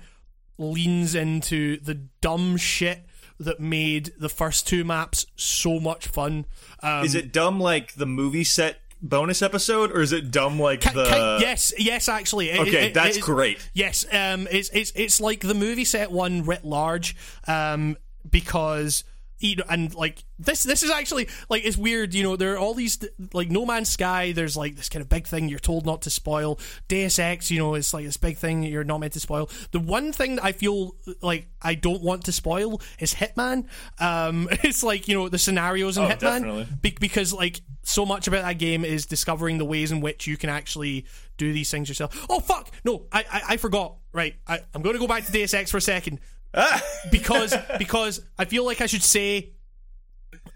leans into the dumb shit that made the first two maps so much fun um is it dumb like the movie set bonus episode or is it dumb like the yes, yes, actually. It- okay it- that's it- great Yes, um, it's it's it's like the movie set one writ large, um, because you know, and like this this is actually like it's weird. You know, there are all these like No Man's Sky. There's like this kind of big thing you're told not to spoil. Deus Ex, you know, it's like this big thing you're not meant to spoil. The one thing that I feel like I don't want to spoil is Hitman. Um, [LAUGHS] it's like you know the scenarios in Oh, Hitman be- because like so much about that game is discovering the ways in which you can actually do these things yourself. Oh fuck! No, I I, I forgot. Right, I, I'm going to go back to Deus Ex for a second [LAUGHS] because because I feel like I should say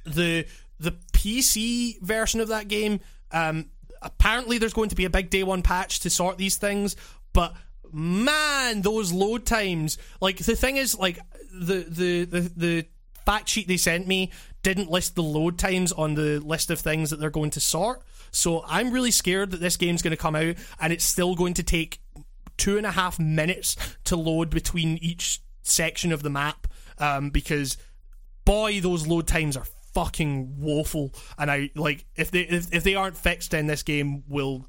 the the PC version of that game. Um, apparently, there's going to be a big day one patch to sort these things, but man, those load times. Like the thing is, like the the the the fact sheet they sent me didn't list the load times on the list of things that they're going to sort. So I'm really scared that this game's going to come out and it's still going to take two and a half minutes to load between each section of the map um, because boy those load times are fucking woeful. And i like if they if, if they aren't fixed then this game will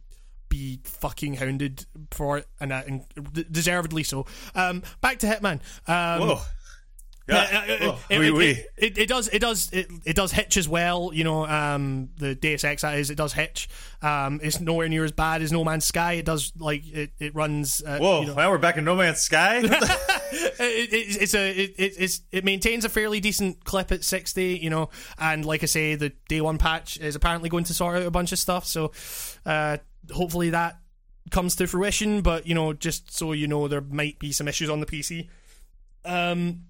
be fucking hounded for it and, uh, and deservedly so. Um back to hitman. Um whoa Oh, it, oui, oui. it- it- it does it does it, it does hitch as well you know um the Deus Ex that is it does hitch um it's nowhere near as bad as No Man's Sky. It does like it, it runs uh, whoa you know, now we're back in No Man's Sky? [LAUGHS] It, it, it's a it, it, it's it maintains a fairly decent clip at 60 you know and like i say the day one patch is apparently going to sort out a bunch of stuff so uh hopefully that comes to fruition but you know just so you know there might be some issues on the pc um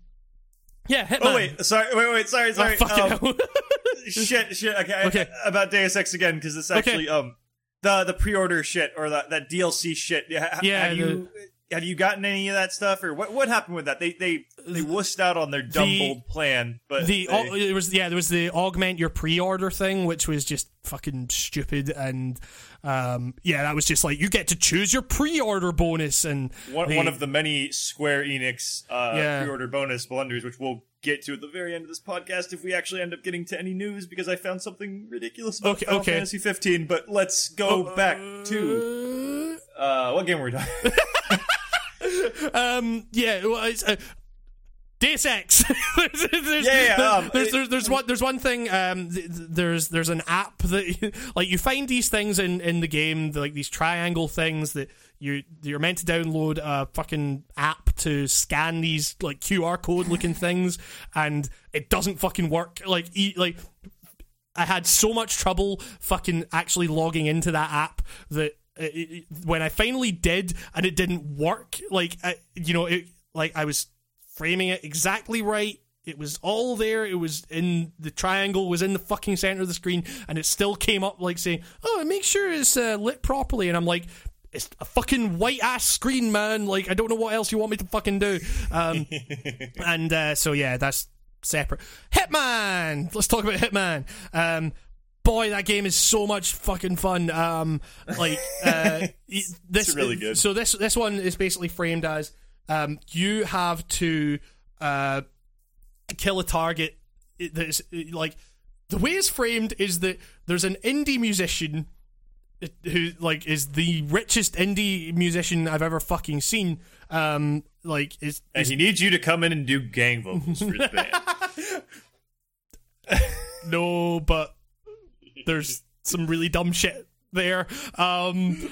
yeah Hitman. oh wait sorry wait wait sorry Oh, sorry fucking Um, [LAUGHS] shit shit okay, Okay. about Deus Ex again because it's Okay. actually um the the pre-order shit or that that DLC shit yeah ha- Yeah, have you have you gotten any of that stuff or what what happened with that they they they wussed out on their dumb The- bold plan but the they- it was yeah there was the augment your pre-order thing which was just fucking stupid and um yeah that was just like you get to choose your pre-order bonus and one, they- one of the many Square Enix uh, Yeah. pre-order bonus blunders, which we'll get to at the very end of this podcast if we actually end up getting to any news, because I found something ridiculous about Okay, Final okay. Fantasy 15. But let's go back to uh, what game were we talking? [LAUGHS] um yeah well, it's, uh, Deus Ex. [LAUGHS] there's, there's, Yeah, yeah, um, there's, there's, there's one there's one thing. Um, th- th- there's there's an app that like you find these things in, in the game, like these triangle things that you you're meant to download a fucking app to scan these like QR code looking [LAUGHS] things, and it doesn't fucking work. Like e- like I had so much trouble fucking actually logging into that app that it, it- when I finally did and it didn't work, like I, you know, it like I was framing it exactly right. It was all there. It was in the triangle was in the fucking center of the screen, and it still came up like saying, "Oh, make sure it's uh, lit properly." And I'm like. It's a fucking white ass screen, man. Like I don't know what else you want me to fucking do. Um, [LAUGHS] and uh, so yeah, that's separate. Hitman. Let's talk about Hitman. Um, boy, that game is so much fucking fun. Um, like uh, [LAUGHS] this, It's really good. So this this one is basically framed as um, you have to uh, kill a target. That is like the way it's framed is that there's an indie musician who like is the richest indie musician I've ever fucking seen. Um, like is, and he needs you to come in and do gang vocals for his band. [LAUGHS] no, but there's some really dumb shit there. Um,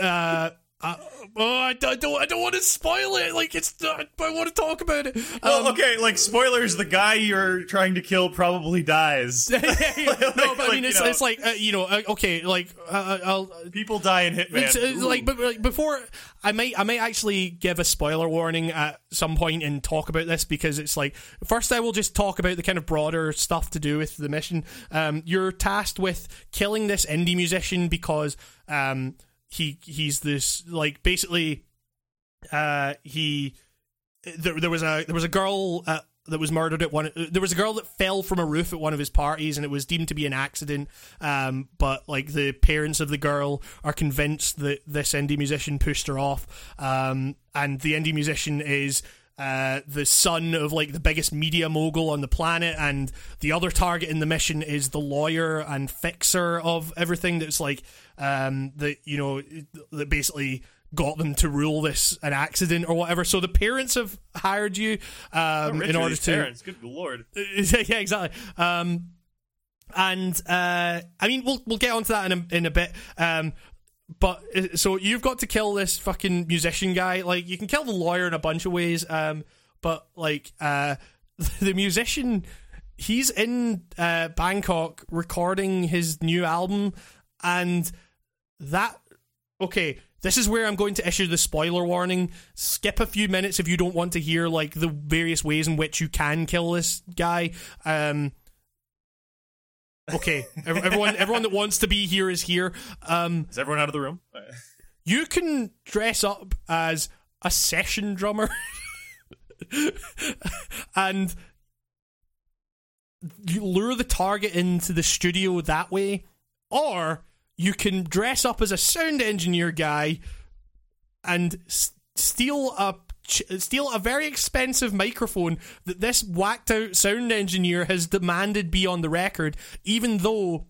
uh, Uh, oh, I don't, I don't, I don't want to spoil it. Like it's, I want to talk about it. Well, um, okay, like spoilers. The guy you're trying to kill probably dies. [LAUGHS] [LAUGHS] like, no, but I mean, it's, it's like uh, you know, uh, okay, like uh, uh I'll, people die in Hitman. like, but like, before I might, I might actually give a spoiler warning at some point and talk about this because it's like first I will just talk about the kind of broader stuff to do with the mission. Um, you're tasked with killing this indie musician because um he he's this like basically uh he there, there was a there was a girl uh, that was murdered at one there was a girl that fell from a roof at one of his parties and it was deemed to be an accident um but like the parents of the girl are convinced that this indie musician pushed her off um and the indie musician is uh, the son of like the biggest media mogul on the planet, and the other target in the mission is the lawyer and fixer of everything. That's like um, that you know that basically got them to rule this an accident or whatever. So the parents have hired you um, in order to. Parents, good lord. [LAUGHS] yeah, exactly. Um, and uh, I mean, we'll we'll get onto that in a, in a bit. Um, but uh, so you've got to kill this fucking musician guy. Like you can kill the lawyer in a bunch of ways. Um, but like uh, [LAUGHS] the musician, he's in uh, Bangkok recording his new album, and that okay. This is where I'm going to issue the spoiler warning. Skip a few minutes if you don't want to hear like the various ways in which you can kill this guy. Um, Okay, everyone, everyone that wants to be here is here. Um, is everyone out of the room? you can dress up as a session drummer, [LAUGHS] and you lure the target into the studio that way, or you can dress up as a sound engineer guy and s- steal a steal a very expensive microphone that this whacked out sound engineer has demanded be on the record, even though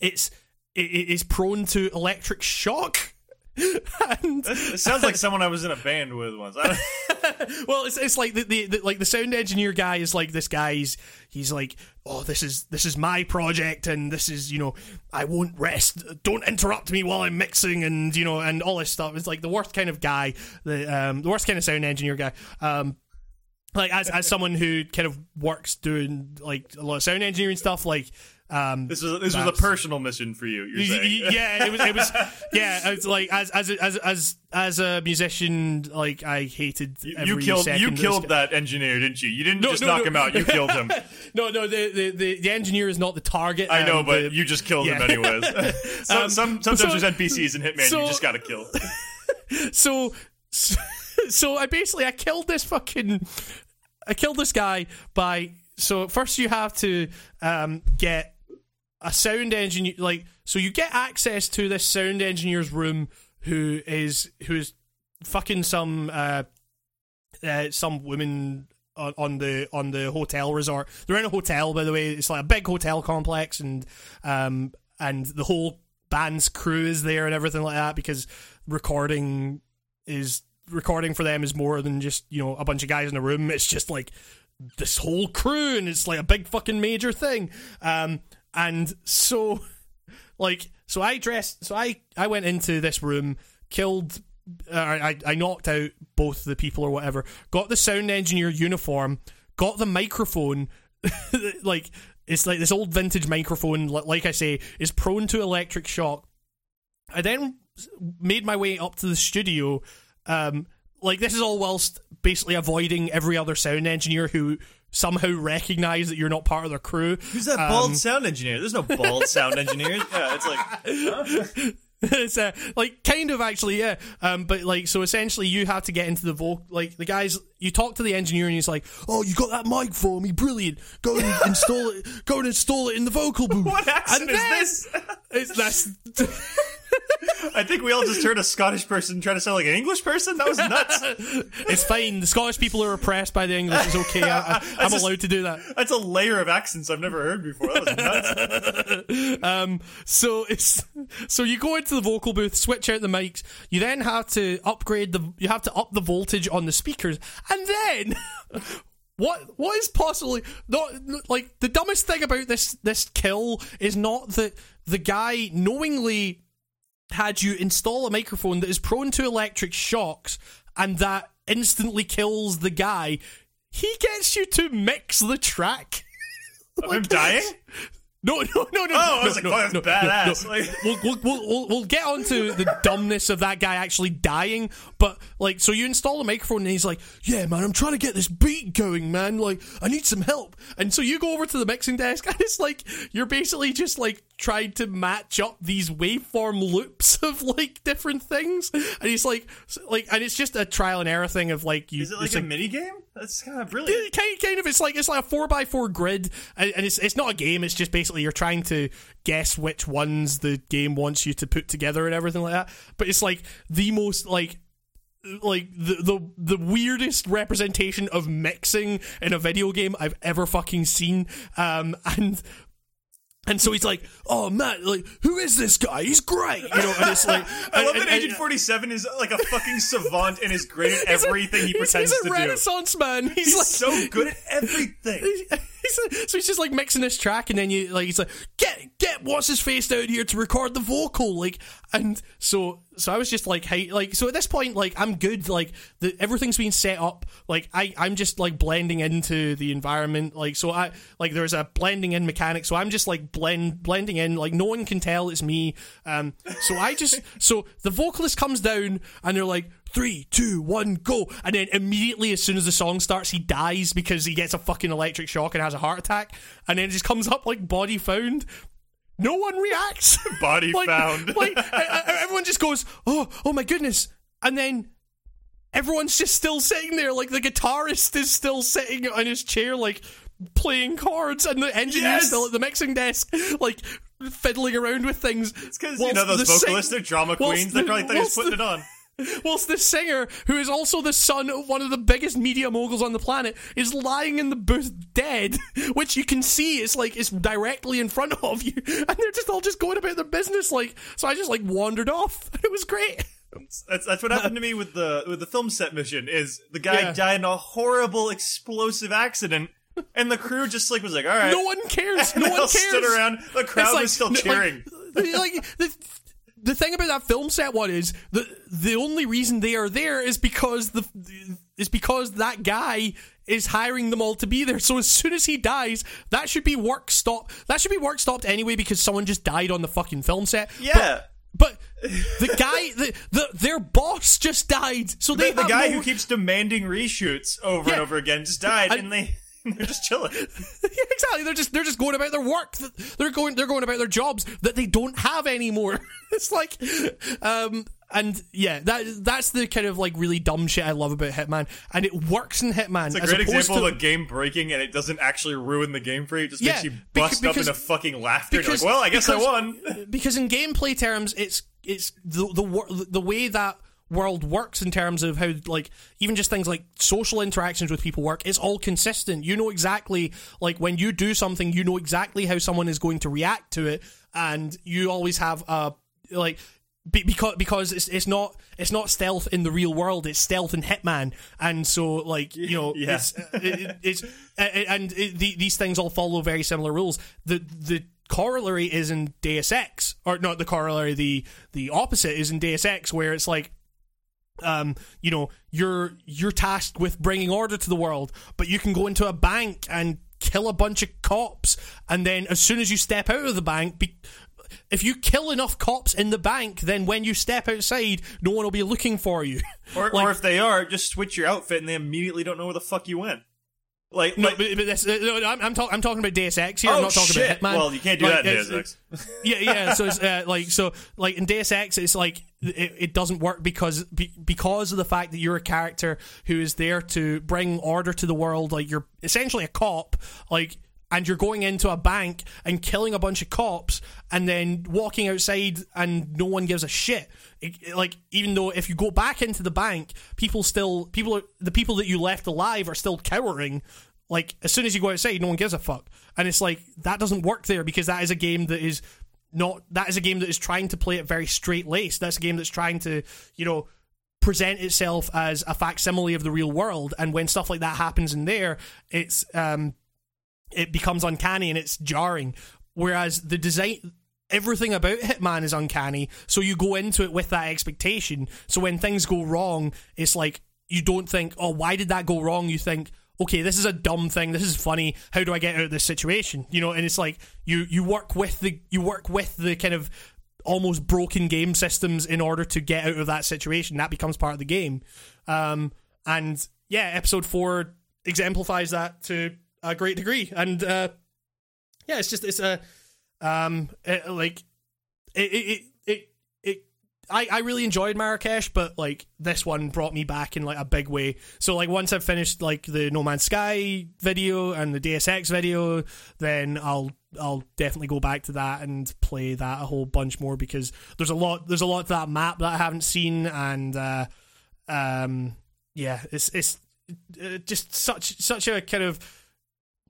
it's it is prone to electric shock. [LAUGHS] and, it sounds like [LAUGHS] someone I was in a band with once. [LAUGHS] well, it's it's like the, the, the, like the sound engineer guy is like this guy's he's like oh this is this is my project and this is you know I won't rest don't interrupt me while I'm mixing and you know and all this stuff. It's like the worst kind of guy the um the worst kind of sound engineer guy. Um, like as as someone who kind of works doing like a lot of sound engineering stuff like um, this was this was a personal mission for you. Yeah, it was. It was. [LAUGHS] Yeah, it's like as as as as as a musician, like I hated. you killed. You killed that engineer, didn't you? You didn't no, just no, knock no. him out. You killed him. [LAUGHS] no, no. The, the, the the engineer is not the target. I know, um, but the, you just killed yeah. him anyways. [LAUGHS] so, um, some sometimes so, there's NPCs in Hitman. So, you just gotta kill. so, so, so I basically I killed this fucking. I killed this guy by so first you have to um, get a sound engineer like so you get access to this sound engineer's room who is who's fucking some uh, uh some woman on, on the on the hotel resort. They're in a hotel, by the way. It's like a big hotel complex, and um and the whole band's crew is there and everything like that because recording is recording for them is more than just you know a bunch of guys in a room. It's just like this whole crew, and it's like a big fucking major thing. Um, and so [LAUGHS] like so I dressed so I I went into this room killed uh, I I knocked out both the people or whatever got the sound engineer uniform got the microphone [LAUGHS] like it's like this old vintage microphone like I say is prone to electric shock. I then made my way up to the studio um like this is all whilst basically avoiding every other sound engineer who somehow recognize that you're not part of their crew. Who's that bald um, sound engineer? There's no bald [LAUGHS] sound engineers. Yeah, it's like. Huh? [LAUGHS] it's uh, like kind of actually yeah um but like so essentially you have to get into the vocal like the guys you talk to the engineer and he's like oh you got that mic for me brilliant go and [LAUGHS] install it go and install it in the vocal booth what accent and is this it's that's I think we all just heard a Scottish person try to sound like an English person. That was nuts. it's fine. The Scottish people are oppressed by the English. It's okay. I, am [LAUGHS] allowed to do that. That's a layer of accents I've never heard before. That was nuts. [LAUGHS] um, so it's so you go into the vocal booth, switch out the mics. You then have to upgrade the. You have to up the voltage on the speakers, and then. [LAUGHS] What what is possibly not like the dumbest thing about this this kill is not that the guy knowingly had you install a microphone that is prone to electric shocks and that instantly kills the guy, he gets you to mix the track. Of him dying? No, no, no, no. Oh, I no, was like, no, oh, that's no, badass. no. Like- We'll, we'll, we'll, we'll, we'll get onto the dumbness of that guy actually dying, but like, so you install a microphone and he's like, "Yeah, man, I'm trying to get this beat going, man. Like, I need some help." And so you go over to the mixing desk, [LAUGHS] and it's like you're basically just like trying to match up these waveform loops [LAUGHS] of like different things, and he's like, like, and it's just a trial and error thing of like you. Is it like a mini game? That's kind of brilliant. kind, kind of it's like it's like a four by four grid and, and it's it's not a game it's just basically you're trying to guess which ones the game wants you to put together and everything like that but it's like the most like like the the the weirdest representation of mixing in a video game I've ever fucking seen um [LAUGHS] and and so he's like, "Oh man, like who is this guy? He's great, you know." And it's like, [LAUGHS] I love and- that Agent 47 is like a fucking savant and is great at [LAUGHS] he's a- everything he pretends he's to do. He's a Renaissance man. He's, He's like so good at everything. [LAUGHS] So he's just like mixing this track, and then you like he's like, get get what's his face down here to record the vocal, like, and so so I was just like, hey, like, so at this point, like, I'm good, like, the everything's been set up, like, I I'm just like blending into the environment, like, so I like there's a blending in mechanic, so I'm just like blend blending in, like, no one can tell it's me, um, so I just so the vocalist comes down, and they're like three, two, one, go. And then immediately, as soon as the song starts, he dies because he gets a fucking electric shock and has a heart attack. And then it just comes up like body found. No one reacts. [LAUGHS] Body [LAUGHS] like, found. [LAUGHS] like everyone just goes, oh, oh my goodness. And then everyone's just still sitting there. Like the guitarist is still sitting on his chair, like playing chords, and the engineer's Yes! still at the mixing desk, like fiddling around with things. It's because, you know, those vocalists, they're drama queens. They're probably thought he was putting it on. Whilst the singer, who is also the son of one of the biggest media moguls on the planet, is lying in the booth dead, [LAUGHS] which you can see is like is directly in front of you, [LAUGHS] and they're just all just going about their business. Like, so I just like wandered off. [LAUGHS] It was great. That's that's what happened to me with the with the film set mission. Is the guy Yeah. died in a horrible explosive accident, and the crew just like was like, all right, No one cares. No one cares. stood around. The crowd like- was still like- cheering. like the the thing about that film set one is the the only reason they are there is because the is because that guy is hiring them all to be there. So as soon as he dies, that should be work stop. That should be work stopped anyway because someone just died on the fucking film set. yeah. But the guy, the, the their boss just died. So they the, the guy no- who keeps demanding reshoots over and over again just died, And- and they [LAUGHS] they're just chilling. [LAUGHS] Yeah, exactly. They're just they're just going about their work. They're going they're going about their jobs that they don't have anymore. [LAUGHS] it's like, um, and yeah, that that's the kind of like really dumb shit I love about Hitman, and it works in Hitman. It's a great example to, of a game breaking, and it doesn't actually ruin the game for you. It just Yeah, makes you bust up because- into fucking laughter. Because- like, well, I guess I won. because in gameplay terms, it's it's the the the way that world works in terms of how like even just things like social interactions with people work. It's all consistent. You know exactly like when you do something you know exactly how someone is going to react to it. And you always have a like be- because because it's it's not it's not stealth in the real world. It's stealth in hitman. And so like you know [LAUGHS] Yeah. it's it, it's and it, the, these things all follow very similar rules. The the corollary is in Deus Ex or not the corollary the the opposite is in Deus Ex where it's like um, you know, you're you're tasked with bringing order to the world, but you can go into a bank and kill a bunch of cops, and then as soon as you step out of the bank, be, if you kill enough cops in the bank, then when you step outside, no one will be looking for you. Or, [LAUGHS] Like- or if they are, just switch your outfit, and they immediately don't know where the fuck you went. Like, No, like but, but that's, uh, no, I'm, I'm, talk, I'm talking about Deus Ex here. I'm oh not talking shit! about Hitman. Well, you can't do Like, that in Deus Ex. yeah, yeah. So it's uh, like so like in Deus Ex, it's like it, it doesn't work because be, because of the fact that you're a character who is there to bring order to the world. Like you're essentially a cop, like. And you're going into a bank and killing a bunch of cops, and then walking outside, and no one gives a shit. Like even though if you go back into the bank, people still people are, the people that you left alive are still cowering like as soon as you go outside, no one gives a fuck, and it's like that doesn't work there because that is a game that is not that is a game that is trying to play it very straight laced. That's a game that's trying to you know present itself as a facsimile of the real world, and when stuff like that happens in there, it's um it becomes uncanny and it's jarring. Whereas the design everything about Hitman is uncanny. So you go into it with that expectation. So when things go wrong, it's like you don't think, oh, why did that go wrong? You think, okay, this is a dumb thing. This is funny. How do I get out of this situation? You know, and it's like you you work with the you work with the kind of almost broken game systems in order to get out of that situation. That becomes part of the game. Um, and yeah, episode four exemplifies that to a great degree. And uh, yeah, it's just it's a um it, like it it it. it I, I really enjoyed Marrakesh, but like this one brought me back in like a big way. So like once I've finished like the No Man's Sky video and the Deus Ex video, then I'll I'll definitely go back to that and play that a whole bunch more because there's a lot there's a lot to that map that I haven't seen and uh, um yeah it's it's uh, just such such a kind of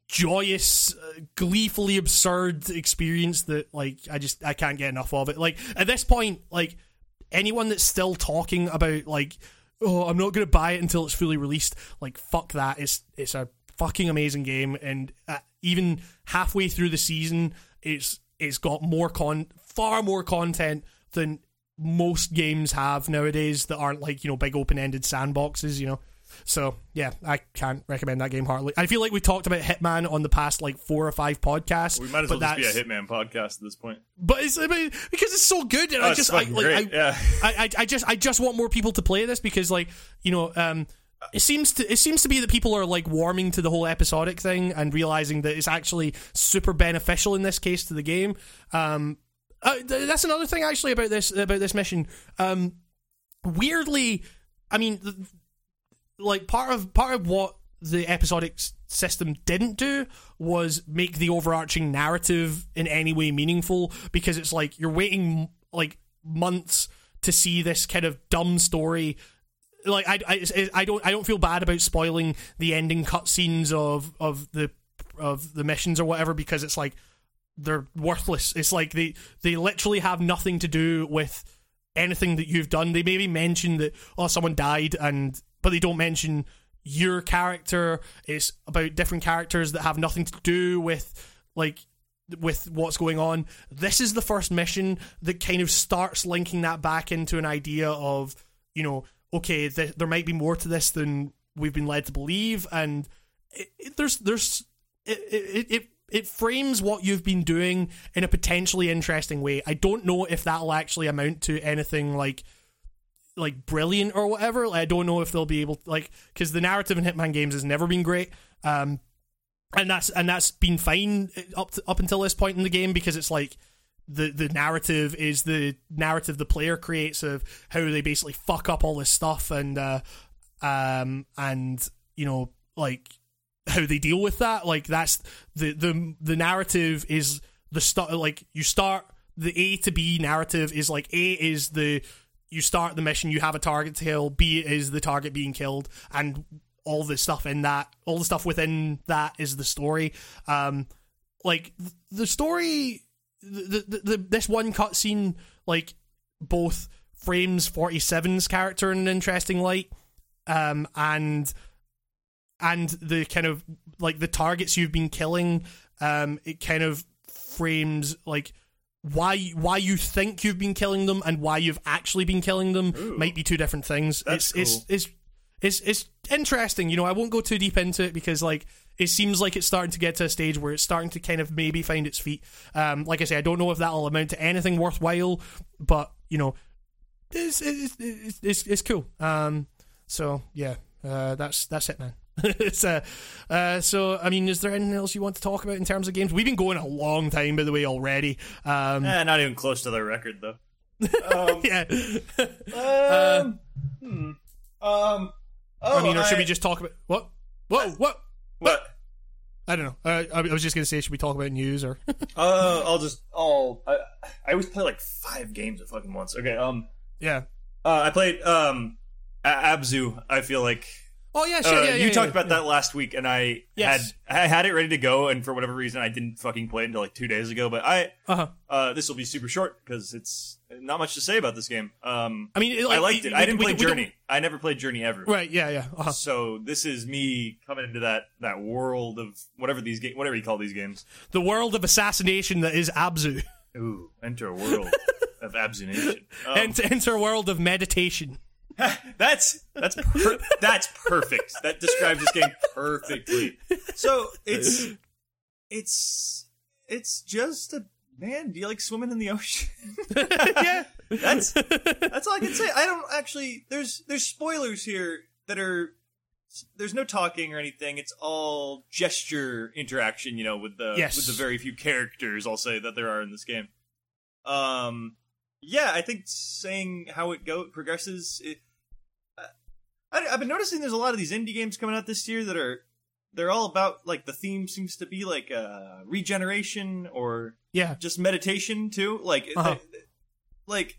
joyous uh, gleefully absurd experience that like I just I can't get enough of it. Like at this point like anyone that's still talking about like oh I'm not going to buy it until it's fully released like fuck that. It's it's a fucking amazing game. And uh, even halfway through the season it's it's got more con far more content than most games have nowadays that aren't like you know big open-ended sandboxes you know so yeah i can't recommend that game heartily i feel like we talked about hitman on the past like four or five podcasts We might as well just be a Hitman podcast at this point. but it's I mean, because it's so good and Oh, i just I, like, I, yeah. I, I I just I just want more people to play this because like you know um it seems to it seems to be that people are like warming to the whole episodic thing and realizing that it's actually super beneficial in this case to the game. Um, uh, th- that's another thing actually about this about this mission. Um, weirdly, I mean, like part of part of what the episodic system didn't do was make the overarching narrative in any way meaningful because it's like you're waiting like months to see this kind of dumb story like I, I, I don't I don't feel bad about spoiling the ending cutscenes of of the of the missions or whatever because it's like they're worthless. It's like they they literally have nothing to do with anything that you've done. They maybe mention that oh someone died and but they don't mention your character. It's about different characters that have nothing to do with like with what's going on. This is the first mission that kind of starts linking that back into an idea of, you know, okay, th- there might be more to this than we've been led to believe, and it, it, there's there's it, it it it frames what you've been doing in a potentially interesting way. I don't know if that'll actually amount to anything like like brilliant or whatever. Like, I don't know if they'll be able to, like because the narrative in Hitman games has never been great. Um, and that's and that's been fine up to, up until this point in the game because it's like the the narrative is the narrative the player creates of how they basically fuck up all this stuff and uh um and you know like how they deal with that like that's the the the narrative is the start like you start the A to B narrative is like A is the you start the mission you have a target to kill B is the target being killed and all the stuff in that all the stuff within that is the story. Um like the story the, the, the this one cutscene like both frames 47's character in an interesting light um and and the kind of like the targets you've been killing um it kind of frames like why why you think you've been killing them and why you've actually been killing them Ooh. might be two different things That's it's, cool. it's it's it's it's interesting you know i won't go too deep into it because like it seems like it's starting to get to a stage where it's starting to kind of maybe find its feet um like i say i don't know if that'll amount to anything worthwhile but you know it's it's it's, it's, it's cool um so yeah uh that's that's it man [LAUGHS] it's uh, uh so i mean is there anything else you want to talk about in terms of games we've been going a long time by the way already um Eh, not even close to their record though. Um, [LAUGHS] yeah um, hmm. um, oh, i mean or should we just talk about what whoa what what? I don't know. Uh, I I was just gonna say, should we talk about news or? [LAUGHS] Uh, I'll just. I'll. I, I always play like five games at fucking once. Okay. Um. yeah. Uh, I played um, Abzu. I feel like Oh yeah, sure. Uh, yeah, yeah, you yeah, talked about that last week, and I Yes. had I had it ready to go, and for whatever reason, I didn't fucking play it until like two days ago. But I Uh-huh. uh, this will be super short because it's not much to say about this game. Um, I mean, it, I like, liked we- it. I didn't we- play we Journey. I never played Journey ever. Right. Yeah. Yeah. Uh-huh. So this is me coming into that that world of whatever these ga- whatever you call these games. The world of assassination that is Abzu. Ooh, enter a world [LAUGHS] of abstination. Um, Enter, enter a world of meditation. [LAUGHS] that's that's per- that's perfect. That describes this game perfectly. So it's it's it's just a man. Do you like swimming in the ocean? [LAUGHS] yeah. that's that's all I can say. I don't actually. There's there's spoilers here that are. There's no talking or anything. It's all gesture interaction. You know, with the Yes. with the very few characters I'll say that there are in this game. Um, yeah, I think saying how it go progresses. It, I, I've been noticing there's a lot of these indie games coming out this year that are they're all about like the theme seems to be like uh regeneration or Yeah. just meditation too. Like, Uh-huh. th- like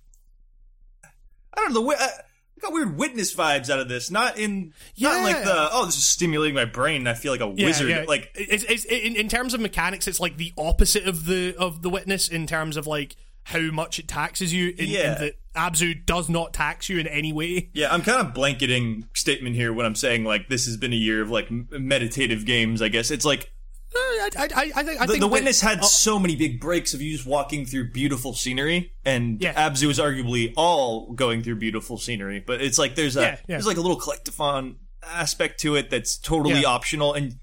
I don't know. The way, I, I got weird witness vibes out of this. Not in not like the oh this is stimulating my brain. and I feel like a wizard. Yeah, yeah. Like it's, it's, in, in terms of mechanics, it's like the opposite of the of the witness in terms of like how much it taxes you. In, Yeah. in that Abzu does not tax you in any way. yeah, I'm kind of blanketing statement here when I'm saying like this has been a year of like meditative games. I guess it's like Uh, I, I, I, I think I the, think the that- witness had oh, so many big breaks of you just walking through beautiful scenery, and Yeah. Abzu is arguably all going through beautiful scenery. But it's like there's a Yeah, yeah. there's like a little collectathon aspect to it that's totally optional, and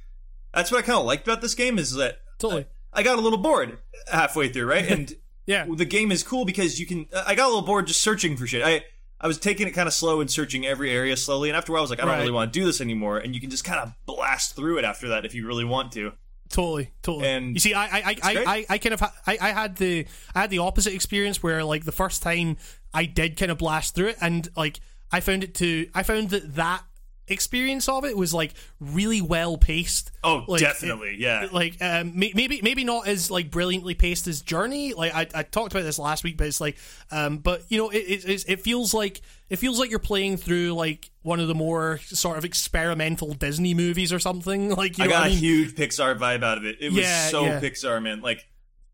that's what I kind of liked about this game is that totally. I got a little bored halfway through, right? [LAUGHS] And Yeah. the game is cool because you can. I got a little bored just searching for shit. I I was taking it kind of slow and searching every area slowly, and after a while I was like, I don't Right. really want to do this anymore, and you can just kind of blast through it after that if you really want to. Totally, totally. And you see, I, I, I. I, I, kind of, ha- I, I had the, I had the opposite experience where, like, the first time I did kind of blast through it, and like, I found it to, I found that that experience of it was like really well paced. Oh, Like, definitely, yeah. Like, um, maybe, maybe not as like brilliantly paced as Journey. Like, I, I talked about this last week, but it's like, um, but you know, it, it, it feels like it feels like you're playing through like one of the more sort of experimental Disney movies or something. [LAUGHS] Like, you I know got I a mean? huge Pixar vibe out of it. It was Yeah, so yeah. Pixar, man. Like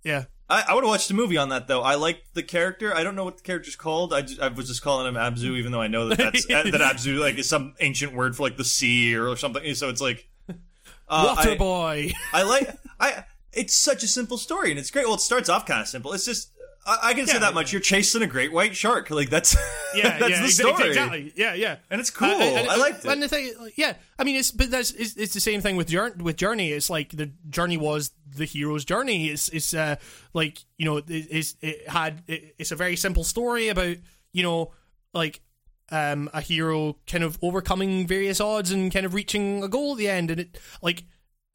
yeah. I, I would have watched a movie on that though. I liked the character. I don't know what the character's called. I, just, I was just calling him Abzu, even though I know that that's [LAUGHS] that Abzu like is some ancient word for like the sea or something. So it's like uh, Water I- boy. I like I. It's such a simple story, and it's great. Well, it starts off kind of simple. It's just I, I can say that much. You're chasing a great white shark. Like that's Yeah, [LAUGHS] that's yeah, the story, exactly. Yeah, yeah. and it's cool. Uh, and- I liked And the thing, yeah, I mean, it's but that's it's, it's the same thing with Journey. With Journey, it's like the journey was the hero's journey. It's it's uh like you know it, it's it had it, it's a very simple story about you know like um a hero kind of overcoming various odds and kind of reaching a goal at the end, and it like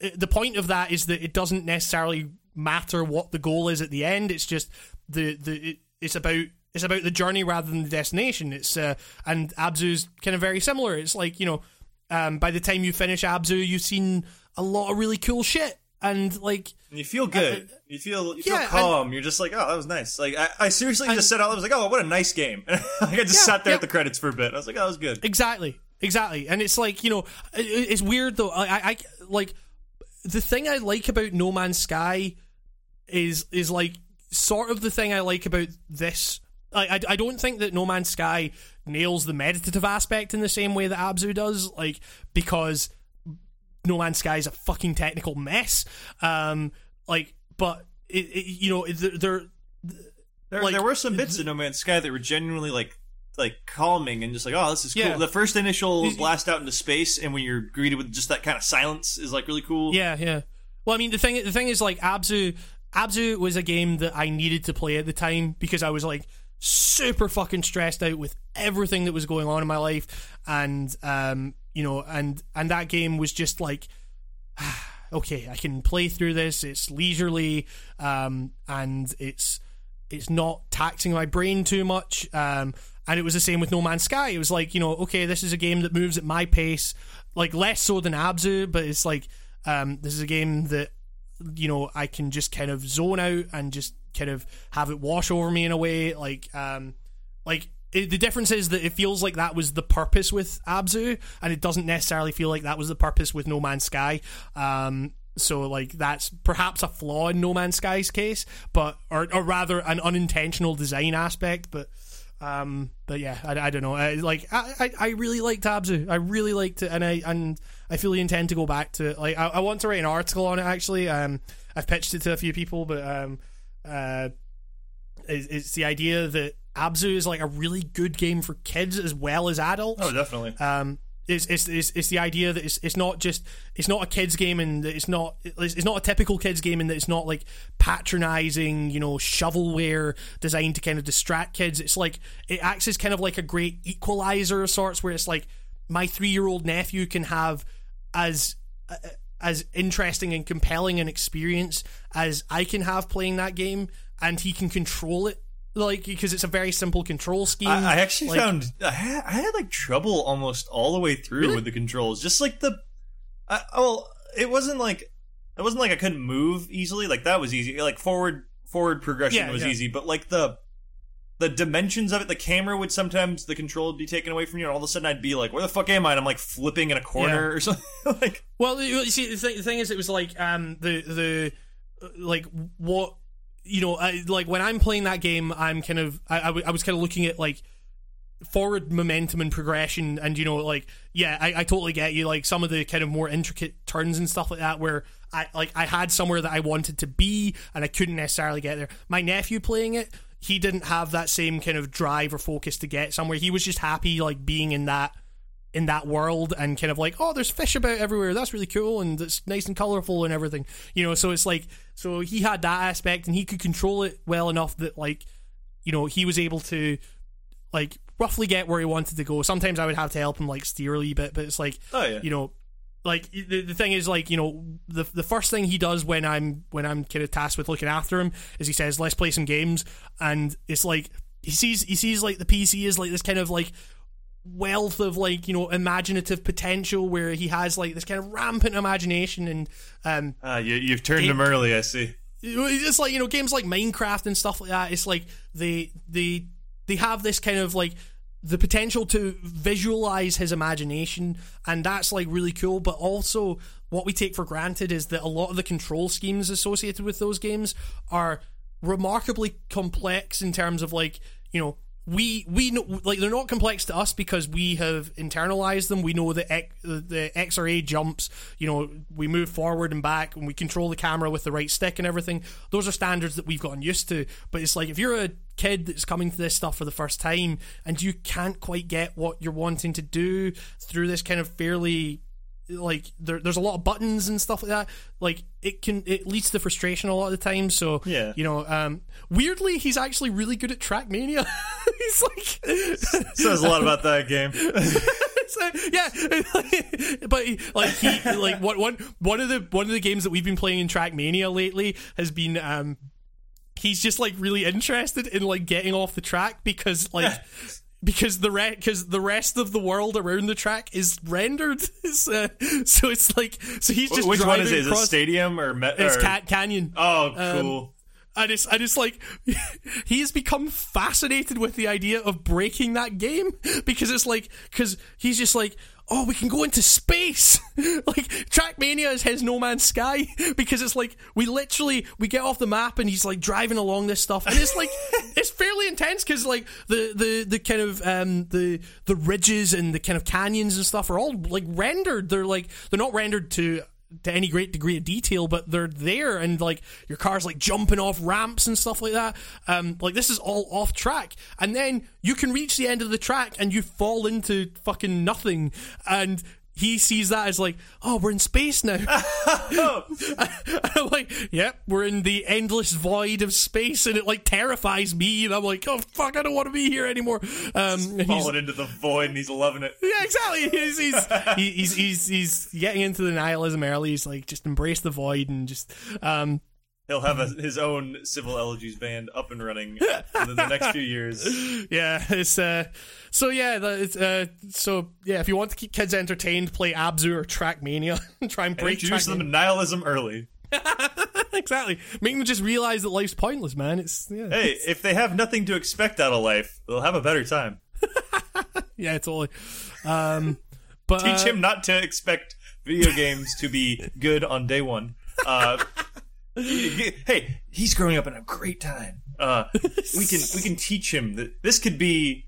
it, the point of that is that it doesn't necessarily matter what the goal is at the end. It's just the the it, it's about it's about the journey rather than the destination. It's uh, and Abzu's kind of very similar. It's like you know, um, by the time you finish Abzu, you've seen a lot of really cool shit, and like And you feel good. You feel you feel yeah, and- calm. You're just like, oh, that was nice. Like I, I seriously just said I was like, oh, what a nice game. [LAUGHS] like I just Yeah, sat there yeah. at the credits for a bit. I was like, oh, that was good. Exactly, exactly, and it's like you know, it, it's weird though. I, I, I like the thing I like about No Man's Sky is is like sort of the thing I like about this. Like, I, I don't think that No Man's Sky nails the meditative aspect in the same way that Abzu does, like because No Man's Sky is a fucking technical mess. Um, like, but it, it you know, there, there There, like- there were some bits in No Man's Sky that were genuinely like like calming and just like, oh, this is cool. Yeah. The first initial blast out into space and when you're greeted with just that kind of silence is like really cool. Yeah, yeah. Well, I mean, the thing the thing is like Abzu Abzu was a game that I needed to play at the time because I was like super fucking stressed out with everything that was going on in my life and um you know and and that game was just like [SIGHS] okay, I can play through this. It's leisurely um and it's it's not taxing my brain too much. Um, and it was the same with No Man's Sky. It was like, you know, okay, this is a game that moves at my pace, like less so than Abzu, but it's like, um, this is a game that, you know, I can just kind of zone out and just kind of have it wash over me in a way. Like, um, like it, the difference is that it feels like that was the purpose with Abzu, and it doesn't necessarily feel like that was the purpose with No Man's Sky. Um, so like that's perhaps a flaw in No Man's Sky's case, but or, or rather an unintentional design aspect. But um, but yeah, I, I don't know. I, like I, I, really liked Abzu. I really liked it, and I and I fully intend to go back to it. Like I, I want to write an article on it. Actually, um, I've pitched it to a few people, but um, uh, is, is the idea that Abzu is like a really good game for kids as well as adults. Oh, definitely. Um, it's, it's, it's, it's the idea that it's, it's not just it's not a kids game and that it's not it's, it's not a typical kids game and that it's not like patronizing you know shovelware designed to kind of distract kids it's like it acts as kind of like a great equalizer of sorts where it's like my three year old nephew can have as uh, as interesting and compelling an experience as I can have playing that game and he can control it like because it's a very simple control scheme. I, I actually Like- found I had, I had like trouble almost all the way through Really? with the controls. Just like the, I, well, it wasn't like it wasn't like I couldn't move easily. Like that was easy. Like forward forward progression Yeah, was yeah. easy, but like the the dimensions of it, the camera would sometimes the control would be taken away from you, and all of a sudden I'd be like, "Where the fuck am I?" And I'm like flipping in a corner Yeah. or [LAUGHS] something. like Well, you see, the thing, the thing is, it was like um the the like what you know, I, like when I'm playing that game, I'm kind of I, I, w- I was kind of looking at like forward momentum and progression, and you know, like yeah, I, I totally get you. Like some of the kind of more intricate turns and stuff like that, where I like I had somewhere that I wanted to be, and I couldn't necessarily get there. My nephew playing it. He didn't have that same kind of drive or focus to get somewhere. He was just happy like being in that in that world and kind of like, oh, there's fish about everywhere. That's really cool and it's nice and colorful and everything. You know, so it's like, so he had that aspect and he could control it well enough that like, you know, he was able to like roughly get where he wanted to go. Sometimes I would have to help him like steer a little bit, but it's like, oh yeah, you know, like the, the thing is like you know the the first thing he does when I'm when I'm kind of tasked with looking after him is he says let's play some games and it's like he sees he sees like the PC is like this kind of like wealth of like you know imaginative potential where he has like this kind of rampant imagination and um Ah, you, you've turned Game- him early. I see. it's like you know games like Minecraft and stuff like that. It's like they they they have this kind of like the potential to visualize his imagination, and that's like really cool. But also, what we take for granted is that a lot of the control schemes associated with those games are remarkably complex in terms of like you know we we know like they're not complex to us because we have internalized them. We know the X, or A jumps. You know, we move forward and back, and we control the camera with the right stick and everything. Those are standards that we've gotten used to. But it's like if you're a kid that's coming to this stuff for the first time and you can't quite get what you're wanting to do through this kind of fairly like there, there's a lot of buttons and stuff like that like it can it leads to frustration a lot of the time so Yeah. you know um weirdly he's actually really good at trackmania [LAUGHS] he's like [LAUGHS] Says a lot about that game. [LAUGHS] so, yeah, but like he- like he like one of the one of the games that we've been playing in Trackmania lately has been um he's just like really interested in like getting off the track because like because the re- cause the rest of the world around the track is rendered [LAUGHS] It's, uh, so it's like so he's just Which one is it? Is it across- Stadium or, me- it's Cat Canyon Oh, cool. I just, I just like, [LAUGHS] he has become fascinated with the idea of breaking that game because it's like, because he's just like, oh, we can go into space. [LAUGHS] like, Trackmania is his No Man's Sky [LAUGHS] because it's like, we literally, we get off the map and he's like driving along this stuff and it's like, [LAUGHS] it's fairly intense because like the, the, the kind of, um, the, the ridges and the kind of canyons and stuff are all like rendered. They're like, they're not rendered to, to any great degree of detail, but they're there, and like your car's like jumping off ramps and stuff like that. Um, like this is all off track, and then you can reach the end of the track and you fall into fucking nothing, and he sees that as like, oh, we're in space now. [LAUGHS] [LAUGHS] I'm like, yep, we're in the endless void of space, and it like terrifies me, and I'm like, oh fuck, I don't want to be here anymore. Um, and he's- Falling into the void and he's loving it. yeah, exactly. He's he's, he- he's he's he's getting into the nihilism early. He's like just embrace the void and just um He'll have a, his own civil elegies band up and running in the next few years. [LAUGHS] yeah. It's uh so yeah. It's, uh so yeah. If you want to keep kids entertained, play Abzu or Trackmania [LAUGHS] and try and break Introduce them to nihilism early. [LAUGHS] exactly. Make them just realize that life's pointless, man. It's yeah. Hey, if they have nothing to expect out of life, they'll have a better time. Yeah, totally. Um, but Teach uh, him not to expect video games to be good on day one. Uh, [LAUGHS] hey, he's growing up in a great time. Uh, [LAUGHS] we can we can teach him that this could be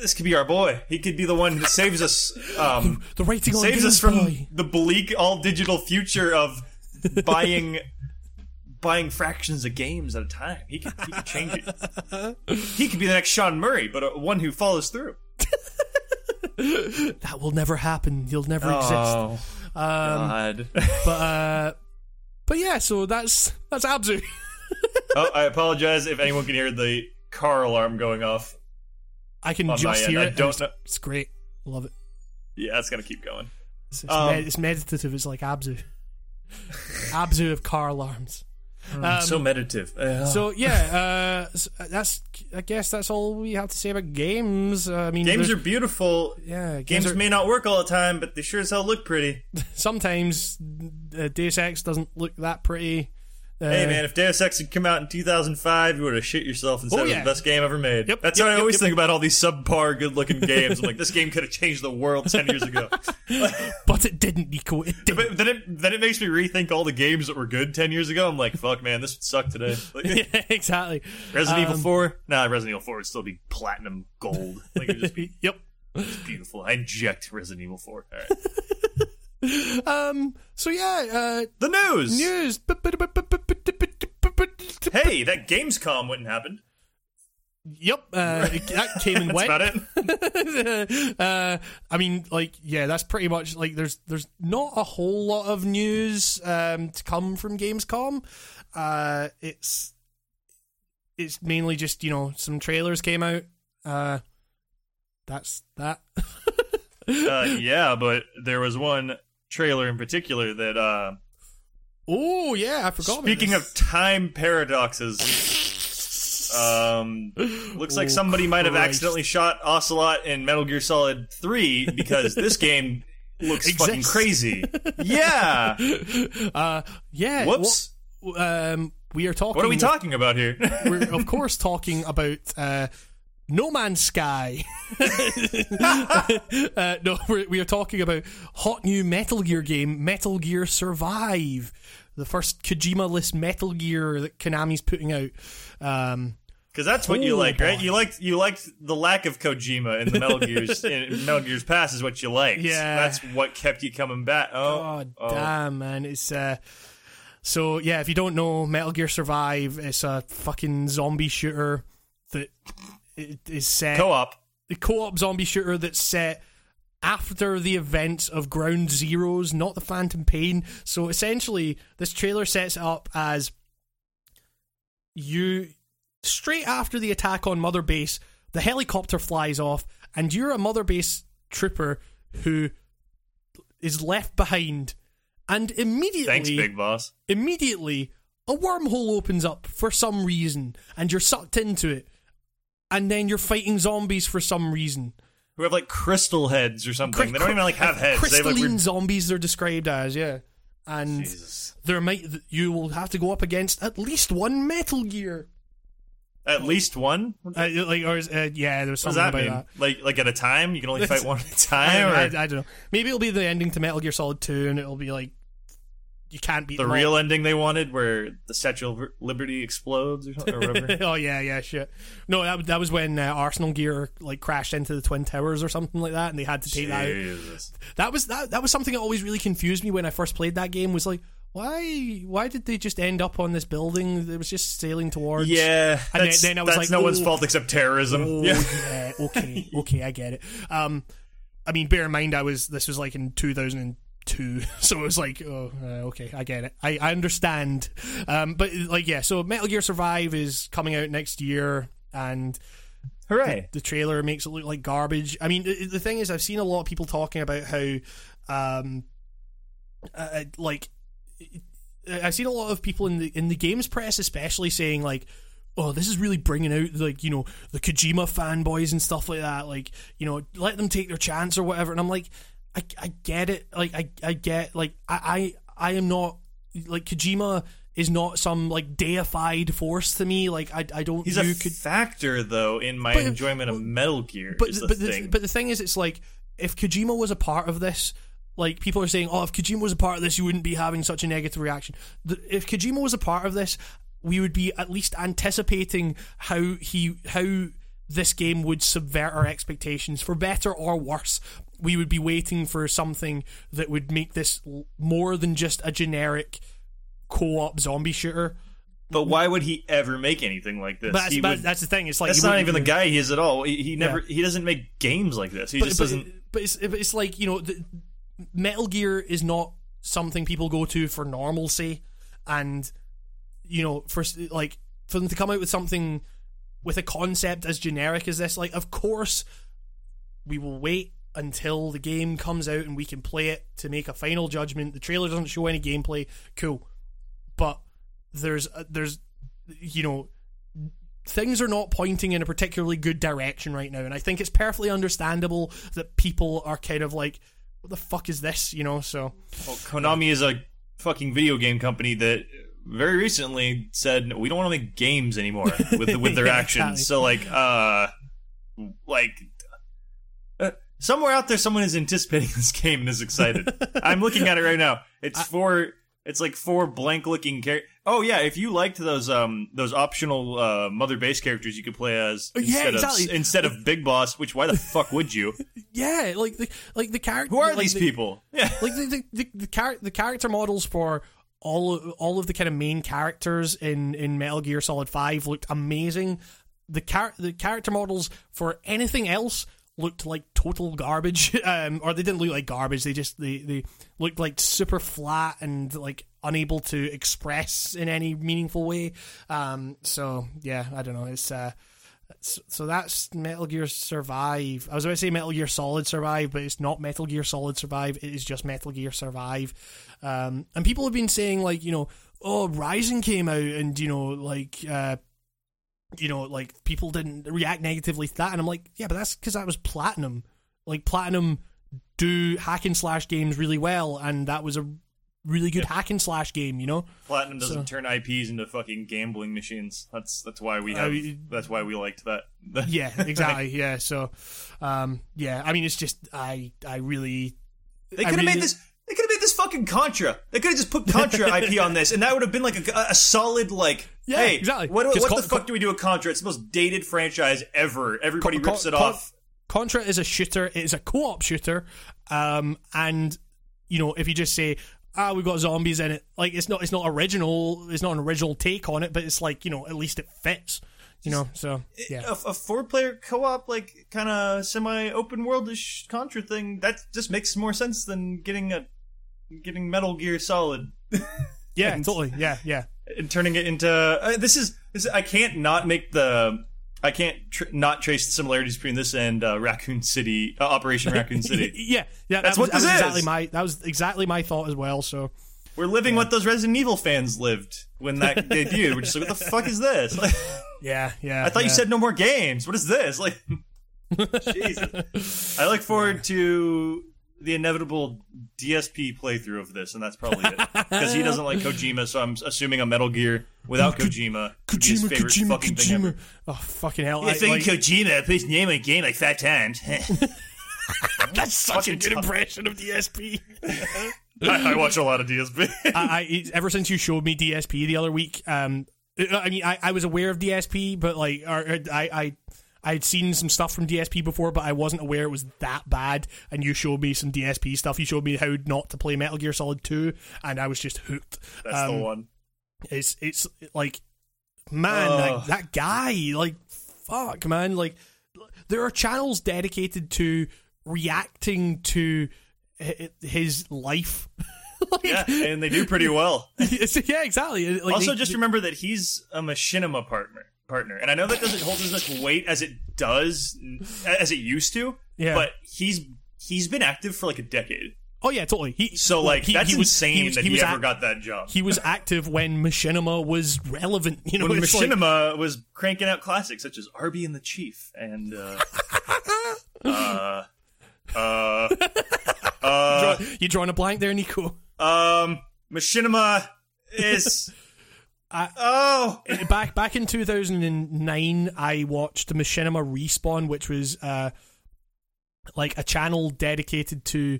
this could be our boy. He could be the one that saves us. Um, [LAUGHS] the rating on saves us from Boy. the bleak all digital future of buying buying fractions of games at a time. He could, he could change it. he could be the next Sean Murray, but uh, one who follows through. that will never happen. He'll never exist. Oh, God. But uh, but yeah, so that's that's Abzu. [LAUGHS] oh, I apologize if anyone can hear the car alarm going off. I can just hear I it. and don't it's, know- it's great. Love it. Yeah, it's gonna keep going. It's, it's, Um, med- it's meditative. It's like Abzu. [LAUGHS] Abzu of car alarms. Um, so meditative. So yeah, uh, s- that's I guess that's all we have to say about games. Uh, I mean, games are beautiful. yeah, Games games, are, may not work all the time, but they sure as hell look pretty. [LAUGHS] sometimes uh, Deus Ex doesn't look that pretty. Uh, Hey man, if Deus Ex had come out in 2005, you would have shit yourself and said Oh, it was the best game ever made. Yep, That's yep, how I yep, always think about all these subpar, good-looking games. I'm like, this game could have changed the world 10 years ago. [LAUGHS] [LAUGHS] but it didn't, Nico. It didn't. but then it then it makes me rethink all the games that were good 10 years ago. I'm like, fuck man, this would suck today. [LAUGHS] Like, yeah, exactly. Resident Evil Um, 4? Nah, Resident Evil 4 would still be platinum gold. Like, it would just be Yep. It's beautiful. I inject Resident Evil 4. All right. Um. So yeah. The news! Uh, news. Hey, that Gamescom wouldn't happen. Yep. Uh, that came and That's went. about it. uh, I mean, like, yeah, that's pretty much like there's there's not a whole lot of news um, to come from Gamescom. Uh, it's it's mainly just you know some trailers came out. Uh, that's that. Uh, yeah, but there was one trailer in particular that uh, oh yeah, I forgot. Speaking of time paradoxes, um, looks like Oh, somebody might have accidentally shot Ocelot in Metal Gear Solid 3 because this [LAUGHS] game looks fucking crazy. [LAUGHS] Yeah. uh, yeah. Whoops. wh- um, we are talking. What are we talking about here? We're of [LAUGHS] course talking about uh, No Man's Sky. [LAUGHS] uh, no, we're, we are talking about hot new Metal Gear game, Metal Gear Survive, the first Kojima-less Metal Gear that Konami's putting out. Um, Because that's what you Oh, like, right? You liked you liked the lack of Kojima in the Metal [LAUGHS] Gears in Metal Gears Past is what you liked. Yeah. That's what kept you coming back. Oh, oh. damn, man. It's uh so yeah, if you don't know, Metal Gear Survive, it's a fucking zombie shooter that is set co-op. the co-op zombie shooter that's set after the events of Ground Zeroes, not the Phantom Pain. So essentially, this trailer sets it up as you straight after the attack on Mother Base, the helicopter flies off, and you're a Mother Base trooper who is left behind, and immediately Thanks, Big Boss. immediately a wormhole opens up for some reason and you're sucked into it and then you're fighting zombies for some reason Who have like crystal heads or something. they don't even like have heads. They have like crystalline weird- zombies they're described as yeah and Jesus. there might you will have to go up against at least one metal gear At least one? Uh, like or is- uh, yeah there was does something that about mean? that Like like at a time? You can only [LAUGHS] fight one at a time? I, or I don't know maybe it'll be the ending to Metal Gear Solid 2 and it'll be like you can't beat the them all. real ending they wanted where the Statue of Liberty explodes or something or whatever? [LAUGHS] oh yeah, yeah, shit. No, that that was when uh, Arsenal gear like crashed into the twin towers or something like that, and they had to take that out. Jesus. That was that that was something that always really confused me when I first played that game. Was like, why why did they just end up on this building that was just sailing towards? Yeah, And that's, then- then I was like, no one's oh. fault except terrorism. Oh, yeah. yeah. Okay. Okay. I get it. Um, I mean, bear in mind, I was this was like in two thousand and two, [LAUGHS] so it was like, oh, uh, okay, I get it. I I understand. Um, but like, yeah. So Metal Gear Survive is coming out next year, and Hooray. the trailer makes it look like garbage. I mean, the, the thing is, I've seen a lot of people talking about how, um, uh, like, I've seen a lot of people in the in the games press, especially saying like, "Oh, this is really bringing out like you know the Kojima fanboys and stuff like that." Like, you know, let them take their chance or whatever. And I'm like, I, I get it. Like, I I get like I I, I am not like Kojima is not some like deified force to me. Like, I I don't. He's a Ko- factor though in my But- enjoyment of Metal Gear. but is the but thing. the, but the thing is, it's like if Kojima was a part of this, like people are saying, oh, if Kojima was a part of this, you wouldn't be having such a negative reaction. The, if Kojima was a part of this, we would be at least anticipating how he how this game would subvert our expectations for better or worse. We would be waiting for something that would make this more than just a generic co-op zombie shooter. But why would he ever make anything like this? But that's, but would- that's the thing. It's like that's not even the guy he is at all. He, he never. He doesn't make games like this. He but, just but, doesn't. but it's but it's like you know, the, Metal Gear is not something people go to for normalcy, and you know, for like for them to come out with something with a concept as generic as this, like of course we will wait until the game comes out and we can play it to make a final judgment. The trailer doesn't show any gameplay, cool, but there's uh, there's you know things are not pointing in a particularly good direction right now. And i think it's perfectly understandable that people are kind of like what the fuck is this? You know so. Well, Konami is a fucking video game company that very recently said we don't want to make games anymore with with their [LAUGHS] Yeah, actions. exactly. So like, uh, like. Uh, somewhere out there, someone is anticipating [LAUGHS] this game and is excited. I'm looking at it right now. It's four. It's like four blank-looking characters. Oh yeah, if you liked those um those optional uh, mother base characters you could play as Oh, yeah, instead exactly. of instead of Big Boss, which why the fuck would you? [LAUGHS] yeah like the like the character Who are like these the, people? Yeah. like the the, the, the, char- the character models for all of, all of the kind of main characters in in Metal Gear Solid 5 looked amazing. The char- the character models for anything else looked like total garbage [LAUGHS] um or they didn't look like garbage they just they they looked like super flat and like unable to express in any meaningful way. Um so yeah i don't know it's uh so that's Metal Gear Survive. I was about to say Metal Gear Solid Survive, but it's not Metal Gear Solid Survive. It is just Metal Gear Survive. Um, and people have been saying like, you know, oh, Rising came out, and you know, like, uh, you know, like people didn't react negatively to that, and I'm like, yeah, but that's because that was Platinum. Like Platinum do hack and slash games really well, and that was a really good hack and slash game. You know, Platinum doesn't So- turn IPs into fucking gambling machines. That's that's why we have. mean- that's why we liked that. [LAUGHS] yeah, exactly. yeah, so, um, yeah, I mean, it's just I, I really, they could have really- made this. They could have made this fucking Contra. They could have just put Contra [LAUGHS] IP on this, and that would have been like a, a solid like. Yeah, hey, exactly. What, what Con- the fuck do we do with Contra? It's the most dated franchise ever. Everybody Con- rips it off. Contra is a shooter. It is a co-op shooter, um, and you know if you just say, "Ah, we've got zombies in it," like it's not it's not original. It's not an original take on it, but it's like you know at least it fits. You know, so yeah, A, a four-player co-op, like kind of semi-open worldish Contra thing, that just makes more sense than getting a getting Metal Gear Solid yeah, [LAUGHS] and- totally, yeah, yeah. and turning it into uh, this is this I can't not make the I can't tr- not trace the similarities between this and uh, Raccoon City uh, Operation Raccoon City. [LAUGHS] yeah, yeah. That's that was, what this that was is. exactly my that was exactly my thought as well. So We're living what those Resident Evil fans lived when that [LAUGHS] debuted. We're just like, what the fuck is this? Like, [LAUGHS] yeah, yeah. I thought you said no more games. What is this? Like, Jesus. I look forward to the inevitable DSP playthrough of this, and that's probably it. Because he doesn't like Kojima, so I'm assuming a Metal Gear without Kojima. be his Kojima, favorite Kojima, fucking thing ever. Kojima. Oh fucking hell! I I, think like, Kojima please name a game like five times. [LAUGHS] [LAUGHS] that's such a good tough. impression of DSP. [LAUGHS] I, I watch a lot of DSP. I, I ever since you showed me DSP the other week, um, I mean, I, I was aware of DSP, but like, or I, I, I had seen some stuff from DSP before, but I wasn't aware it was that bad. And you showed me some DSP stuff. You showed me how not to play Metal Gear Solid Two, and I was just hooked. That's Um, the one. It's it's like, man, that, that guy, like, fuck, man, like, there are channels dedicated to reacting to his life. [LAUGHS] like, Yeah, and they do pretty well. [LAUGHS] yeah, exactly. Like, also, they- just remember that he's a machinima partner. Partner, and I know that doesn't hold as much weight as it does, as it used to. Yeah. But he's he's been active for like a decade, Oh yeah, totally. He, so like he- that's he was- insane was- that he, was ever act- got that job. He was active when Machinima was relevant. You know, when it's like- Machinima was cranking out classics such as Arby and the Chief and uh, [LAUGHS] uh, uh, uh, you drawing a blank there, Nico? um, Machinima is I- oh [LAUGHS] back back in 2009 i watched machinima respawn which was uh like a channel dedicated to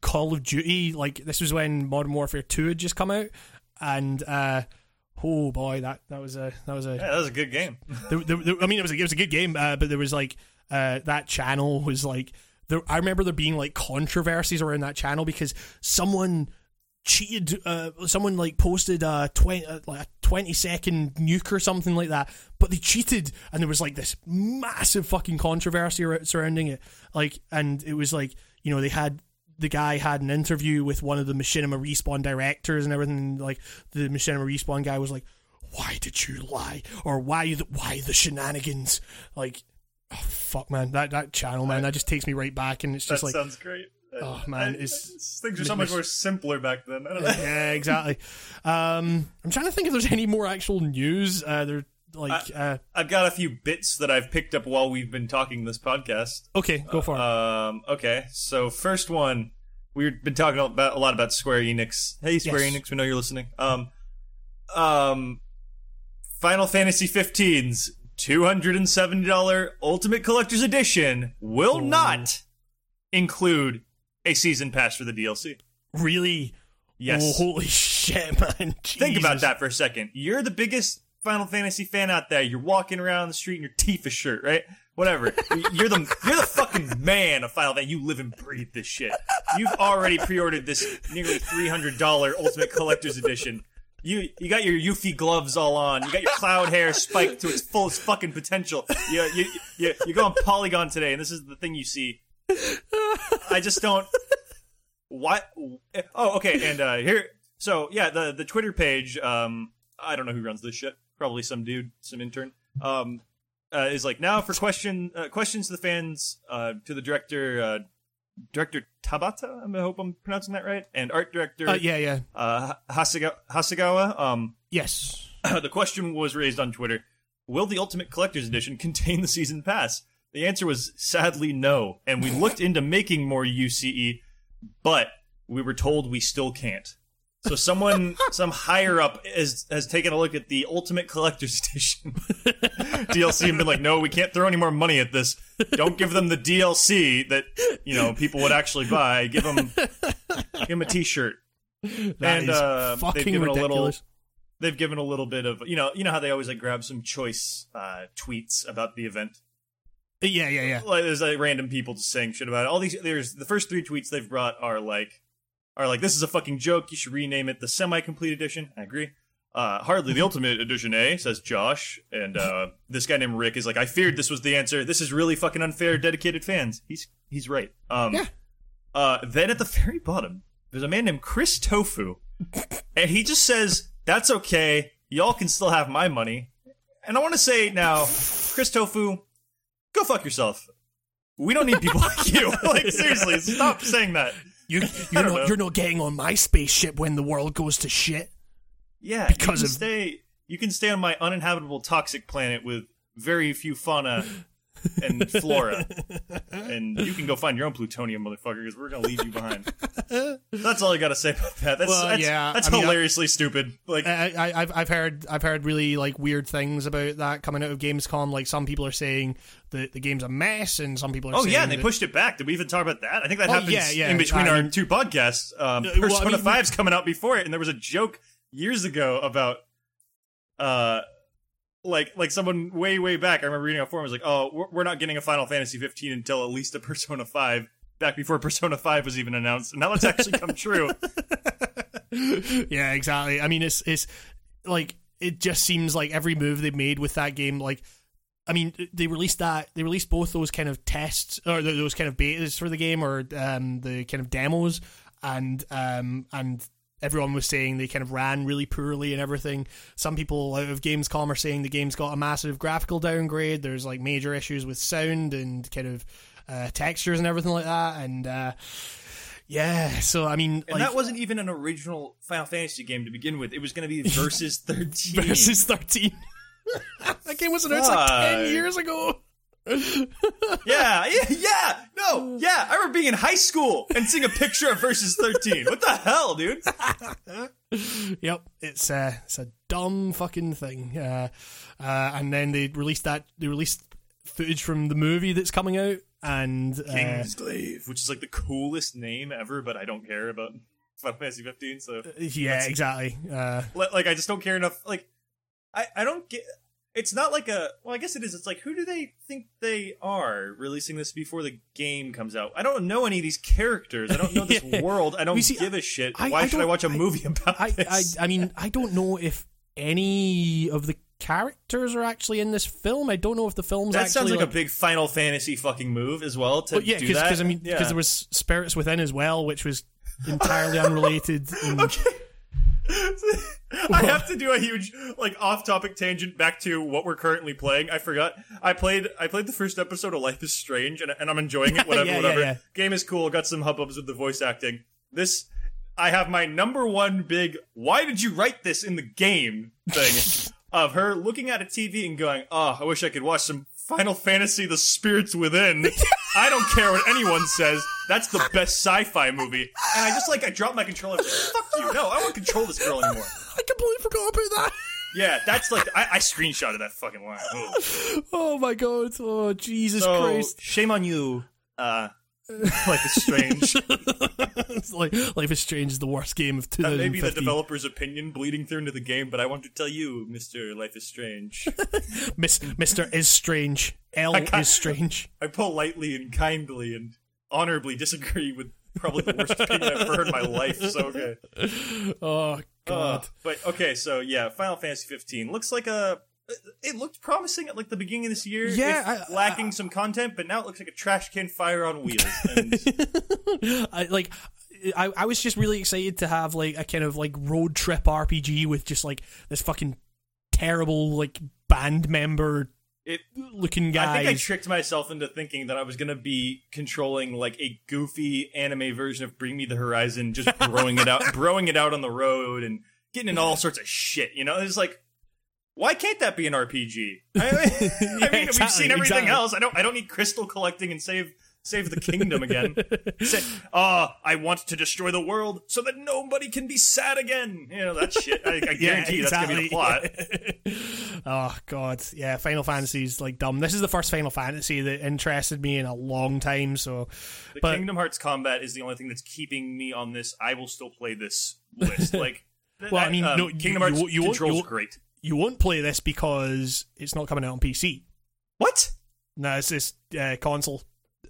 call of duty like this was when modern warfare 2 had just come out and uh oh boy that that was a that was a yeah, that was a good game. [LAUGHS] there, there, there- I mean, it was a, it was a good game, uh, but there was like uh, that channel was like there. I remember there being like controversies around that channel because someone cheated. Uh, someone like posted a twenty uh, like a twenty second nuke or something like that, but they cheated, and there was like this massive fucking controversy surrounding it. Like, and it was like you know they had the guy had an interview with one of the Machinima Respawn directors and everything. And, like the Machinima Respawn guy was like, "Why did you lie?" or "Why the why the shenanigans?" Like, oh, fuck, man, that that channel, man, that just takes me right back, and it's That just like, sounds great. Oh man, I- it's things are so much more simpler back then. I don't know. yeah, exactly. Um, I'm trying to think if there's any more actual news. Uh, there, like, uh, I've got a few bits that I've picked up while we've been talking this podcast. okay, go for it. Um, okay, so first one, we've been talking about a lot about Square Enix. Hey, Square Yes. Enix, we know you're listening. Um, um, Final Fantasy 15's two hundred and seventy dollar Ultimate Collector's Edition will not include a season pass for the DLC. really? Yes. Holy [LAUGHS] shit, man! Think about that for a second. You're the biggest Final Fantasy fan out there. You're walking around the street in your Tifa shirt, right? Whatever. [LAUGHS] you're the you're the fucking man of Final Fantasy. You live and breathe this shit. You've already pre-ordered this nearly three hundred dollar Ultimate Collector's Edition. You you got your Yuffie gloves all on. You got your cloud hair spiked to its fullest fucking potential. You you you you go on Polygon today, and this is the thing you see. I just don't. What? Oh, okay. And uh, here, so yeah, the the Twitter page. Um, I don't know who runs this shit. Probably some dude, some intern. Um, uh, is like now for question uh, questions to the fans. Uh, to the director, uh, director Tabata. I hope I'm pronouncing that right. And art director, Uh, yeah, yeah, uh, Hasegawa. Hasegawa. Um, yes. [CLEARS THROAT] the question was raised on Twitter Will the Ultimate Collector's Edition contain the season pass? The answer was sadly no. And we looked into making more UCE, but we were told we still can't. So someone, [LAUGHS] some higher up, has has taken a look at the Ultimate Collector's Edition [LAUGHS] DLC and been like, "No, we can't throw any more money at this. Don't give them the DLC that you know people would actually buy. Give them, give them a T-shirt." That and is uh, they've given a little ridiculous. they've given a little bit of you know you know how they always like grab some choice uh, tweets about the event Yeah, yeah, yeah. like there's like random people just saying shit about it. All these there's the first three tweets they've brought are like are like this is a fucking joke. You should rename it the semi-complete edition. I agree. Uh, hardly the [LAUGHS] ultimate edition eh? Says josh. And uh, this guy named rick is like i feared this was the answer. This is really fucking unfair dedicated fans. He's he's right. Um Yeah. uh, then at the very bottom there's a man named chris tofu. [LAUGHS] And he just says that's okay. Y'all can still have my money. And i want to say now chris tofu go fuck yourself. We don't need people like [LAUGHS] you. [LAUGHS] Like seriously stop saying that. You, [LAUGHS] you're, don't you're not getting on my spaceship when the world goes to shit. yeah Because you of- stay you can stay on my uninhabitable toxic planet with very few fauna and flora [LAUGHS] and you can go find your own plutonium motherfucker because we're gonna leave you behind that's all i gotta say about that that's, Well, that's, yeah, that's I mean, I- hilariously stupid like I, I, I've I've heard I've heard really like weird things about that coming out of Gamescom. Like some people are saying that the game's a mess, and some people are. Oh yeah, and they that- pushed it back. Did we even talk about that? I think that Oh, happens yeah, yeah. in between I our mean- two podcasts. Um, Uh, well, I Persona mean, 5's coming out before it, and there was a joke years ago about, uh, like like someone way way back. I remember reading a forum was like, "Oh, we're, not getting a Final Fantasy 15 until at least a Persona 5." Back before Persona 5 was even announced, and now it's actually come true. [LAUGHS] yeah, exactly. I mean, it's it's like it just seems like every move they made with that game, like. I mean, they released that. They released both those kind of tests or those kind of betas for the game, or um, the kind of demos, and um, and everyone was saying they kind of ran really poorly and everything. Some people out of Gamescom are saying the game's got a massive graphical downgrade. There's like major issues with sound and kind of uh, textures and everything like that. And uh, yeah, so I mean, And like, that wasn't even an original Final Fantasy game to begin with. It was going to be [LAUGHS] Versus 13. versus 13. [LAUGHS] that game was announced like 10 years ago. [LAUGHS] Yeah, yeah, yeah. No, yeah. I remember being in high school and seeing a picture of Versus 13. What the hell, dude? [LAUGHS] Yep, it's uh, it's a dumb fucking thing. Uh, uh, and then they released that they released footage from the movie that's coming out, and uh, Kingsglaive, which is like the coolest name ever, but I don't care about Final Fantasy 15. So, yeah, exactly. Uh, li- like, I just don't care enough. Like, I, I don't get. It's not like a well i guess it is it's like who do they think they are releasing this before the game comes out i don't know any of these characters i don't know this [LAUGHS] Yeah. world i don't see, give a shit I- why I should i watch a movie [LAUGHS] about I, I this I mean I don't know if any of the characters are actually in this film. I don't know if the film's that actually sounds like, like a big final fantasy fucking move as well to But yeah, because I mean, because Yeah. there was spirits within as well, which was entirely unrelated. [LAUGHS] and- [LAUGHS] I have to do a huge like off-topic tangent back to what we're currently playing. I forgot. I played I played the first episode of Life is Strange and, and I'm enjoying it. [LAUGHS] Whatever, Yeah, yeah, whatever. yeah. Game is cool. Got some hubbubs with the voice acting. This I have my number one big why did you write this in the game thing [LAUGHS] of her looking at a TV and going, "Oh, I wish I could watch some Final Fantasy The Spirits Within." I don't care what anyone says. That's the best sci-fi movie. And I just like I dropped my controller. Like, Fuck you. No, I don't want to control this girl anymore. I completely forgot about that. [LAUGHS] Yeah, that's like I, I screenshotted that fucking line. Ugh. Oh my god! Oh Jesus So Christ! shame on you. Uh, Life is strange. [LAUGHS] It's like Life is Strange is the worst game of That may be the developer's opinion bleeding through into the game, but I want to tell you, Mister Life is Strange. [LAUGHS] Miss, Mister is strange. L is strange. I politely and kindly and honorably disagree with probably the worst opinion I've ever heard in my life. So okay. [LAUGHS] Oh Uh, god! but okay, so yeah, Final Fantasy 15 looks like a. It looked promising at like the beginning of this year. Yeah, I- lacking some content, but now it looks like a trash can fire on wheels. And [LAUGHS] I, like I, I was just really excited to have like a kind of like road trip RPG with just like this fucking terrible like band member it looking guy. I think I tricked myself into thinking that I was gonna be controlling like a goofy anime version of Bring Me the Horizon, just [LAUGHS] throwing it out, throwing it out on the road, and getting in all sorts of shit. You know, it's like, why can't that be an RPG? I, I [LAUGHS] mean, we've seen everything exactly. else. I don't. I don't need crystal collecting and save save the kingdom again. [LAUGHS] Say, oh, I want to destroy the world so that nobody can be sad again. You know that shit. I, I [LAUGHS] guarantee that's gonna be the plot. [LAUGHS] oh god, yeah. Final Fantasy's like dumb. This is the first Final Fantasy that interested me in a long time. So, The but Kingdom Hearts combat is the only thing that's keeping me on this. I will still play this list. Like, Well, I that, mean, um, no, Kingdom you Hearts won't- you controls you great. you won't play this because it's not coming out on PC. What? No, it's this uh, console.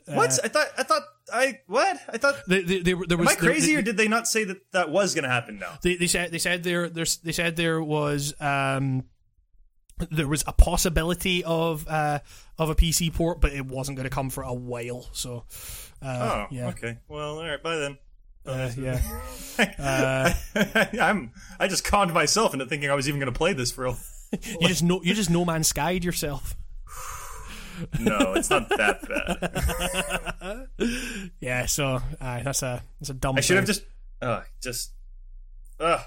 What? I thought. I thought. I what? I thought. They, they, they, there was Am I crazy, they- or did they not say that that was going to happen now? they, they said they said there there's they said there was um there was a possibility of uh of a PC port, but it wasn't going to come for a while. So, uh, Oh, yeah, okay. Well, all right. Bye then. uh, yeah. Uh, [LAUGHS] I'm. I just conned myself into thinking I was even going to play this for. A, you just know you just no man skied yourself. [SIGHS] [LAUGHS] no, it's not that bad. [LAUGHS] Yeah, so uh, that's a that's a dumb. I should have just. Uh, just. Uh.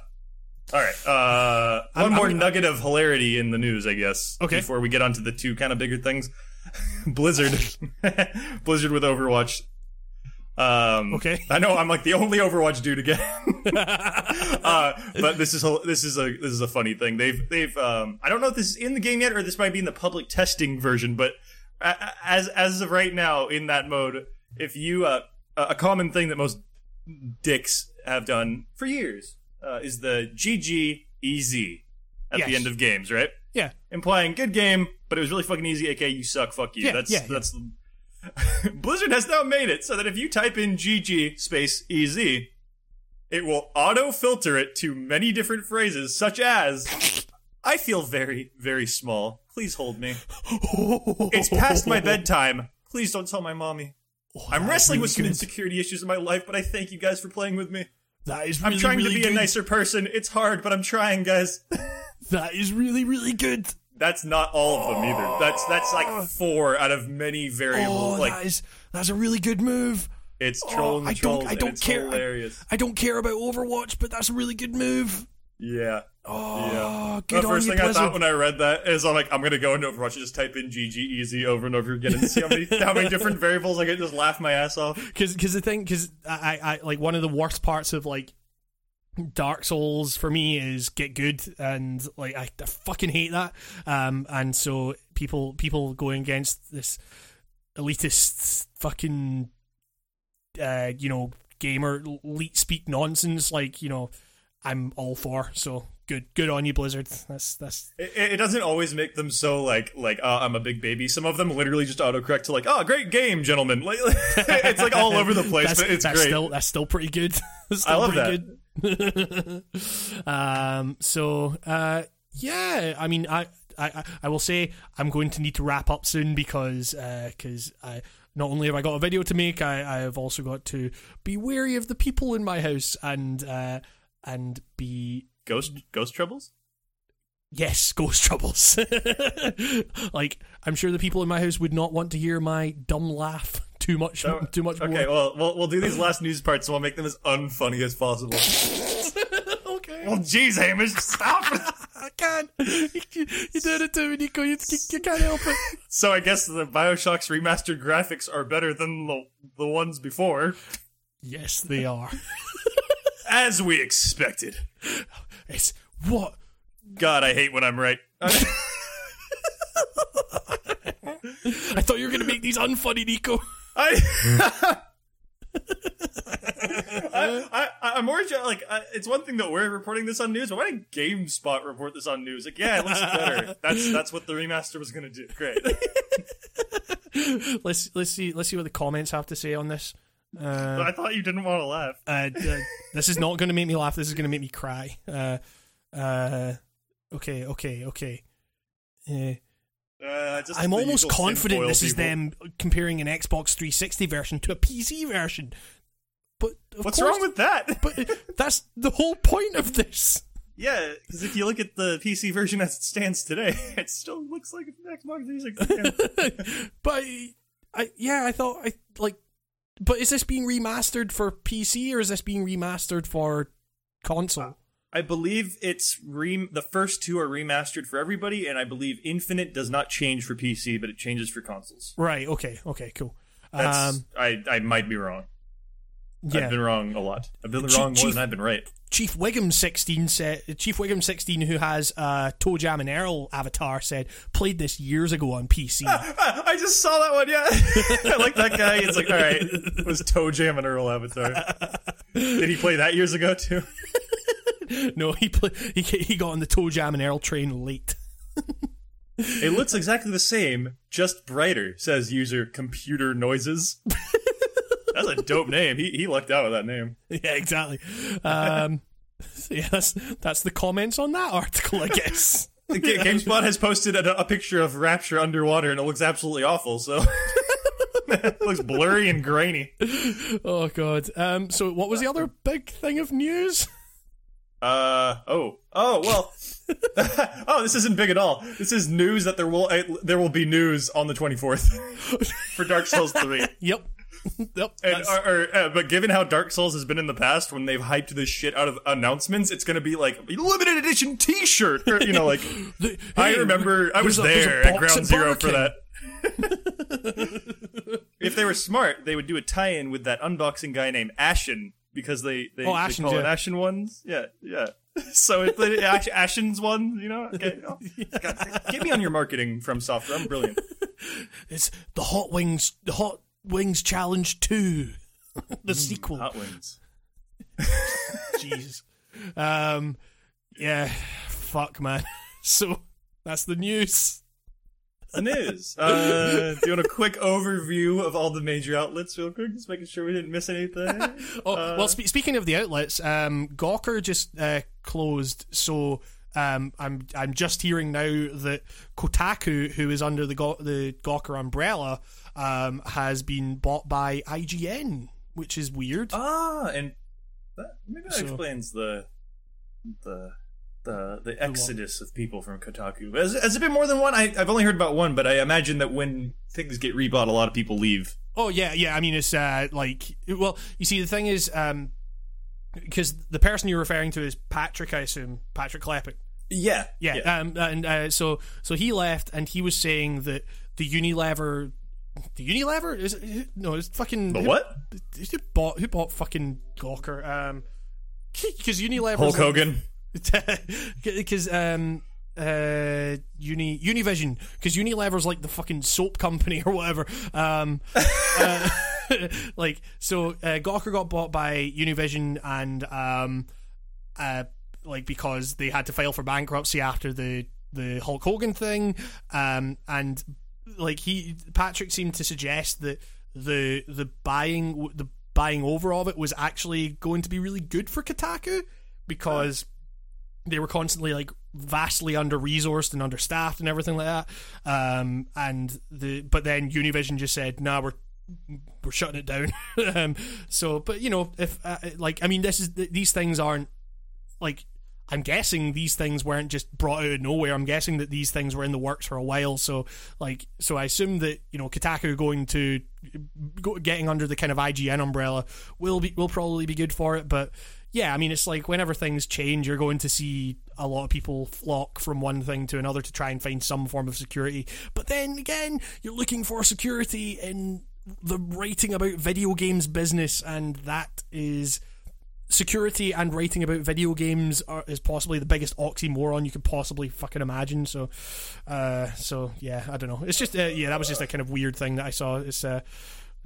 All right. Uh, one I'm- more I'm- nugget of hilarity in the news, I guess. Okay. Before we get on to the two kind of bigger things, [LAUGHS] Blizzard, [LAUGHS] Blizzard with Overwatch. Um, Okay. I know I'm like the only Overwatch dude again. uh, but this is a- this is a this is a funny thing. They've they've um, I don't know if this is in the game yet or this might be in the public testing version, but as as of right now in that mode, if you uh, a a common thing that most dicks have done for years uh, is the GG easy at Yes. the end of games, right? yeah. Implying good game, but it was really fucking easy. aka you suck. Fuck you. Yeah, that's yeah, yeah. that's. [LAUGHS] Blizzard has now made it so that if you type in GG space easy, it will auto filter it to many different phrases, such as "I feel very very small. Please hold me. It's past my bedtime. Please don't tell my mommy." I'm wrestling really with some good. insecurity issues in my life, but I thank you guys for playing with me. That is really, I'm trying really to be good. a nicer person. It's hard, but I'm trying, guys. [LAUGHS] That is really really good. That's not all of them either. That's that's like oh. four out of many variables. Oh, like that is that's a really good move. it's oh, trolling Oh, I don't- I and don't it's care. Hilarious. I don't care about Overwatch, but that's a really good move. Yeah. Oh, Yeah. good the first thing I thought when I read that is I'm like, I'm gonna go into Overwatch and just type in GG easy over and over again and see how many [LAUGHS] how many different variables I can just laugh my ass off. because the thing because I, I I like one of the worst parts of like Dark Souls for me is get good and like I, I fucking hate that um and so people people going against this elitist fucking uh you know gamer elite speak nonsense like you know I'm all for so good, good on you, Blizzard. That's that's It, it doesn't always make them so like like uh, I'm a big baby. Some of them literally just autocorrect to like, oh, great game, gentlemen. Like, [LAUGHS] it's like all over the [LAUGHS] place, that's, but it's that's great. still that's still pretty good. [LAUGHS] Still I love good. um. So, uh, yeah. I mean, I, I, I will say I'm going to need to wrap up soon because, because I not only have I got a video to make, I, I have also got to be wary of the people in my house and, uh, and be Ghost Ghost Troubles. yes, [LAUGHS] ghost troubles. [LAUGHS] like I'm sure the people in my house would not want to hear my dumb laugh [LAUGHS] too much, So- too much Okay, more. well, we'll we'll do these last news parts, so we'll make them as unfunny as possible. okay. well, jeez, Hamish, stop. I can't. You, you did it to me, Nico. You, you, you can't help it. so I guess the Bioshock's remastered graphics are better than the the ones before, Yes, they are. as we expected. It's what? God, I hate when I'm right. I thought you were going to make these unfunny, Nico. I, [LAUGHS] I, I, I'm more like uh, it's one thing that we're reporting this on news, but why did GameSpot report this on news? Like, yeah, it looks better. [LAUGHS] That's that's what the remaster was gonna do. Great. [LAUGHS] Let's let's see let's see what the comments have to say on this. Uh, I thought you didn't want to laugh. uh, uh, this is not going to make me laugh. This is going to make me cry. Uh, uh, okay, okay, okay. Uh, Uh, just I'm almost confident this is them comparing an Xbox 360 version to a PC version. But What's course, wrong with that? [LAUGHS] But that's the whole point of this. yeah, because if you look at the PC version as it stands today, [LAUGHS] it still looks like an Xbox 360. [LAUGHS] but I yeah, I thought I like. But is this being remastered for PC or is this being remastered for console? I believe it's re- the first two are remastered for everybody, and I believe Infinite does not change for PC, but it changes for consoles. Right. Okay. Okay. Cool. That's Um. I I might be wrong. I've been wrong a lot. I've been Chief- wrong more Chief- than I've been right. Chief Wiggum sixteen said. Chief Wiggum sixteen, who has uh, Toe Jam and Earl avatar, said played this years ago on PC. [LAUGHS] I just saw that one. Yeah, [LAUGHS] I like that guy. It's like all right, it was Toe Jam and Earl Avatar. Did he play that years ago too? [LAUGHS] no, he play, he he got on the Toe Jam and Earl train late. It looks exactly the same, just brighter. Says user computer noises. That's a dope name. He he lucked out with that name. [LAUGHS] yeah, exactly. Um, so [LAUGHS] yeah, that's that's the comments on that article, I guess. [LAUGHS] GameSpot has posted a, a picture of Rapture underwater, and it looks absolutely awful. So it looks blurry and grainy. oh god. Um. So what was the other big thing of news? Uh oh oh well oh this isn't big at all. This is news that there will uh, there will be news on the twenty fourth for Dark Souls three. Yep. [LAUGHS] yep. And, or, or, uh, but given how Dark Souls has been in the past, when they've hyped this shit out of announcements, it's going to be like limited edition T-shirt, or you know, like [LAUGHS] the- I remember I was a- there at Ground Zero for that. [LAUGHS] if they were smart, they would do a tie-in with that unboxing guy named Ashen because they they, Oh, they Ashen, call it. Ashen ones. Yeah, yeah. So it's the Ash- Ashen's one, you know. Okay, oh, God, get me on your marketing from software. I'm brilliant. It's the Hot Wings, the Hot Wings Challenge Two, [LAUGHS] the sequel. Hot wings. [LAUGHS] Jesus. Um. Yeah. Fuck, man. [LAUGHS] So that's the news. The news. Uh, do you want a quick overview of all the major outlets, real quick? Just making sure we didn't miss anything. Oh, Uh, well, spe- speaking of the outlets, um, Gawker just uh, closed, so um, I'm I'm just hearing now that Kotaku, who is under the Gaw- the Gawker umbrella, um, has been bought by IGN, which is weird. Ah, and that, maybe that So- explains the the the the exodus of people from Kotaku. Has, has it been more than one? I, I've only heard about one, but I imagine that when things get rebought, a lot of people leave. Oh yeah, yeah. I mean, it's uh, like well, you see, the thing is, um, because the person you're referring to is Patrick, I assume Patrick Klepek. Yeah, Yeah, Um, and uh, so so he left, and he was saying that the Unilever, the Unilever is it, no, it's fucking The who- what? Who bought who bought fucking Gawker? Um, [LAUGHS] because Unilever Hulk Hogan. [LAUGHS] because um uh uni univision because unilever's like the fucking soap company [LAUGHS] or whatever um uh, like so uh, gawker got bought by univision and um uh like because they had to file for bankruptcy after the the Hulk Hogan thing, um, and like he Patrick seemed to suggest that the the buying the buying over of it was actually going to be really good for Kotaku because they were constantly like vastly under resourced and understaffed and everything like that. Um, and the but then Univision just said, "Nah, we're we're shutting it down." [LAUGHS] um, so, but you know, if uh, like I mean, this is these things aren't like I'm guessing these things weren't just brought out of nowhere. I'm guessing that these things were in the works for a while. So, like, so I assume that you know Kotaku going to go, getting under the kind of IGN umbrella will be will probably be good for it. But yeah, I mean, it's like whenever things change, you're going to see a lot of people flock from one thing to another to try and find some form of security. But then again, you're looking for security in the writing about video games business, and that is security and writing about video games are, is possibly the biggest oxymoron you could possibly fucking imagine. So, uh, so yeah, I don't know. It's just uh, yeah, that was just a kind of weird thing that I saw. It's uh,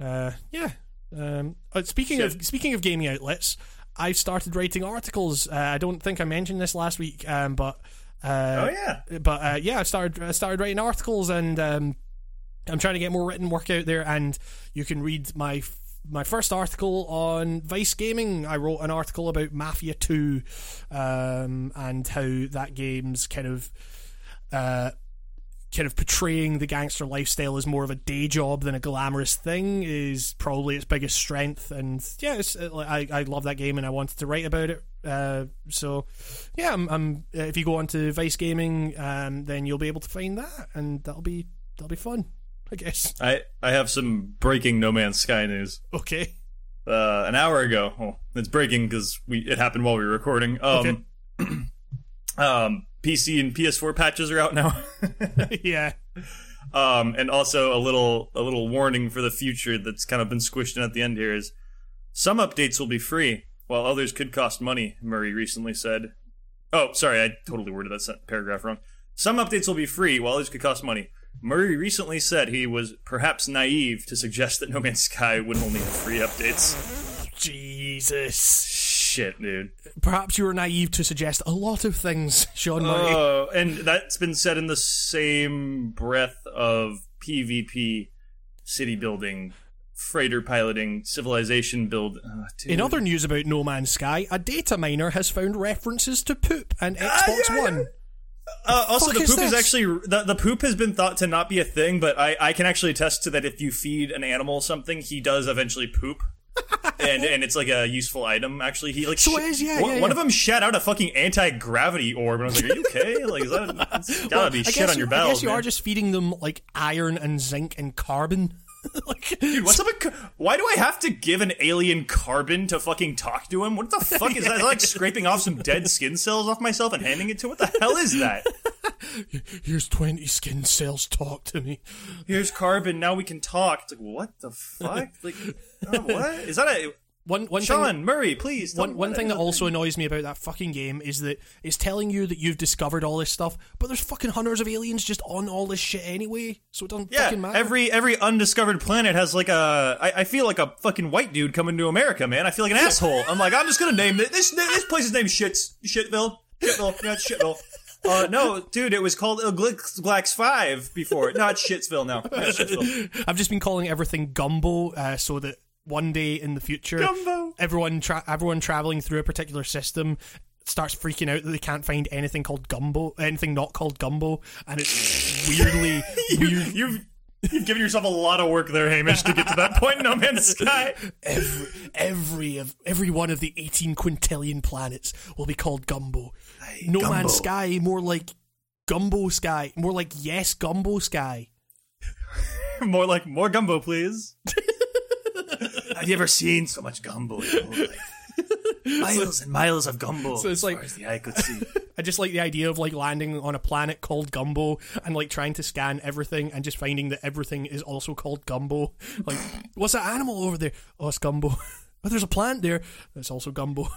uh yeah. Um, uh, speaking Shit. of speaking of gaming outlets, I've started writing articles. Uh, I don't think I mentioned this last week, um, but uh, oh yeah, but uh, yeah, I started I started writing articles and. Um, I'm trying to get more written work out there, and you can read my my first article on Vice Gaming. I wrote an article about Mafia 2 um, and how that game's kind of. Uh, kind of portraying the gangster lifestyle as more of a day job than a glamorous thing is probably its biggest strength. And yeah, uh, I I love that game and I wanted to write about it. Uh, so yeah, I'm, I'm, if you go onto Vice Gaming, um, then you'll be able to find that, and that'll be that'll be fun. I guess. I, I have some breaking No Man's Sky news. Okay. Uh, an hour ago. Well, it's breaking because we it happened while we were recording. Um, okay. [CLEARS THROAT] um, PC and PS4 patches are out now. [LAUGHS] [LAUGHS] yeah. Um, and also a little a little warning for the future that's kind of been squished in at the end here is some updates will be free while others could cost money. Murray recently said. Oh, sorry, I totally worded that paragraph wrong. Some updates will be free while others could cost money. Murray recently said he was perhaps naive to suggest that No Man's Sky would only have free updates. Jesus. Shit, dude. Perhaps you were naive to suggest a lot of things, Sean Murray. Oh, and that's been said in the same breath of PvP, city building, freighter piloting, civilization build. Oh, in other news about No Man's Sky, a data miner has found references to poop and Xbox ah, yeah, One. Yeah. Uh, also, the poop is, is actually the, the poop has been thought to not be a thing, but I, I can actually attest to that. If you feed an animal something, he does eventually poop, [LAUGHS] and and it's like a useful item. Actually, he like so sh- is, yeah, one, yeah, one of them shat out a fucking anti gravity orb, and I was like, "Are you okay? [LAUGHS] like, is that [LAUGHS] gotta well, be shit on your belly?" I guess you man. are just feeding them like iron and zinc and carbon. [LAUGHS] like, Dude, what's up with, why do I have to give an alien carbon to fucking talk to him? What the fuck is that? Is that like [LAUGHS] scraping off some dead skin cells off myself and handing it to him? What the hell is that? [LAUGHS] Here's 20 skin cells, talk to me. Here's carbon, now we can talk. It's like, what the fuck? Like, uh, what? Is that a one, one Sean thing, Murray, please. One, one thing that also annoys me about that fucking game is that it's telling you that you've discovered all this stuff, but there's fucking hundreds of aliens just on all this shit anyway, so it doesn't yeah, fucking matter. Every every undiscovered planet has like a. I, I feel like a fucking white dude coming to America, man. I feel like an asshole. I'm like, I'm just gonna name it. This this place is named Shits Shitville. Shitville. Yeah, it's Shitville. Uh, no, dude, it was called Glix 5 before. Not Shitsville now. Shitsville. [LAUGHS] I've just been calling everything Gumbo uh, so that one day in the future, Gumbo. everyone tra- everyone traveling through a particular system starts freaking out that they can't find anything called Gumbo, anything not called Gumbo, and it's weirdly [LAUGHS] you, weird. You've You've given yourself a lot of work there, Hamish, to get to that point. No Man's [LAUGHS] Sky. Every every of every one of the eighteen quintillion planets will be called Gumbo. Hey, no Gumbo. Man's Sky, more like Gumbo Sky, more like Yes Gumbo Sky. [LAUGHS] more like more Gumbo, please. Have you ever seen so much gumbo [LAUGHS] miles and miles of gumbo. So it's like the eye could see. [LAUGHS] I just like the idea of like landing on a planet called Gumbo and like trying to scan everything and just finding that everything is also called Gumbo. [LAUGHS] Like, what's that animal over there? Oh, it's Gumbo. Oh, there's a plant there. It's also Gumbo.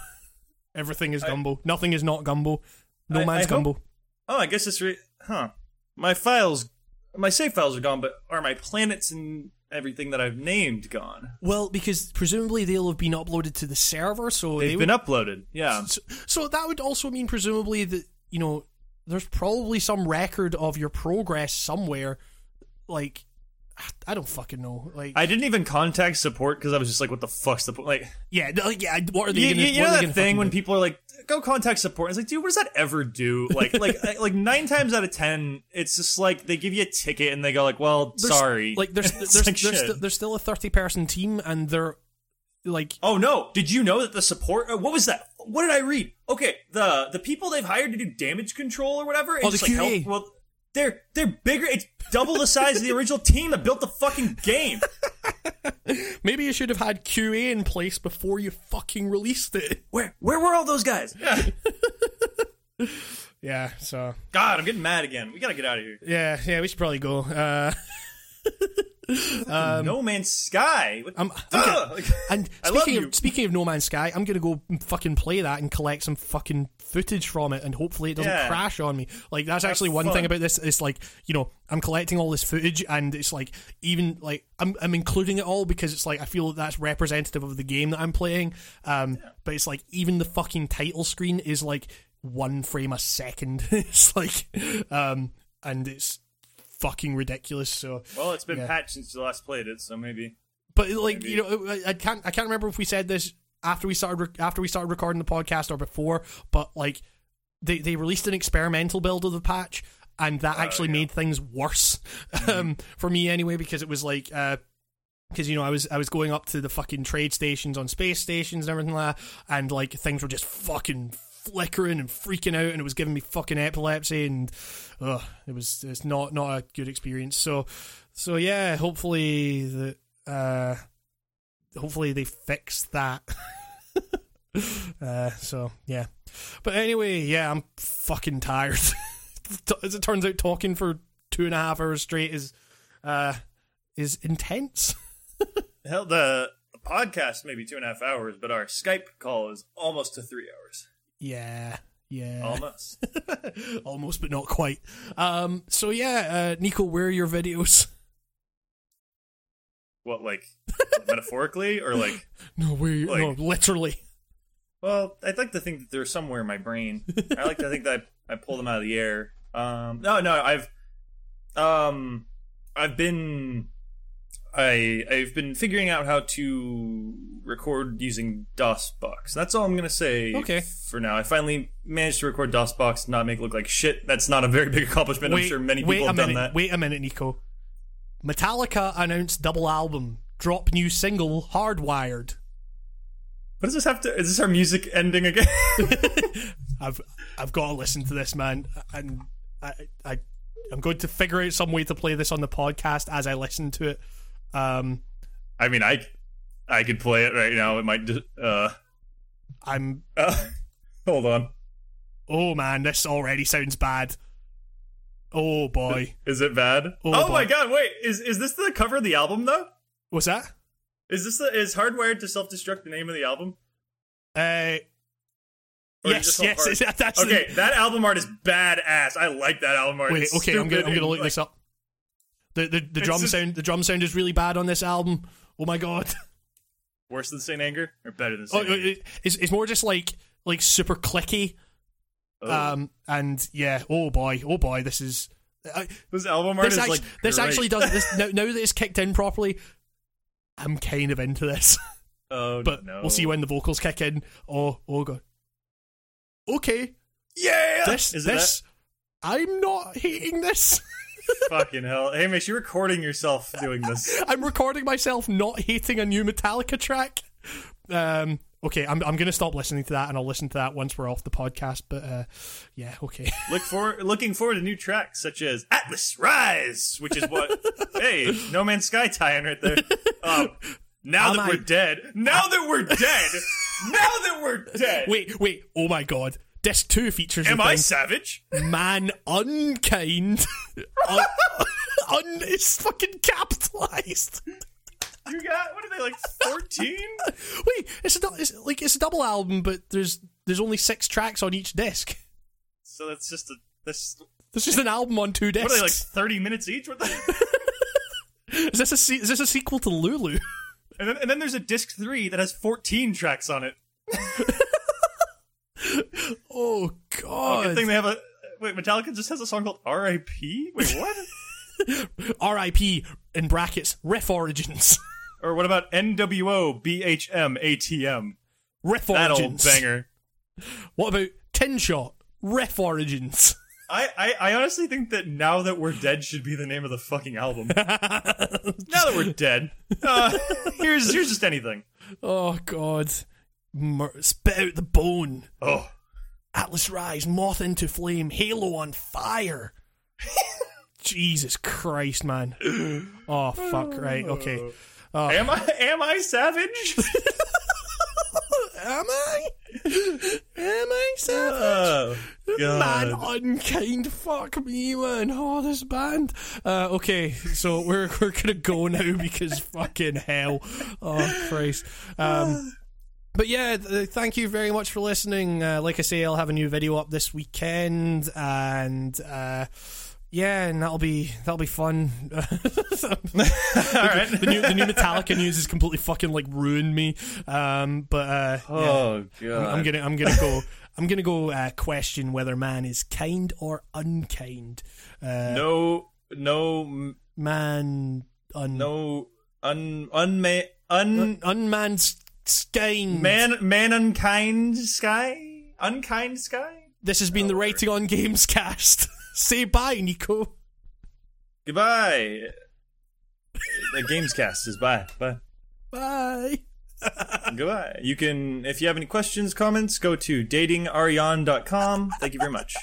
everything is Gumbo. I, Nothing is not Gumbo. No I, man's I Gumbo. Hope, oh, I guess it's re- huh. My files, my save files are gone, but are my planets and everything that I've named gone? Well, because presumably they'll have been uploaded to the server, so They've they been would, uploaded. Yeah. so, so that would also mean presumably that you know there's probably some record of your progress somewhere. Like, I don't fucking know. Like, I didn't even contact support because I was just like, "What the fuck's the point?" Like, yeah, like, yeah. What are they? you, gonna, you, know that thing when do? people are like, "Go contact support." It's like, dude, what does that ever do? [LAUGHS] Like, like, like nine times out of ten, it's just like they give you a ticket and they go like, "Well, There's- sorry." Like, there's [LAUGHS] there's like, there's, sti- there's still a thirty person team, and they're like Oh no! Did you know that the support? uh, What was that? What did I read? Okay, the the people they've hired to do damage control or whatever. Oh, the just, like, help- well, they're they're bigger. It's double the size of the original team that built the fucking game. [LAUGHS] maybe you should have had QA in place before you fucking released it. Where where were all those guys? Yeah, [LAUGHS] yeah. so God, I'm getting mad again. We gotta get out of here. yeah, yeah, we should probably go. Uh, [LAUGHS] no Man's Sky. What- I'm, I'm gonna- [LAUGHS] and speaking of speaking of No Man's Sky, I'm gonna go fucking play that and collect some fucking footage from it, and hopefully it doesn't Yeah. crash on me. Like that's actually one fun. thing about this. It's like you know I'm collecting all this footage, and it's like even like I'm I'm including it all because it's like I feel that that's representative of the game that I'm playing. Um, but it's like even the fucking title screen is like one frame a second. [LAUGHS] it's like um, and it's fucking ridiculous. So well, it's been Yeah. patched since you last played it, so maybe. but like Maybe. you know, I- can't I can't remember if we said this after we started rec- after we started recording the podcast or before. But like they they released an experimental build of the patch, and that actually yeah. made things worse um, for me anyway because it was like. Uh, because you know I was I was going up to the fucking trade stations on space stations and everything like that, and like things were just fucking flickering and freaking out, and it was giving me fucking epilepsy, and ugh, it was it's not not a good experience. So so yeah, hopefully uh, hopefully they fix that. [LAUGHS] uh, so yeah, but anyway, yeah, I'm fucking tired. [LAUGHS] As it turns out, talking for two and a half hours straight is uh is intense. [LAUGHS] Hell, the, the podcast maybe two and a half hours, but our Skype call is almost to three hours. Yeah, yeah, Almost. [LAUGHS] almost, but not quite. Um, so yeah, uh, Nico, where are your videos? what, like metaphorically or like? [LAUGHS] No, where? you- no, literally. Well, I'd like to think that they're somewhere in my brain. I like to think that I, I pull them out of the air. Um, no, no, I've, um, I've been, I, I've been figuring out how to record using DOSBox. That's all I'm gonna say. Okay. For now, I finally managed to record DOSBox, not make it look like shit. That's not a very big [LAUGHS] accomplishment. I'm sure many wait people a have minute, done that. Wait a minute, Nico. Metallica announced double album, drop new single, Hardwired. What does this have to? Is this our music ending again? [LAUGHS] [LAUGHS] I've I've got to listen to this, man, and I I I'm going to figure out some way to play this on the podcast as I listen to it. Um, I mean, I, I could play it right now. It might. Uh, I'm uh [LAUGHS] hold on. oh man, this already sounds bad. Oh boy, Is it bad? Oh, Oh, my god! Wait, is is this the cover of the album though? what's that? Is this the is Hardwired to Self Destruct the name of the album? Uh, Or yes, yes, [LAUGHS] that's Okay, that album art is badass. I like that album art. Wait, It's okay, I'm gonna I'm gonna look like, this up. The the, the drum sound the drum sound is really bad on this album. Oh my god. Worse than Saint Anger or better than Oh, Saint Anger? Uh, uh, it's it's more just like like super clicky. Oh. Um and yeah, oh boy, oh boy, this is I, this album art this like this actually does this [LAUGHS] now, now that it's kicked in properly. I'm kind of into this, Oh but no! we'll see when the vocals kick in. Oh, oh god. Okay, Yeah, this is this I'm not hating this. [LAUGHS] fucking hell? Hey, Mish, you're recording yourself doing this. [LAUGHS] I'm recording myself not hating a new Metallica track. Um, okay, I'm I'm gonna stop listening to that, and I'll listen to that once we're off the podcast. But uh, yeah, okay. [LAUGHS] Look for looking forward to new tracks such as Atlas Rise, which is what [LAUGHS] hey, No Man's Sky tie-in right there. Um, now Am that I- we're dead, now that we're dead, now that we're dead. wait, wait. Oh my god. Disc two features. am I savage? man unkind? un, [LAUGHS] un is fucking capitalized. You got what are they like fourteen? [LAUGHS] Wait, it's a it's like it's a double album, but there's there's only six tracks on each disc. So that's just a that's There's just an album on two discs. what are they like thirty minutes each? What the? [LAUGHS] Is this a se- is this a sequel to Lulu? And then, and then there's a disc three that has 14 tracks on it. [LAUGHS] Oh god! Good God! thing they have a wait. Metallica just has a song called R.I.P. Wait, what? [LAUGHS] R.I.P. in brackets Riff Origins. or what about N.W.O. B.H.M. A.T.M. Riff That old Origins. banger. What about Tin Shot? Riff Origins. I, I, I honestly think that now that we're dead should be the name of the fucking album. [LAUGHS] now that we're dead, uh, here's here's just anything. Oh God! Mur- spit out the bone. Oh, Atlas Rise, Moth into Flame, Halo on fire. [LAUGHS] Jesus Christ, man. Oh fuck! Right, okay. am I am I savage? [LAUGHS] Am I? Am I savage? oh, Man, unkind. Fuck me, man. Oh, this band. Uh, okay, so we're we're gonna go now because fucking hell. Oh Christ. Um, but yeah, th- thank you very much for listening. Uh, like I say, I'll have a new video up this weekend, and uh, yeah, and that'll be that'll be fun. [LAUGHS] All right. the new the new Metallica news has completely fucking like ruined me. Um, but uh, yeah. Oh god. I'm, I'm gonna I'm gonna go I'm gonna go uh, question whether man is kind or unkind. Uh, no no man un no un unma un un, unman's skind. man man unkind sky unkind sky. This has been the Writing on Gamescast. [LAUGHS] Say bye, Nico. Goodbye. the games cast is bye bye. Bye. [LAUGHS] Goodbye. You can, if you have any questions, comments, go to datingarion.com. Thank you very much.